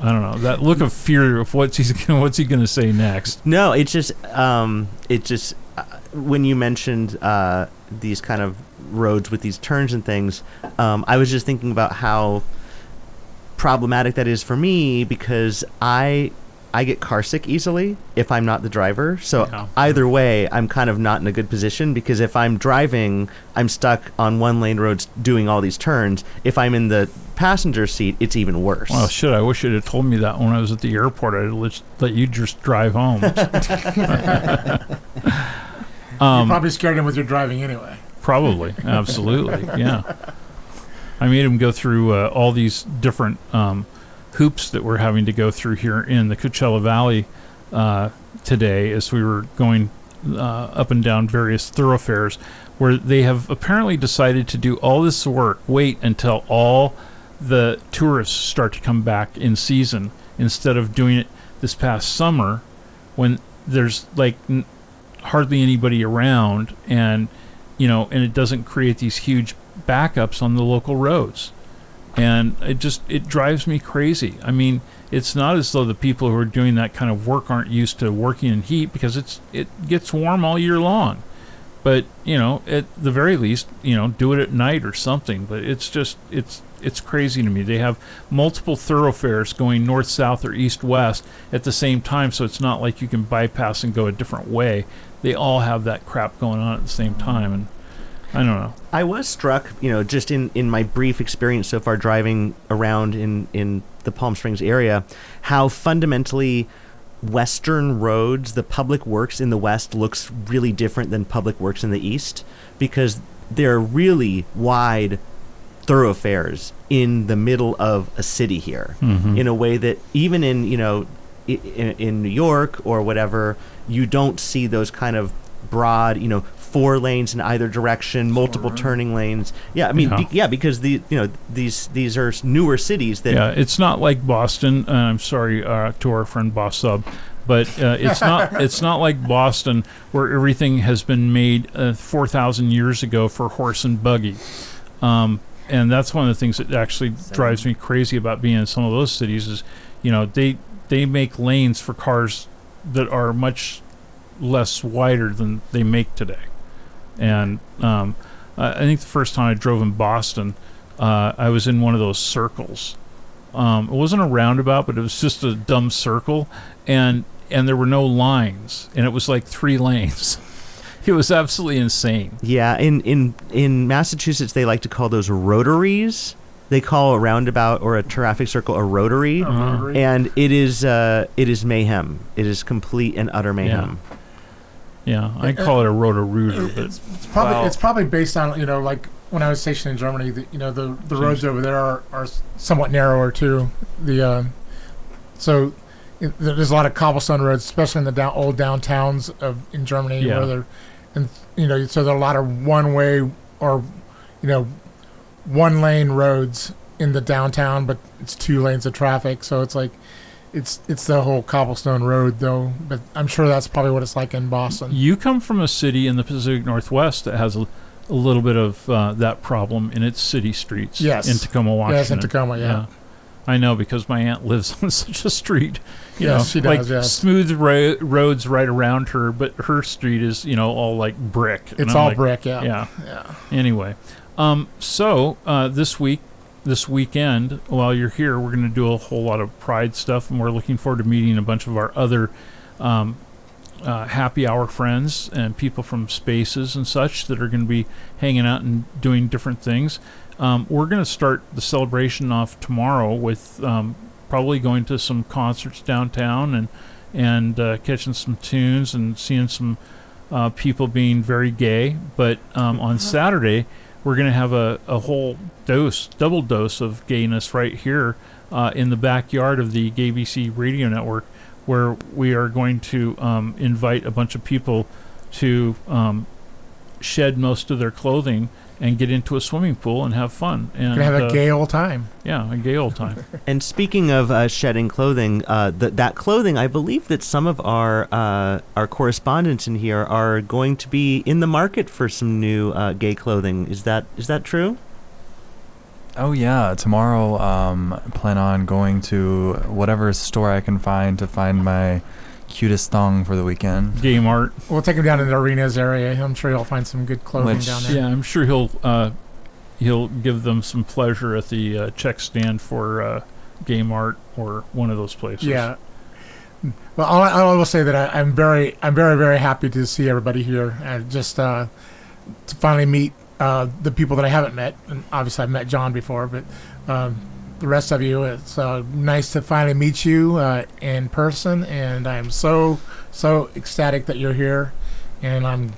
I don't know that look of fear of what's he's gonna, what's he gonna say next. No, it's just um, it just uh, when you mentioned uh, these kind of roads with these turns and things, um, I was just thinking about how problematic that is for me because I I get car sick easily if I'm not the driver. So Yeah. either way, I'm kind of not in a good position because if I'm driving, I'm stuck on one lane roads doing all these turns. If I'm in the passenger seat, it's even worse. Well, shit, I wish you'd have told me that when I was at the airport. I'd let, let you just drive home. you um, probably scared him with your driving anyway. Probably, absolutely, yeah. I made him go through uh, all these different um, hoops that we're having to go through here in the Coachella Valley uh, today as we were going uh, up and down various thoroughfares, where they have apparently decided to do all this work, wait until all the tourists start to come back in season instead of doing it this past summer when there's like n- hardly anybody around and you know and it doesn't create these huge backups on the local roads and it just it drives me crazy. I mean it's not as though the people who are doing that kind of work aren't used to working in heat because it's it gets warm all year long. But you know at the very least you know do it at night or something. But it's just it's it's crazy to me. They have multiple thoroughfares going north south or east west at the same time. So it's not like you can bypass and go a different way. They all have that crap going on at the same time. And i don't know I was struck, you know, just in, in my brief experience so far driving around in, in the Palm Springs area, how fundamentally Western roads, the public works in the West looks really different than public works in the East because they're really wide thoroughfares in the middle of a city here Mhm. in a way that even in, you know, in, in New York or whatever, you don't see those kind of broad, you know, four lanes in either direction, multiple turning lanes. Yeah, I mean, Yeah. be, yeah, because the you know these these are newer cities that yeah it's not like boston uh, i'm sorry uh, to our friend boss sub but uh, it's not it's not like boston where everything has been made uh, 4000 years ago for horse and buggy um, and that's one of the things that actually drives me crazy about being in some of those cities is you know they they make lanes for cars that are much less wider than they make today and um, I I think the first time I drove in Boston, uh, I was in one of those circles. Um, it wasn't a roundabout, but it was just a dumb circle, and and there were no lines, and it was like three lanes. it was absolutely insane. Yeah, in in in Massachusetts, they like to call those rotaries. They call a roundabout or a traffic circle a rotary, rotary. and it is uh, it is mayhem. It is complete and utter mayhem. Yeah, I call it a rotor-rooter, but It's probably Wow. it's probably based on you know like when I was stationed in Germany, the, you know the the roads over there are, are somewhat narrower too. The uh, so it, there's a lot of cobblestone roads, especially in the down, old downtowns of in Germany Yeah. where they're and you know so there are a lot of one way or you know one lane roads in the downtown, but it's two lanes of traffic. So it's like it's it's the whole cobblestone road though. But I'm sure that's probably what it's like in Boston. you come from a city in the Pacific Northwest that has a, a little bit of uh, that problem in its city streets. Yes. in Tacoma, Washington. Yes, in Tacoma, yeah. I know because my aunt lives on such a street. You Yes, know, she like does, yes. smooth ro- roads right around her, but her street is you know all like brick. It's all like, brick, yeah. Yeah. Yeah. Anyway, um, so uh, this week, this weekend, while you're here, we're going to do a whole lot of Pride stuff, and we're looking forward to meeting a bunch of our other um, uh, happy hour friends and people from spaces and such that are going to be hanging out and doing different things. Um, we're going to start the celebration off tomorrow with um, probably going to some concerts downtown and and uh, catching some tunes and seeing some uh, people being very gay. But um, on Saturday, we're going to have a, a whole dose, double dose of gayness right here uh, in the backyard of the GAYBC radio network, where we are going to um, invite a bunch of people to um, shed most of their clothing and get into a swimming pool and have fun. And Gonna have a uh, gay old time. yeah, a gay old time. And speaking of uh, shedding clothing, uh, th- that clothing, I believe that some of our uh, our correspondents in here are going to be in the market for some new uh, gay clothing. Is that is that true? Oh yeah, tomorrow um plan on going to whatever store I can find to find my cutest thong for the weekend. Game art. We'll take him down to the arenas area. I'm sure he'll find some good clothing Which- down there. Yeah, I'm sure he'll uh, he'll give them some pleasure at the uh, check stand for uh, Gay Mart or one of those places. Yeah. Well, all I, I will say that I, I'm very, I'm very, very happy to see everybody here and just uh, to finally meet uh, the people that I haven't met. And obviously, I've met John before, but um, the rest of you, it's uh, nice to finally meet you uh, in person. And I'm so, so ecstatic that you're here, and I'm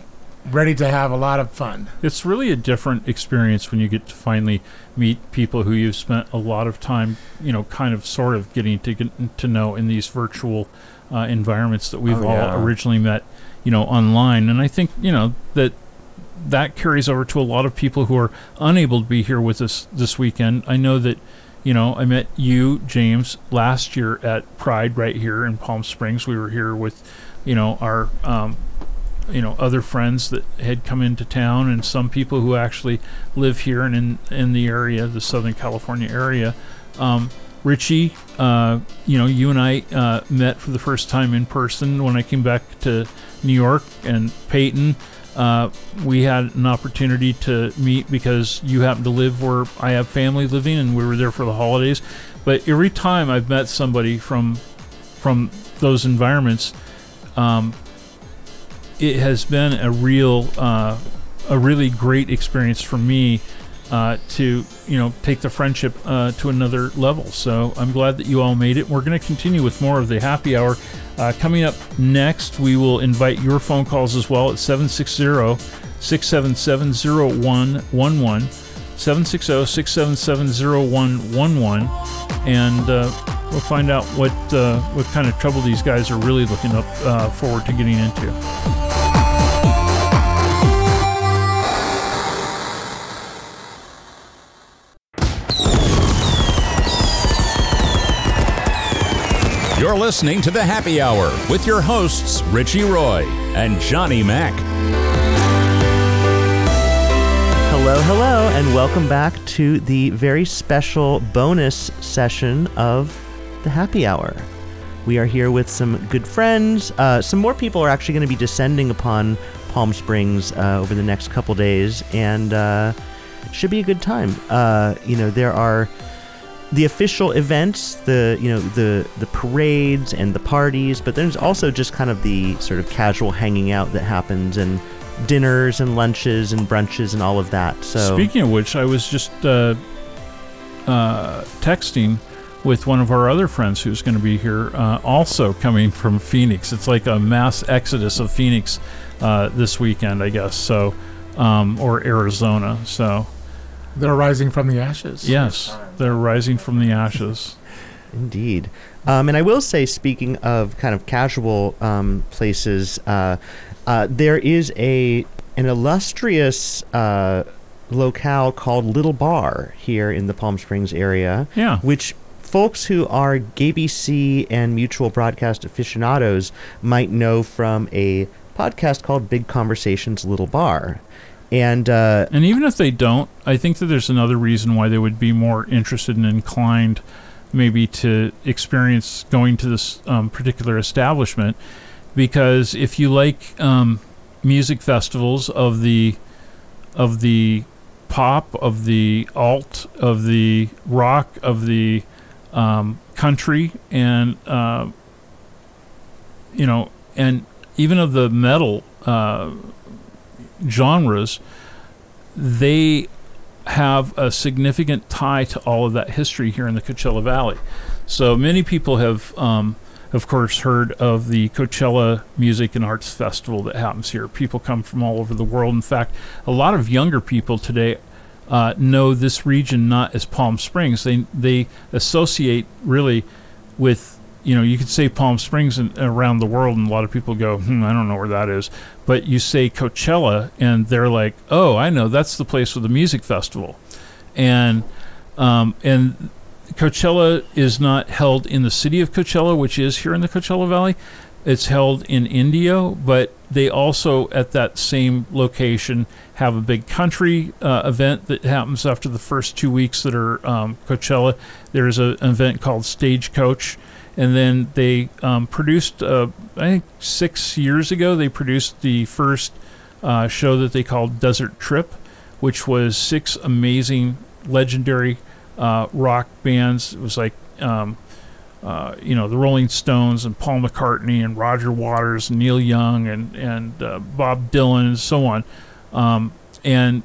ready to have a lot of fun. It's really a different experience when you get to finally meet people who you've spent a lot of time, you know, kind of sort of getting to get to know in these virtual uh, environments that we've Oh, all yeah. originally met, you know, online. And I think, you know, that that carries over to a lot of people who are unable to be here with us this weekend. I know that, you know, I met you, James, last year at Pride right here in Palm Springs. We were here with, you know, our um, you know other friends that had come into town and some people who actually live here and in in the area the southern california area um, richie uh, you know you and i uh, met for the first time in person when i came back to new york and peyton uh, we had an opportunity to meet because you happen to live where i have family living and we were there for the holidays. But every time i've met somebody from from those environments um, it has been a real uh, a really great experience for me uh, to you know take the friendship uh, to another level. So I'm glad that you all made it. We're going to continue with more of the happy hour. Uh, coming up next, we will invite your phone calls as well at 760 677 0111. 760-677-0111 and uh, we'll find out what uh, what kind of trouble these guys are really looking up uh, forward to getting into. You're listening to the Happy Hour with your hosts, Richie Roy and Johnny Mac. Hello, hello, and welcome back to the very special bonus session of the Happy Hour. We are here with some good friends. Uh, some more people are actually going to be descending upon Palm Springs uh, over the next couple days, and uh, should be a good time. Uh, you know, there are the official events, the you know the the parades and the parties, but there's also just kind of the sort of casual hanging out that happens and dinners and lunches and brunches and all of that. So Speaking of which, I was just uh, uh, texting with one of our other friends who's going to be here, uh, also coming from Phoenix. It's like a mass exodus of Phoenix uh, this weekend, I guess. So, um, or Arizona. So, They're rising from the ashes. yes, they're rising from the ashes. Indeed. Um, and I will say, speaking of kind of casual um, places, uh, uh, there is a an illustrious uh, locale called Little Bar here in the Palm Springs area. Yeah. Which folks who are GAYBC and mutual broadcast aficionados might know from a podcast called Big Conversations Little Bar. And uh, And even if they don't, I think that there's another reason why they would be more interested and inclined, maybe to experience going to this um, particular establishment, because if you like um, music festivals of the of the pop, of the alt, of the rock, of the um, country, and uh, you know, and even of the metal uh, genres, they have a significant tie to all of that history here in the Coachella Valley. So many people have, um, of course, heard of the Coachella Music and Arts Festival that happens here. People come from all over the world. In fact, a lot of younger people today uh, know this region not as Palm Springs. They they associate really with you know you could say Palm Springs and around the world, and a lot of people go, hmm, I don't know where that is. But you say Coachella, and they're like, Oh, I know that's the place with the music festival, and um, and Coachella is not held in the city of Coachella, which is here in the Coachella Valley. It's held in Indio, but they also at that same location have a big country uh, event that happens after the first two weeks that are um, Coachella. There's a, an event called Stagecoach, and then they um, produced, uh, I think six years ago, they produced the first uh, show that they called Desert Trip, which was six amazing, legendary uh, rock bands. It was like um, uh, you know the Rolling Stones and Paul McCartney and Roger Waters and Neil Young and and uh, Bob Dylan and so on, um, and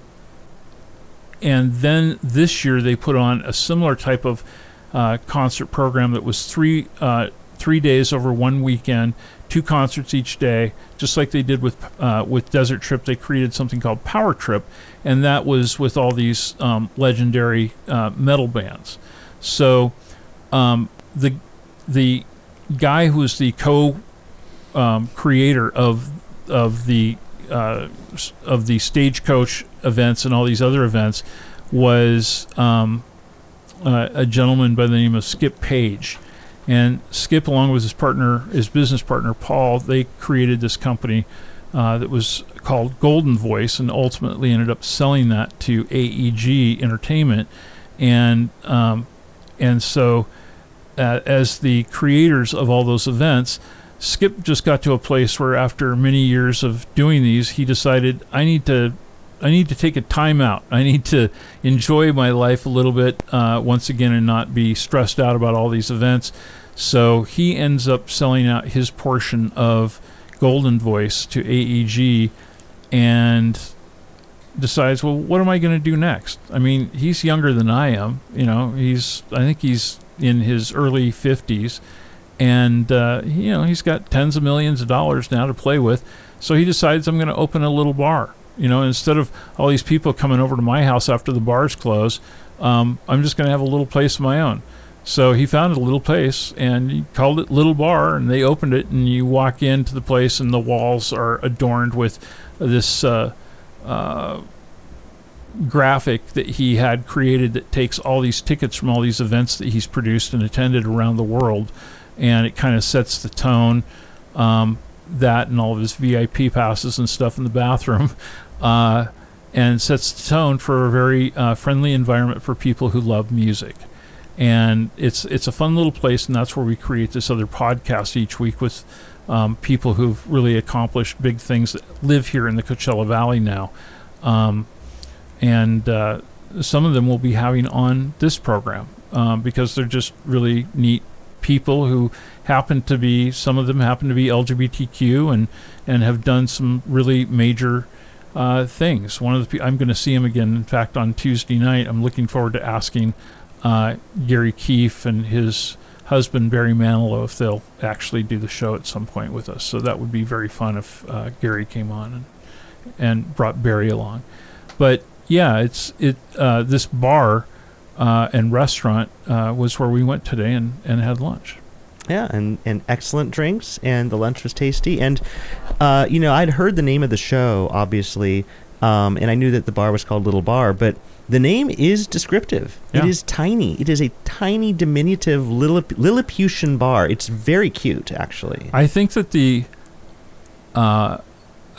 and then this year they put on a similar type of concert program that was three uh, three days over one weekend, two concerts each day, just like they did with uh, with Desert Trip. They created something called Power Trip, and that was with all these um, legendary uh, metal bands. So um, the the guy who was the co um, creator of of the uh, of the stagecoach events and all these other events was um, uh, a gentleman by the name of Skip Paige. And Skip, along with his partner, his business partner Paul, they created this company uh, that was called Goldenvoice, and ultimately ended up selling that to AEG Entertainment. And um, and so, uh, as the creators of all those events, Skip just got to a place where, after many years of doing these, he decided I need to I need to take a time out. I need to enjoy my life a little bit uh, once again and not be stressed out about all these events. So he ends up selling out his portion of Goldenvoice to AEG and decides, well, what am I going to do next? I mean, he's younger than I am. You know, he's, I think he's in his early 50s. And, uh, you know, he's got tens of millions of dollars now to play with. So he decides, I'm going to open a little bar. You know, instead of all these people coming over to my house after the bars close, um, I'm just going to have a little place of my own. So he found a little place and he called it Little Bar, and they opened it. And you walk into the place, and the walls are adorned with this uh, uh, graphic that he had created that takes all these tickets from all these events that he's produced and attended around the world, and it kind of sets the tone. Um, that and all of his VIP passes and stuff in the bathroom, uh, and sets the tone for a very uh, friendly environment for people who love music. And it's it's a fun little place, and that's where we create this other podcast each week with um, people who've really accomplished big things that live here in the Coachella Valley now. Um, and uh, some of them will be having on this program um, because they're just really neat people who happen to be some of them happen to be LGBTQ and and have done some really major uh, things. One of the pe- I'm going to see him again. In fact, on Tuesday night, I'm looking forward to asking uh, Garry Kief and his husband Barry Manilow if they'll actually do the show at some point with us. So that would be very fun if uh, Gary came on and and brought Barry along. But yeah, it's it uh, this bar uh, and restaurant uh, was where we went today and, and had lunch. Yeah, and, and excellent drinks, and the lunch was tasty. And, uh, you know, I'd heard the name of the show, obviously, um, and I knew that the bar was called Little Bar, but the name is descriptive. Yeah. It is tiny. It is a tiny, diminutive Lillip- Lilliputian bar. It's very cute, actually. I think that the uh,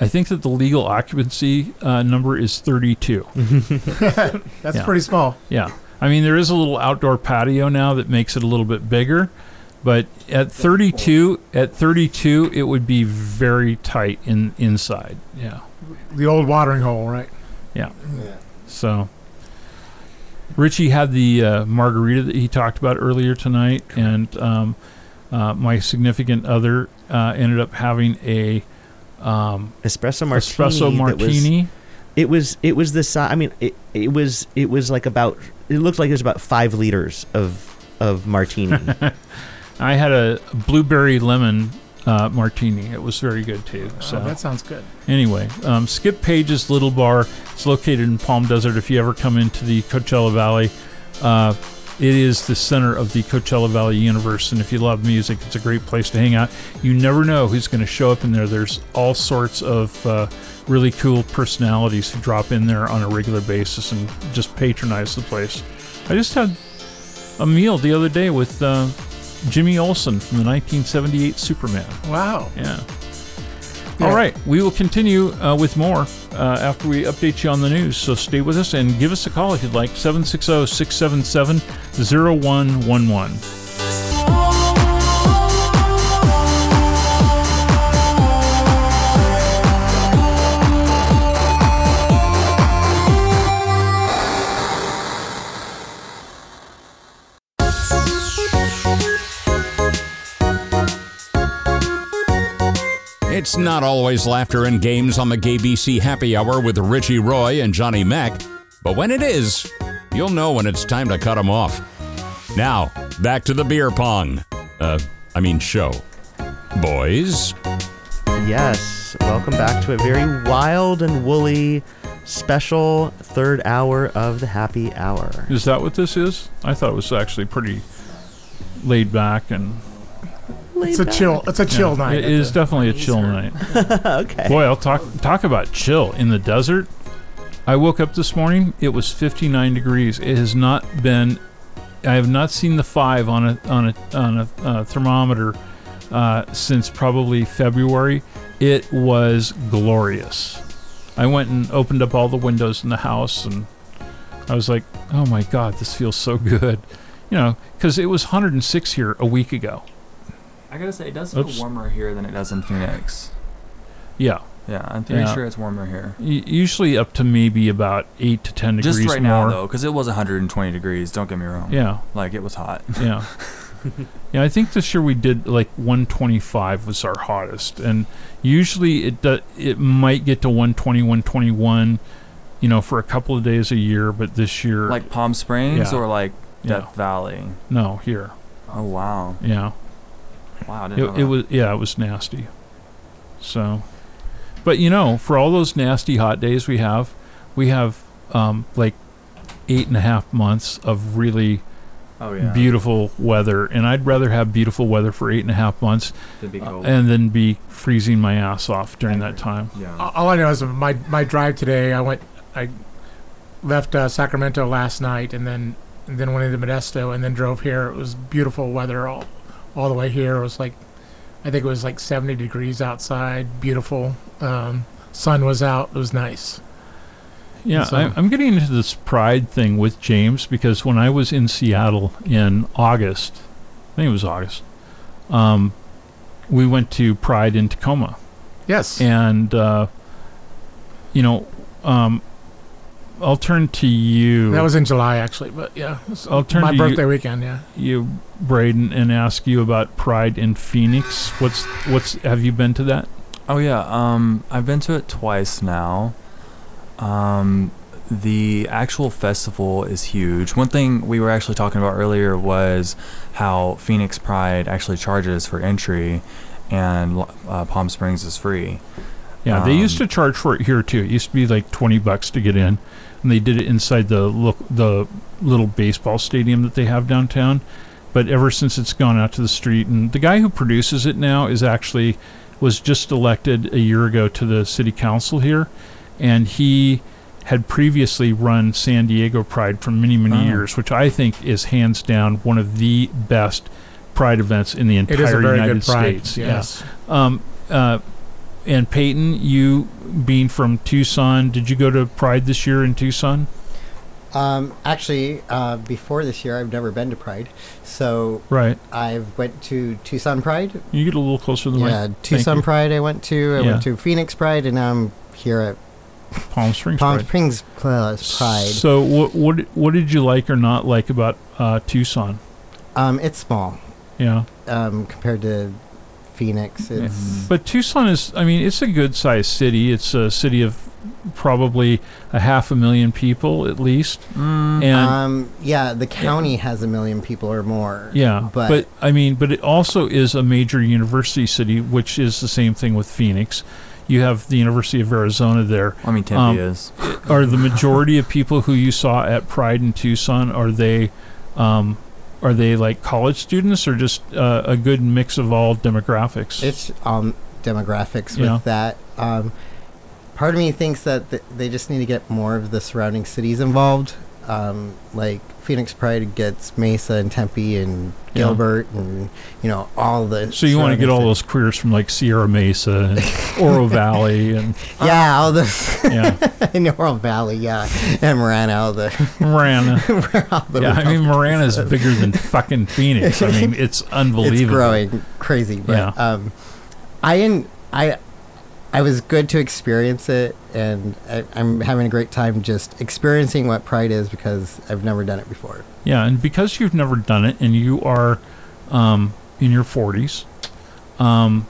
I think that the legal occupancy uh, number is 32. That's Yeah. pretty small. Yeah. I mean, there is a little outdoor patio now that makes it a little bit bigger, but at 32, at 32, it would be very tight in inside. Yeah. The old watering hole, right? Yeah. yeah. So Richie had the uh, margarita that he talked about earlier tonight, and um, uh, my significant other uh, ended up having a um, Espresso martini. espresso that was- martini. it was it was the size. I mean, it, it was it was like about. It looked like it was about five liters of of martini. I had a blueberry lemon uh, martini. It was very good too. So Oh, that sounds good. Anyway, um, Skip Paige's Little Bar. It's located in Palm Desert. If you ever come into the Coachella Valley, uh, it is the center of the Coachella Valley universe. And if you love music, it's a great place to hang out. You never know who's going to show up in there. There's all sorts of uh, really cool personalities who drop in there on a regular basis and just patronize the place. I just had a meal the other day with uh, Jimmy Olsen from the 1978 Superman. Wow. Yeah. Yeah. All right, we will continue uh, with more uh, after we update you on the news. So stay with us and give us a call if you'd like 760 677 0111. It's not always laughter and games on the GAYBC Happy Hour with Richie Roy and Johnny Mac, but when it is, you'll know when it's time to cut them off. Now, back to the beer pong. Uh, I mean, show. Boys, Yes, welcome back to a very wild and woolly special third hour of the happy hour. Is that what this is? I thought it was actually pretty laid back and It's a chill. It's a chill night. It at is the- definitely a chill night. okay. Boy, I'll talk talk about chill in the desert. I woke up this morning. It was 59 degrees. It has not been. I have not seen the five on a on a on a uh, thermometer uh, since probably February. It was glorious. I went and opened up all the windows in the house, and I was like, "Oh my God, this feels so good," you know, because it was 106 here a week ago. I gotta say, it does feel Oops. warmer here than it does in Phoenix. Yeah, Yeah, I'm pretty Yeah. sure it's warmer here. U- usually up to maybe about eight to 10 degrees Just right more. now, though, because it was 120 degrees. Don't get me wrong. Yeah. Like it was hot. Yeah. yeah, I think this year we did like 125 was our hottest, and usually it do, it might get to 120, 121, you know, for a couple of days a year, but this year, like Palm Springs Yeah. or like Yeah. Death Valley. no, here, Oh wow, yeah, wow. I didn't it, know it was yeah, it was nasty. So, but you know, for all those nasty hot days we have, we have um, like eight and a half months of really Oh yeah. beautiful weather, and I'd rather have beautiful weather for eight and a half months It'd uh, and then be freezing my ass off during that time. yeah. All I know is my my drive today. I went. I left uh, Sacramento last night, and then and then went into Modesto, and then drove here. It was beautiful weather all all the way here. It was like I think it was like 70 degrees outside. Beautiful. Um, sun was out. It was nice. Yeah, So- I, I'm getting into this pride thing with James because when I was in Seattle in August, I think it was August, um, we went to Pride in Tacoma, Yes. and uh, you know, um, I'll turn to you. that was in July actually, but yeah, it I'll turn my to you- birthday weekend. Yeah. you, Braden, and ask you about Pride in Phoenix. What's what's have you been to that? Oh yeah, um, I've been to it twice now. Um, the actual festival is huge. One thing we were actually talking about earlier was how Phoenix Pride actually charges for entry, and uh, Palm Springs is free. Yeah, they used Um, to charge for it here too. It used to be like twenty bucks to get in, and they did it inside the look the little baseball stadium that they have downtown. But ever since it's gone out to the street, and the guy who produces it now is actually was just elected a year ago to the city council here, and he had previously run San Diego Pride for many many Oh. years, which I think is hands down one of the best pride events in the entire is a very United. States. Yeah. Yes. Um, uh, and Peyton, you being from Tucson, did you go to Pride this year in Tucson? Um, actually, uh, before this year, I've never been to Pride, so Right. I went to Tucson Pride. You get a little closer the yeah, mic. Tucson. Pride. I went to. I Yeah. went to Phoenix Pride, and now I'm here at Palm Springs Palm Pride. Springs Pride. So, what what what did you like or not like about uh, Tucson? Um, it's small Yeah, um, compared to Phoenix. It's but Tucson is. I mean, it's a good sized city. It's a city of probably a half a million people at least. Mm, And um, yeah, the county has a million people or more. Yeah, but, but, I mean, but it also is a major university city, which is the same thing with Phoenix. You have the University of Arizona there. I mean, Tempe Um, is. Are the majority of people who you saw at Pride in Tucson are they, um, are they like college students or just uh, a good mix of all demographics? it's um demographics with that. Um, part of me thinks that th- they just need to get more of the surrounding cities involved. Um, like Phoenix Pride gets Mesa and Tempe and Yeah. Gilbert and you know all the. so you want to get all those queers from like Sierra Mesa and Oro Valley and. Yeah, all those yeah, in Oro Valley, yeah, and Marana, all the. Marana. all the Yeah, I mean Marana is bigger than fucking Phoenix. I mean it's unbelievable. It's growing crazy, but Yeah. um, I in I I was good to experience it, and I, I'm having a great time just experiencing what Pride is because I've never done it before. Yeah, and because you've never done it and you are um, in your 40s, um,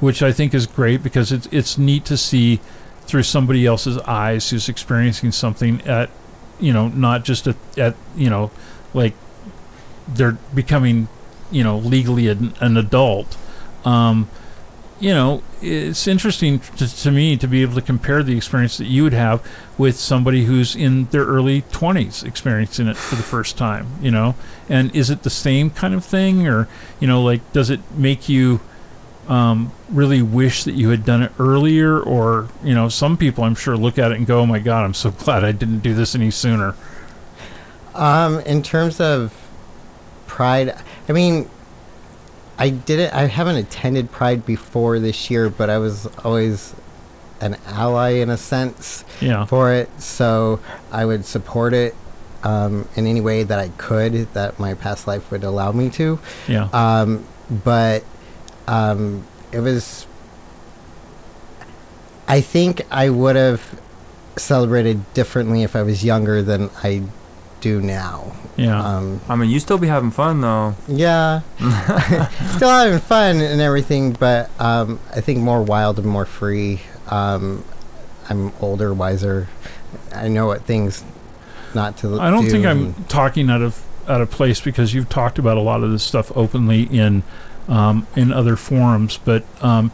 which I think is great because it's it's neat to see through somebody else's eyes who's experiencing something at you know not just at, at you know like they're becoming you know legally an, an adult um, you know it's interesting to, to me to be able to compare the experience that you would have with somebody who's in their early 20s experiencing it for the first time you know? And is it the same kind of thing? Or you know like does it make you um, really wish that you had done it earlier? Or you know some people i'm sure look at it and go oh my god i'm so glad i didn't do this any sooner. Um, in terms of Pride, I mean, I didn't. I haven't attended Pride before this year, but I was always an ally in a sense yeah for it, so I would support it um, in any way that I could that my past life would allow me to. yeah Um, but um, it was. I think I would have celebrated differently if I was younger than I do now. yeah Um, I mean, you still be having fun though. yeah, still having fun and everything, but um, I think more wild and more free. Um, I'm older, wiser. I know what things not to. I don't do think I'm talking out of out of place because you've talked about a lot of this stuff openly in um, in other forums, but um,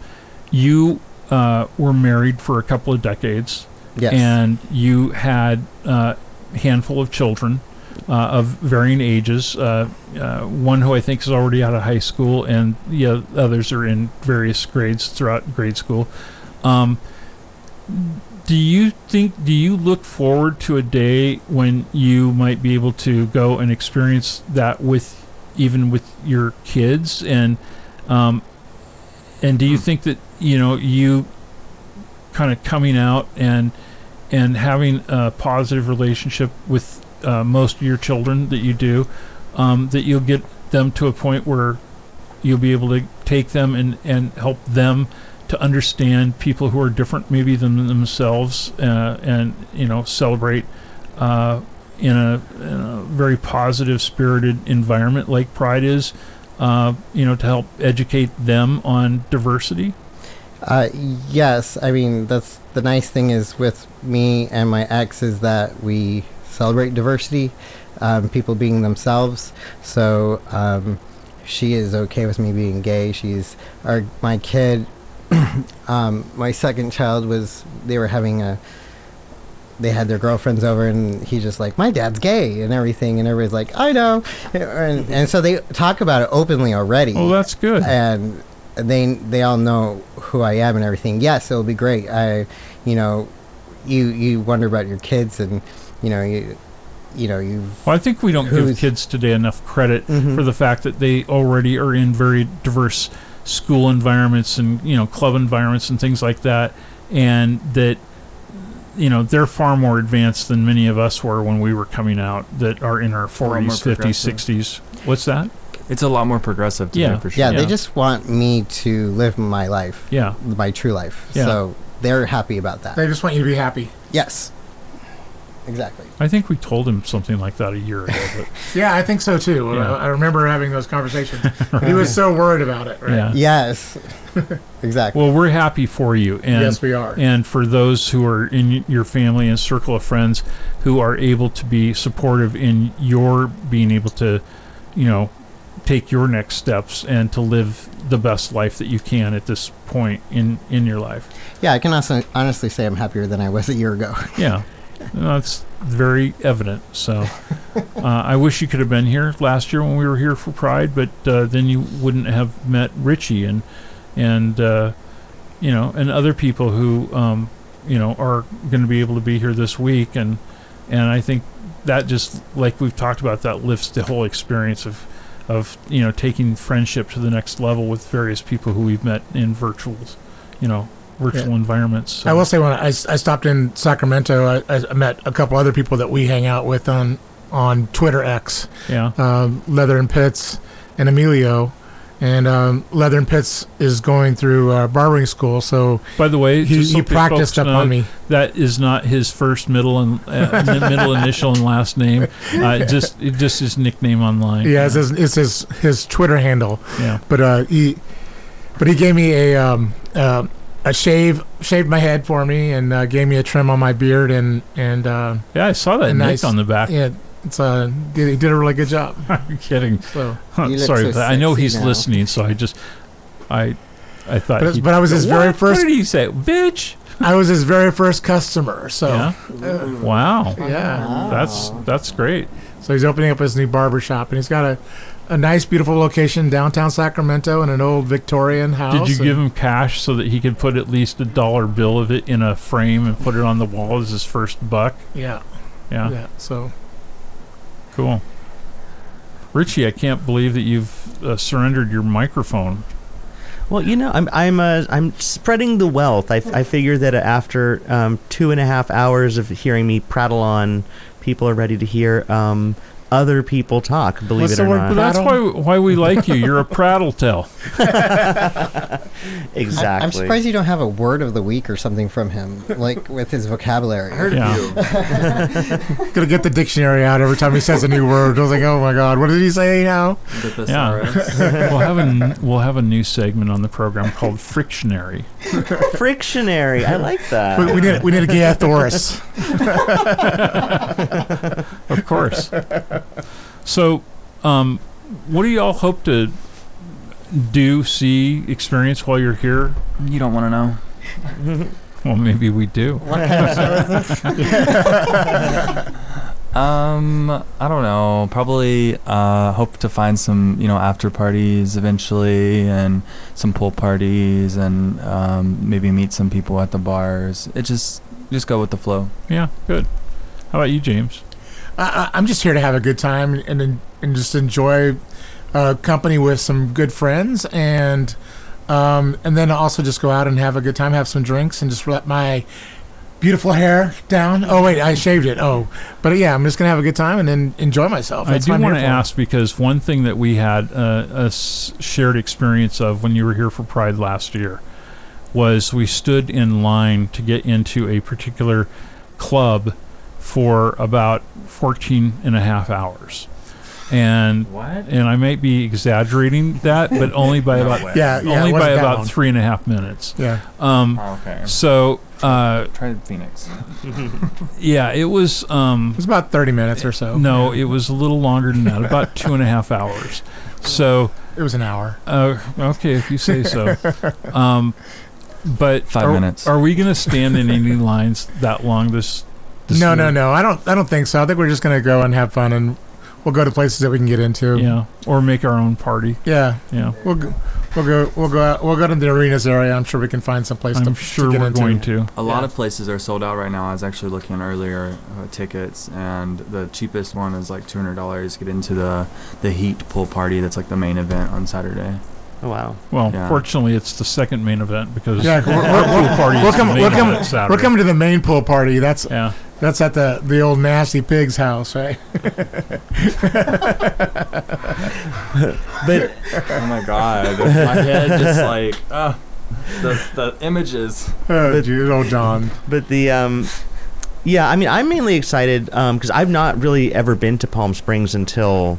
you uh, were married for a couple of decades, Yes. and you had uh, a handful of children uh, of varying ages. Uh, uh, one who I think is already out of high school, and the others are in various grades throughout grade school. Um, do you think? Do you look forward to a day when you might be able to go and experience that with, even with your kids, and um, and do you think that you know you kind of coming out and and having a positive relationship with uh, most of your children that you do, um, that you'll get them to a point where you'll be able to take them and, and help them to understand people who are different maybe than themselves uh, and you know celebrate uh, in, a, in a very positive spirited environment like pride is uh, you know to help educate them on diversity Uh, yes, I mean that's the nice thing is with me and my ex is that we celebrate diversity, um, people being themselves. So um, she is okay with me being gay. She's our my kid. um, my second child was they were having a. They had their girlfriends over, and he's just like my dad's gay and everything, and everybody's like I know, and, and so they talk about it openly already oh that's good and they they all know who I am and everything. Yes, it'll be great. I, you know, you you wonder about your kids and you know you you know you Well, I think we don't give kids today enough credit Mhm. for the fact that they already are in very diverse school environments and you know club environments and things like that, and that you know they're far more advanced than many of us were when we were coming out that are in our 40s, 50s, 60s. What's that? It's a lot more progressive today Yeah. for sure. yeah, Yeah. they just want me to live my life, Yeah. my true life. Yeah. So they're happy about that. They just want you to be happy. yes, exactly. I think we told him something like that a year ago, but Yeah, I think so too. Yeah. I, I remember having those conversations. But he was so worried about it. Right? yeah. Yes, exactly. Well, we're happy for you, and Yes, we are. and for those who are in your family and circle of friends who are able to be supportive in your being able to, you know, take your next steps and to live the best life that you can at this point in in your life. yeah, I can also honestly say I'm happier than I was a year ago. Yeah, that's very evident. So, uh, I wish you could have been here last year when we were here for Pride, but uh, then you wouldn't have met Richie and and uh, you know and other people who um, you know are going to be able to be here this week, and and I think that just like we've talked about, that lifts the whole experience of of you know taking friendship to the next level with various people who we've met in virtual, you know, virtual Yeah. environments. So. I will say when I, I stopped in Sacramento, I, I met a couple other people that we hang out with on on Twitter X, yeah. um, Leather and Pitts and Emilio. And um, Leather and Pitts is going through uh, barbering school, so By the way, he, so he practiced up know, on me. That is not his first middle and uh, middle initial and last name. Uh, just just his nickname online. Yeah, it's his, it's his his Twitter handle. yeah. But uh, he but he gave me a um, uh, a shave, shaved my head for me, and uh, gave me a trim on my beard, and and uh, Yeah, I saw that nick nice on the back. Yeah, it's uh, did, he did a really good job. I'm kidding. So, Huh, Sorry, so I know he's now. listening, so I just, I, I thought. But but I was his What? very first- What did he say, bitch? I was his very first customer. So Yeah. Wow. yeah. That's that's great. So he's opening up his new barber shop, and he's got a, a nice, beautiful location downtown Sacramento in an old Victorian house. Did you give him cash so that he could put at least a dollar bill of it in a frame and put it on the wall as his first buck? Yeah, Yeah, yeah. So cool. Richie, I can't believe that you've uh, surrendered your microphone. Well, you know, I'm I'm uh, I'm spreading the wealth. I, I figure that after um, two and a half hours of hearing me prattle on, people are ready to hear um, other people talk. Believe What's it or word not. for But that's why why we like you. You're a prattle tell. exactly. I, am surprised you don't have a word of the week or something from him, like with his vocabulary. Heard Yeah. gonna get the dictionary out every time he says a new word. I was like, oh my god, what did he say now? The Yeah. we'll have a n- we'll have a new segment on the program called Frictionary. Frictionary. I like that. We, we need we need a gay Thoris. Of course. so, um, what do y'all hope to do, see, experience while you're here? You don't want to know. Well, maybe we do. What kind of show is this? Um, I don't know. Probably uh, hope to find some, you know, after parties eventually, and some pool parties, and um, maybe meet some people at the bars. It just just go with the flow. Yeah, good. How about you, James? I, I- I'm just here to have a good time and and, and just enjoy uh, company with some good friends and um, and then also just go out and have a good time, have some drinks, and just let my beautiful hair down. Oh wait, I shaved it. Oh, but yeah, I'm just gonna have a good time and then enjoy myself. I That's do I'm want to ask because one thing that we had uh, a shared experience of when you were here for Pride last year was we stood in line to get into a particular club for about 14 and a half hours. And What? and I might be exaggerating that, but only by about Yeah, yeah, only it by wasn't about long. three and a half minutes. Yeah, Um, okay. so uh, Try Phoenix. yeah, it was um, it was about 30 minutes or so. no, it was a little longer than that, about two and a half hours. So it was an hour. uh, okay, if you say so. Um, but Five are, minutes. Are we going to stand in any lines that long? This, this No, no, year? no. I don't. I don't think so. I think we're just gonna go and have fun, and we'll go to places that we can get into. Yeah, or make our own party. Yeah. Yeah, We'll go, we'll go we'll go out, we'll go to the arenas area. I'm sure we can find some place I'm to, sure to get we're into. going to. A lot Yeah. of places are sold out right now. I was actually looking earlier uh, tickets, and the cheapest one is like two hundred dollars. Get into the the Heat pool party. That's like the main event on Saturday. Oh, wow. Well, Yeah. fortunately, it's the second main event because Yeah, we're, our we're, pool party we're, coming, we're, coming, we're coming to the main pool party. That's Yeah, that's at the the old nasty pig's house, right? But Oh my god, my head just like ah, the the images. Oh, dude, old John. but the um, yeah, I mean, I'm mainly excited because I've not really ever been to Palm Springs until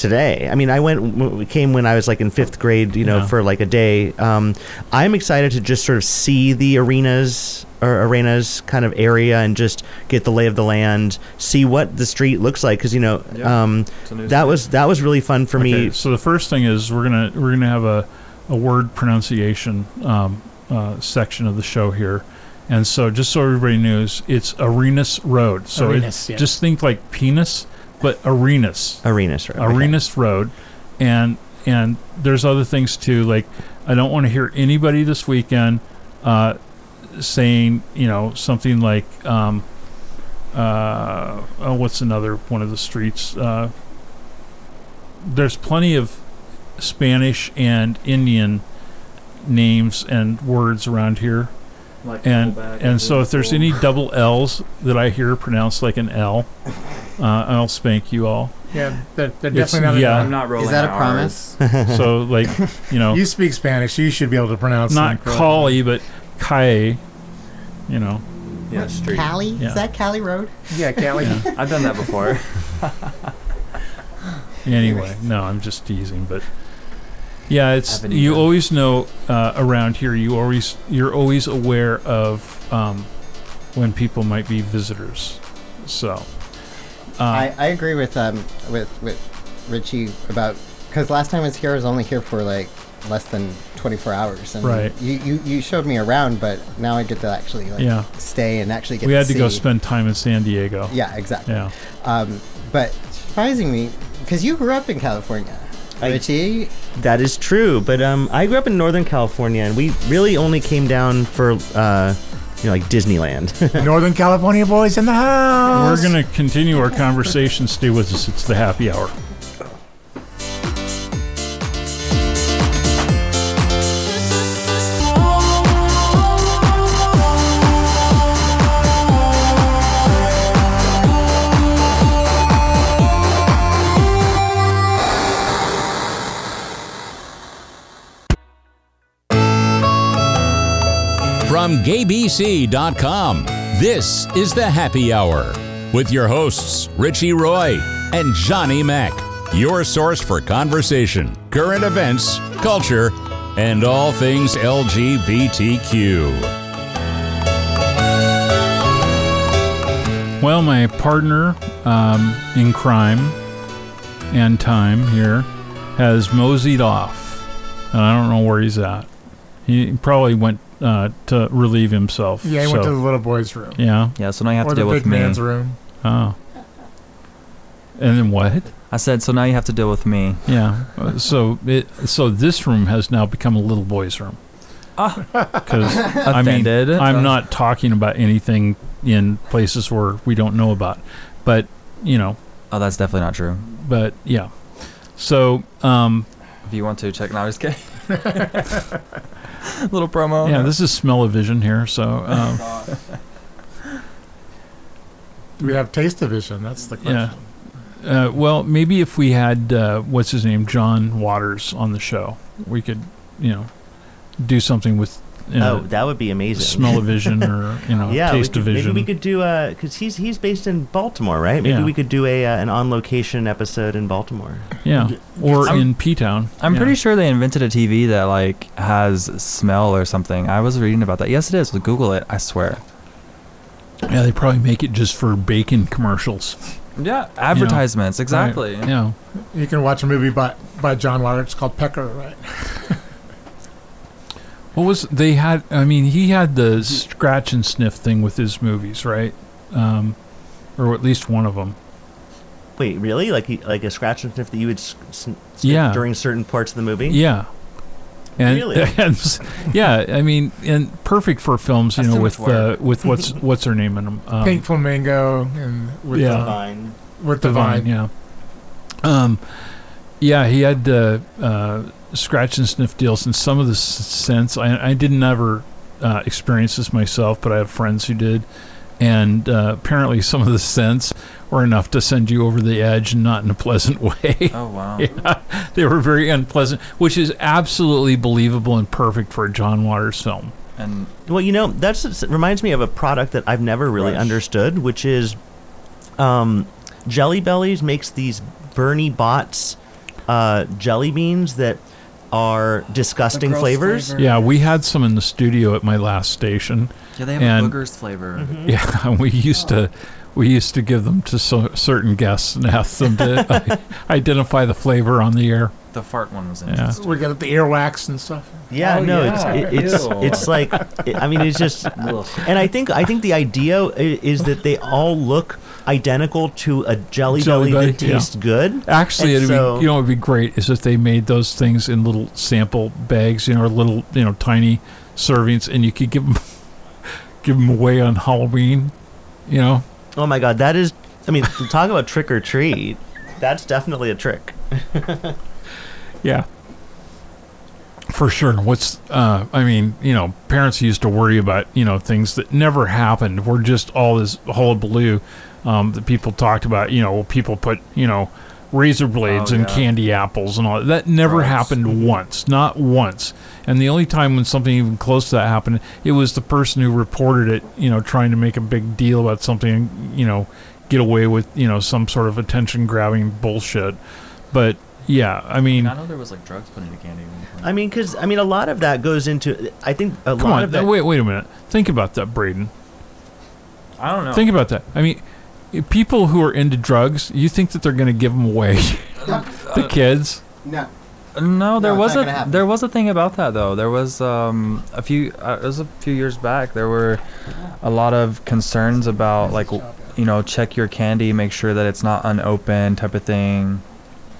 today. I mean, I went came when I was like in fifth grade, you know, Yeah. for like a day. Um, I'm excited to just sort of see the arenas or arenas kind of area and just get the lay of the land, see what the street looks like because you know Yeah. um, It's a new that street. was that was really fun for okay, me. So the first thing is we're gonna we're gonna have a a word pronunciation um, uh, section of the show here. And so, just so everybody knows, it's Arenas Road. So, it- Arenas, yeah. just think like penis, but Arenas. Arenas, right? okay. Arenas Road, and and there's other things too. Like I don't want to hear anybody this weekend uh, saying you know something like um, uh, oh, what's another one of the streets? Uh, there's plenty of Spanish and Indian names and words around here. Like And and so if there's any double L's that I hear pronounced like an L, uh, I'll spank you all. Yeah, they're, they're It's- definitely not. yeah. I'm not rolling. Is that a promise? So like you know, You speak Spanish. You should be able to pronounce. them not correctly. Cali, but Kai. You know, Yeah, street. Cali? Yeah. Is that Cali Road? Yeah, Cali. I've done that before. anyway, no, I'm just teasing, but Yeah, it's Haven't you either. always know uh, around here. You always you're always aware of um, when people might be visitors. So, uh, I, I agree with um with with Richie about because last time I was here, I was only here for like less than 24 hours. And Right. You, you you showed me around, but now I get to actually like Yeah. stay and actually get. we had to go spend time in San Diego. Yeah, exactly. Yeah. Um, but surprisingly, because you grew up in California, I- Richie. That is true, but um, I grew up in Northern California, and we really only came down for uh, you know, like Disneyland. Northern California boys in the house. We're gonna continue our conversation. Stay with us. It's the happy hour. GAYBC.com, this is the Happy Hour with your hosts, Richie Roy and Johnny Mac, your source for conversation, current events, culture, and all things LGBTQ. Well, my partner um, in crime and time here has moseyed off, and I don't know where he's at. He probably went uh, to relieve himself. yeah, he went to the little boy's room yeah. Yeah, so now you have or to the deal big with me. man's room. Oh. And then what? I said, so now you have to deal with me. Yeah. Uh, So it so this room has now become a little boy's room. Ah. Because I mean, Offended. I'm not talking about anything in places where we don't know about, but you know, Oh, that's definitely not true. but yeah. So um, If you want to check, no, I'm just kidding. Little promo. yeah, this is smell of vision here. So um, Do we have taste division? That's the question. Yeah. uh, well, maybe if we had uh, what's his name, John Waters, on the show, we could, you know, do something with you oh, know, that would be amazing. smell-o-vision or you know, yeah, we taste could, maybe we could do because he's he's based in Baltimore, right? Maybe Yeah. we could do a uh, an on location episode in Baltimore. yeah, or I'm- in P Town. I'm yeah. pretty sure they invented a TV that like has smell or something. I was reading about that. Yes, it is. Google it. I swear. Yeah, they probably make it just for bacon commercials. Yeah, advertisements. Exactly. Right. Yeah. You can watch a movie by by John Waters called Pecker, right? What was they had? I mean, he had the scratch and sniff thing with his movies, right? Um, or at least one of them. Wait, really? Like he, like a scratch and sniff that you would s- s- sniff Yeah. during certain parts of the movie? Yeah. And, Really? and yeah, I mean, and perfect for films, you That's know, with much uh, with what's what's her name in them? Um, Pink Flamingo and with Yeah. the, Fine. with the Divine, vine. yeah. Um, yeah, he had uh, uh, scratch and sniff deals, and some of the s- scents. I, I didn't ever uh, experience this myself, but I have friends who did, and uh, apparently some of the scents were enough to send you over the edge, and not in a pleasant way. Oh wow. yeah, they were very unpleasant, which is absolutely believable and perfect for a John Waters film. And Well, you know, that reminds me of a product that I've never really Rush. understood, which is um, Jelly Bellies makes these Bertie Bott's uh, jelly beans that are disgusting flavors. flavor. Yeah, we had some in the studio at my last station. yeah, they have And- a boogers flavor. Mm-hmm. Yeah, we used to we used to give them to so, certain guests and ask them to identify the flavor on the air. The fart one was Yeah. We got the earwax and stuff. Yeah, Oh, no, yeah. it's it, it's Ew. it's like it, I mean, it's just, and I think I think the idea is that they all look identical to a Jelly, Jelly Belly that yeah. tastes good. Actually, And it'd so- be, you know, it'd be great is if they made those things in little sample bags, you know, or little, you know, tiny servings, and you could give them give them away on Halloween. You know, Oh my god, that is. I mean, talk about trick or treat. That's definitely a trick. yeah. For sure. What's uh I mean, you know, parents used to worry about, you know, things that never happened. We're just all this hullabaloo um that people talked about, you know, people put, you know, razor blades Oh, and yeah. candy apples and all that. That never Gross. happened once. Not once. And the only time when something even close to that happened, it was the person who reported it, you know, trying to make a big deal about something and, you know, get away with, you know, some sort of attention grabbing bullshit. But yeah, I mean, I know there was like drugs put into candy. at one point. I mean, because I mean, a lot of that goes into. I think a come lot on, of that. wait, wait a minute. Think about that, Braden. I don't know. Think about that. I mean, people who are into drugs, you think that they're going to give them away? the kids. No. No, there it's was not gonna a happen. there was a thing about that though. There was um a few uh, it was a few years back. There were a lot of concerns about like w- you know check your candy, make sure that it's not unopened type of thing.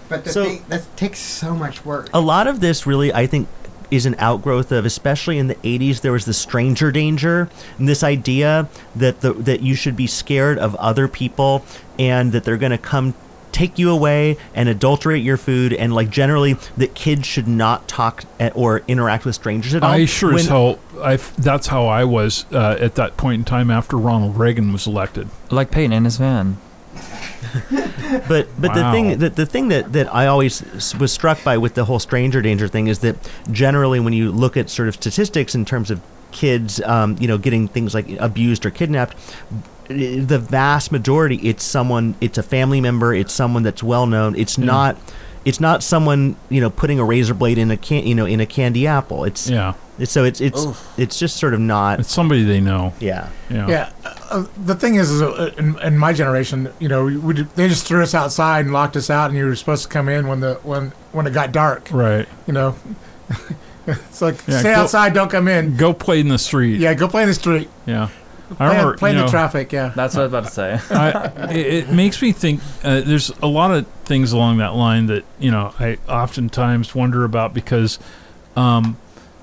But the So- thing that takes so much work. a lot of this really, I think, is an outgrowth of, especially in the '80s, there was the stranger danger, and this idea that the that you should be scared of other people, and that they're going to come take you away and adulterate your food, and like generally that kids should not talk at, or interact with strangers at all. I sure as hell. I f- that's how I was uh, at that point in time after Ronald Reagan was elected. Like Peyton in his van. But but the thing that the thing that that I always was struck by with the whole stranger danger thing is that generally when you look at sort of statistics in terms of kids, um, you know, getting things like abused or kidnapped. The vast majority, it's someone, it's a family member, it's someone that's well known. It's not, it's not someone you know putting a razor blade in a can, you know, in a candy apple. It's Yeah, it's so it's it's it's just sort of not. it's somebody they know. Yeah. Yeah. Yeah, uh, the thing is, is uh, in, in my generation, you know, we, we, they just threw us outside and locked us out, and you were supposed to come in when the when when it got dark. Right. You know, it's like Yeah, stay go- outside, don't come in. Go play in the street. Yeah, go play in the street, Yeah. I play, remember, play in you the know, traffic. Yeah, That's what I was about to say. I, it, it makes me think uh, there's a lot of things along that line that you know I oftentimes wonder about because, um,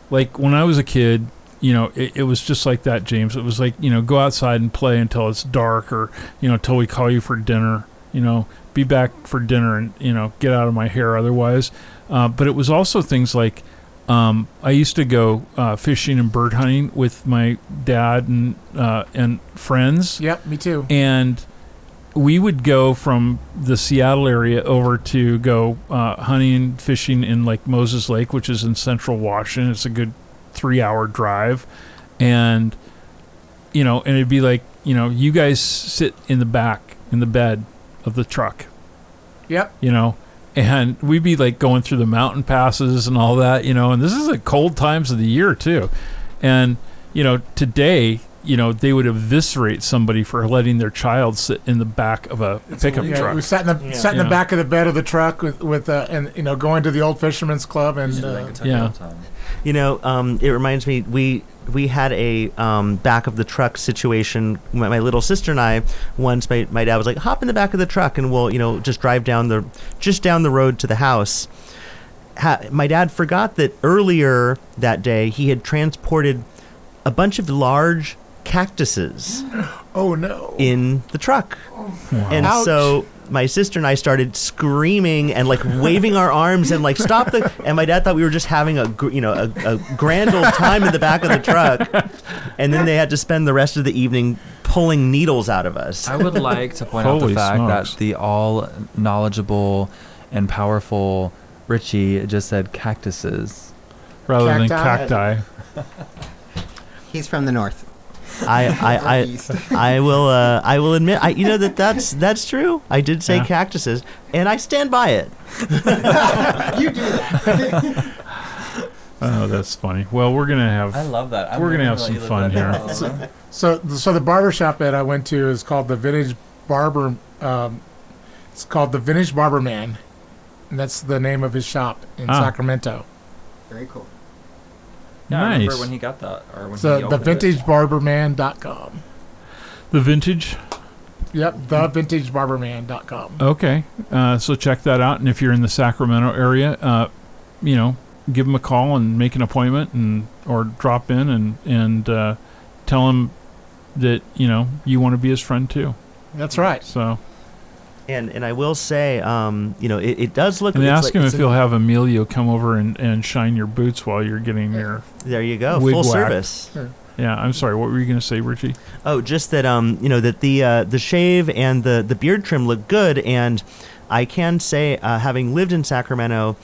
like when I was a kid, you know, it, it was just like that, James. It was like you know, go outside and play until it's dark, or you know, until we call you for dinner. You know, be back for dinner, and you know, get out of my hair otherwise. Uh, but it was also things like. Um, I used to go uh, fishing and bird hunting with my dad and uh, and friends. Yep, me too. and we would go from the Seattle area over to go uh, hunting, and fishing in like Moses Lake, which is in central Washington. It's a good three-hour drive, and you know, and it'd be like you know, you guys sit in the back in the bed of the truck, Yep, you know, and we'd be like going through the mountain passes and all that, you know, and this is at cold times of the year too, and you know, today. You know, they would eviscerate somebody for letting their child sit in the back of a pickup yeah. truck. We sat in the sat in Yeah. the back of the bed of the truck with with uh, and you know going to the old fisherman's club and uh, Yeah. You know, um, it reminds me we we had a um, back of the truck situation. My, my little sister and I once my, my dad was like, hop in the back of the truck and we'll you know just drive down the just down the road to the house. Ha- my dad forgot that earlier that day he had transported a bunch of large cactuses oh no, in the truck. And Ouch. so my sister and I started screaming and like waving our arms and like stop the. And my dad thought we were just having a you know a, a grand old time in the back of the truck. And then they had to spend the rest of the evening pulling needles out of us. I would like to point out the fact smokes. that the all knowledgeable and powerful Richie just said cactuses. rather than Cacti. cacti. He's from the north. I I I, I will uh, I will admit I you know that that's that's true. I did say Yeah. cactuses and I stand by it. you do that. Oh, that's funny. Well, we're gonna have. love that. We're gonna have some fun here. So, so the barber shop that I went to is called the Vintage Barber. Um, it's called the Vintage Barber Man, and that's the name of his shop in Ah. Sacramento. Very cool. Yeah, I remember Nice. when he got that, or when So he the opened it. vintagebarberman.com. the vintage. Yep, the vintagebarberman.com. Okay, uh, so check that out. And if you're in the Sacramento area, uh, you know, give them a call and make an appointment, and or drop in and and uh, tell him that you know you want to be his friend too. That's right. So And and I will say, um, you know, it, it does look. and it's ask like- him if a- he'll have Emilio come over and, and shine your boots while you're getting your. There you go, full whack. service. Yeah, I'm sorry. What were you gonna say, Richie? Oh, just that um, you know that the uh, the shave and the the beard trim look good, and I can say, uh, having lived in Sacramento,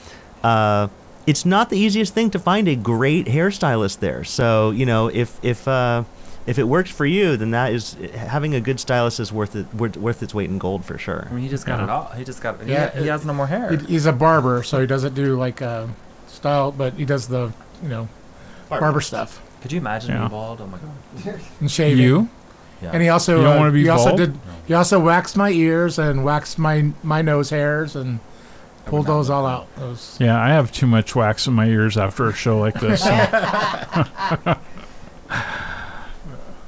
uh, it's not the easiest thing to find a great hairstylist there. So you know, if if uh, if it works for you, then that is having a good stylist is worth it worth, worth its weight in gold for sure. I mean, he just got Yeah. it all. He just got. Yeah, he, he has no more hair. He- he's a barber, so he doesn't do like uh, style, but he does the you know barber, stuff Could you imagine Yeah. being bald? Oh my god. and shaving. You? Yeah. And he also You don't uh, wanna be he also bald? did he also waxed my ears and waxed my my nose hairs and pulled those all out. Those Yeah, I have too much wax in my ears after a show like this. so.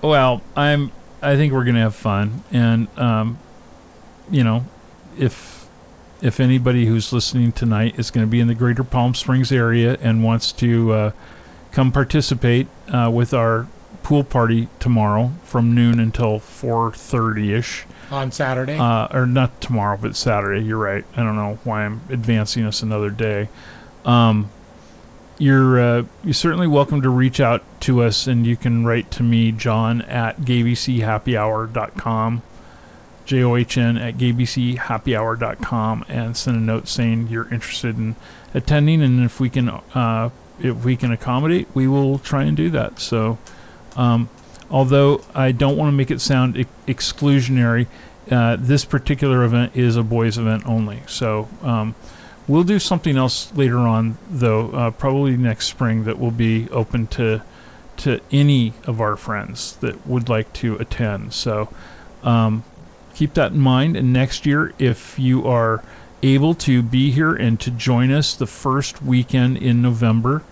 well, I'm. I think we're gonna have fun, and um, you know, if if anybody who's listening tonight is going to be in the Greater Palm Springs area and wants to uh, come participate uh, with our pool party tomorrow from noon until four thirty ish. on Saturday. Uh, or not tomorrow, but Saturday. You're right. I don't know why I'm advancing us another day. Um, you're uh, you're certainly welcome to reach out to us, and you can write to me, John at gaybchappyhour.com, J O H N at gaybchappyhour.com, and send a note saying you're interested in attending, and if we can uh, if we can accommodate, we will try and do that. So. Um, although I don't want to make it sound ex- exclusionary, uh, this particular event is a boys' event only. So um, we'll do something else later on, though, uh, probably next spring that will be open to to any of our friends that would like to attend. So um, keep that in mind. And next year, if you are able to be here and to join us the first weekend in November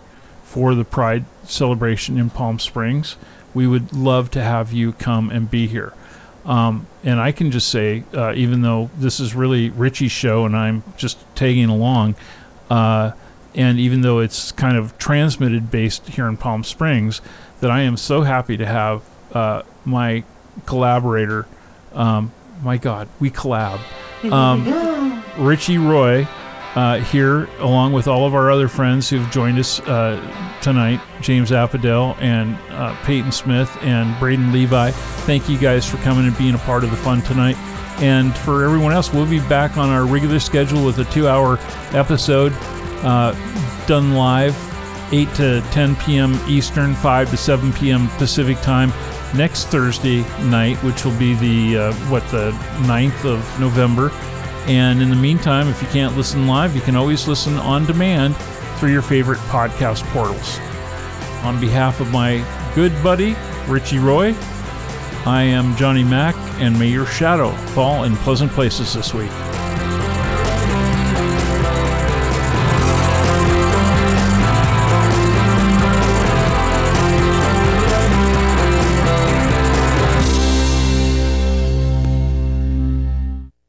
for the Pride celebration in Palm Springs, we would love to have you come and be here. Um, and I can just say, uh, even though this is really Richie's show and I'm just tagging along, uh, and even though it's kind of transmitted based here in Palm Springs, that I am so happy to have uh, my collaborator. Um, my God, we collab. Um, Richie Roy uh, here, along with all of our other friends who've joined us uh, tonight James Apedaile and uh, Peyton Smith and Braden Levi. Thank you guys for coming and being a part of the fun tonight. And for everyone else, we'll be back on our regular schedule with a two hour episode uh, done live, 8 to 10 p.m. Eastern, 5 to 7 p.m. Pacific time next Thursday night, which will be the, uh, what, the 9th of November. And in the meantime, if you can't listen live, you can always listen on demand through your favorite podcast portals. On behalf of my good buddy, Richie Roy, I am Johnny Mac, and may your shadow fall in pleasant places this week.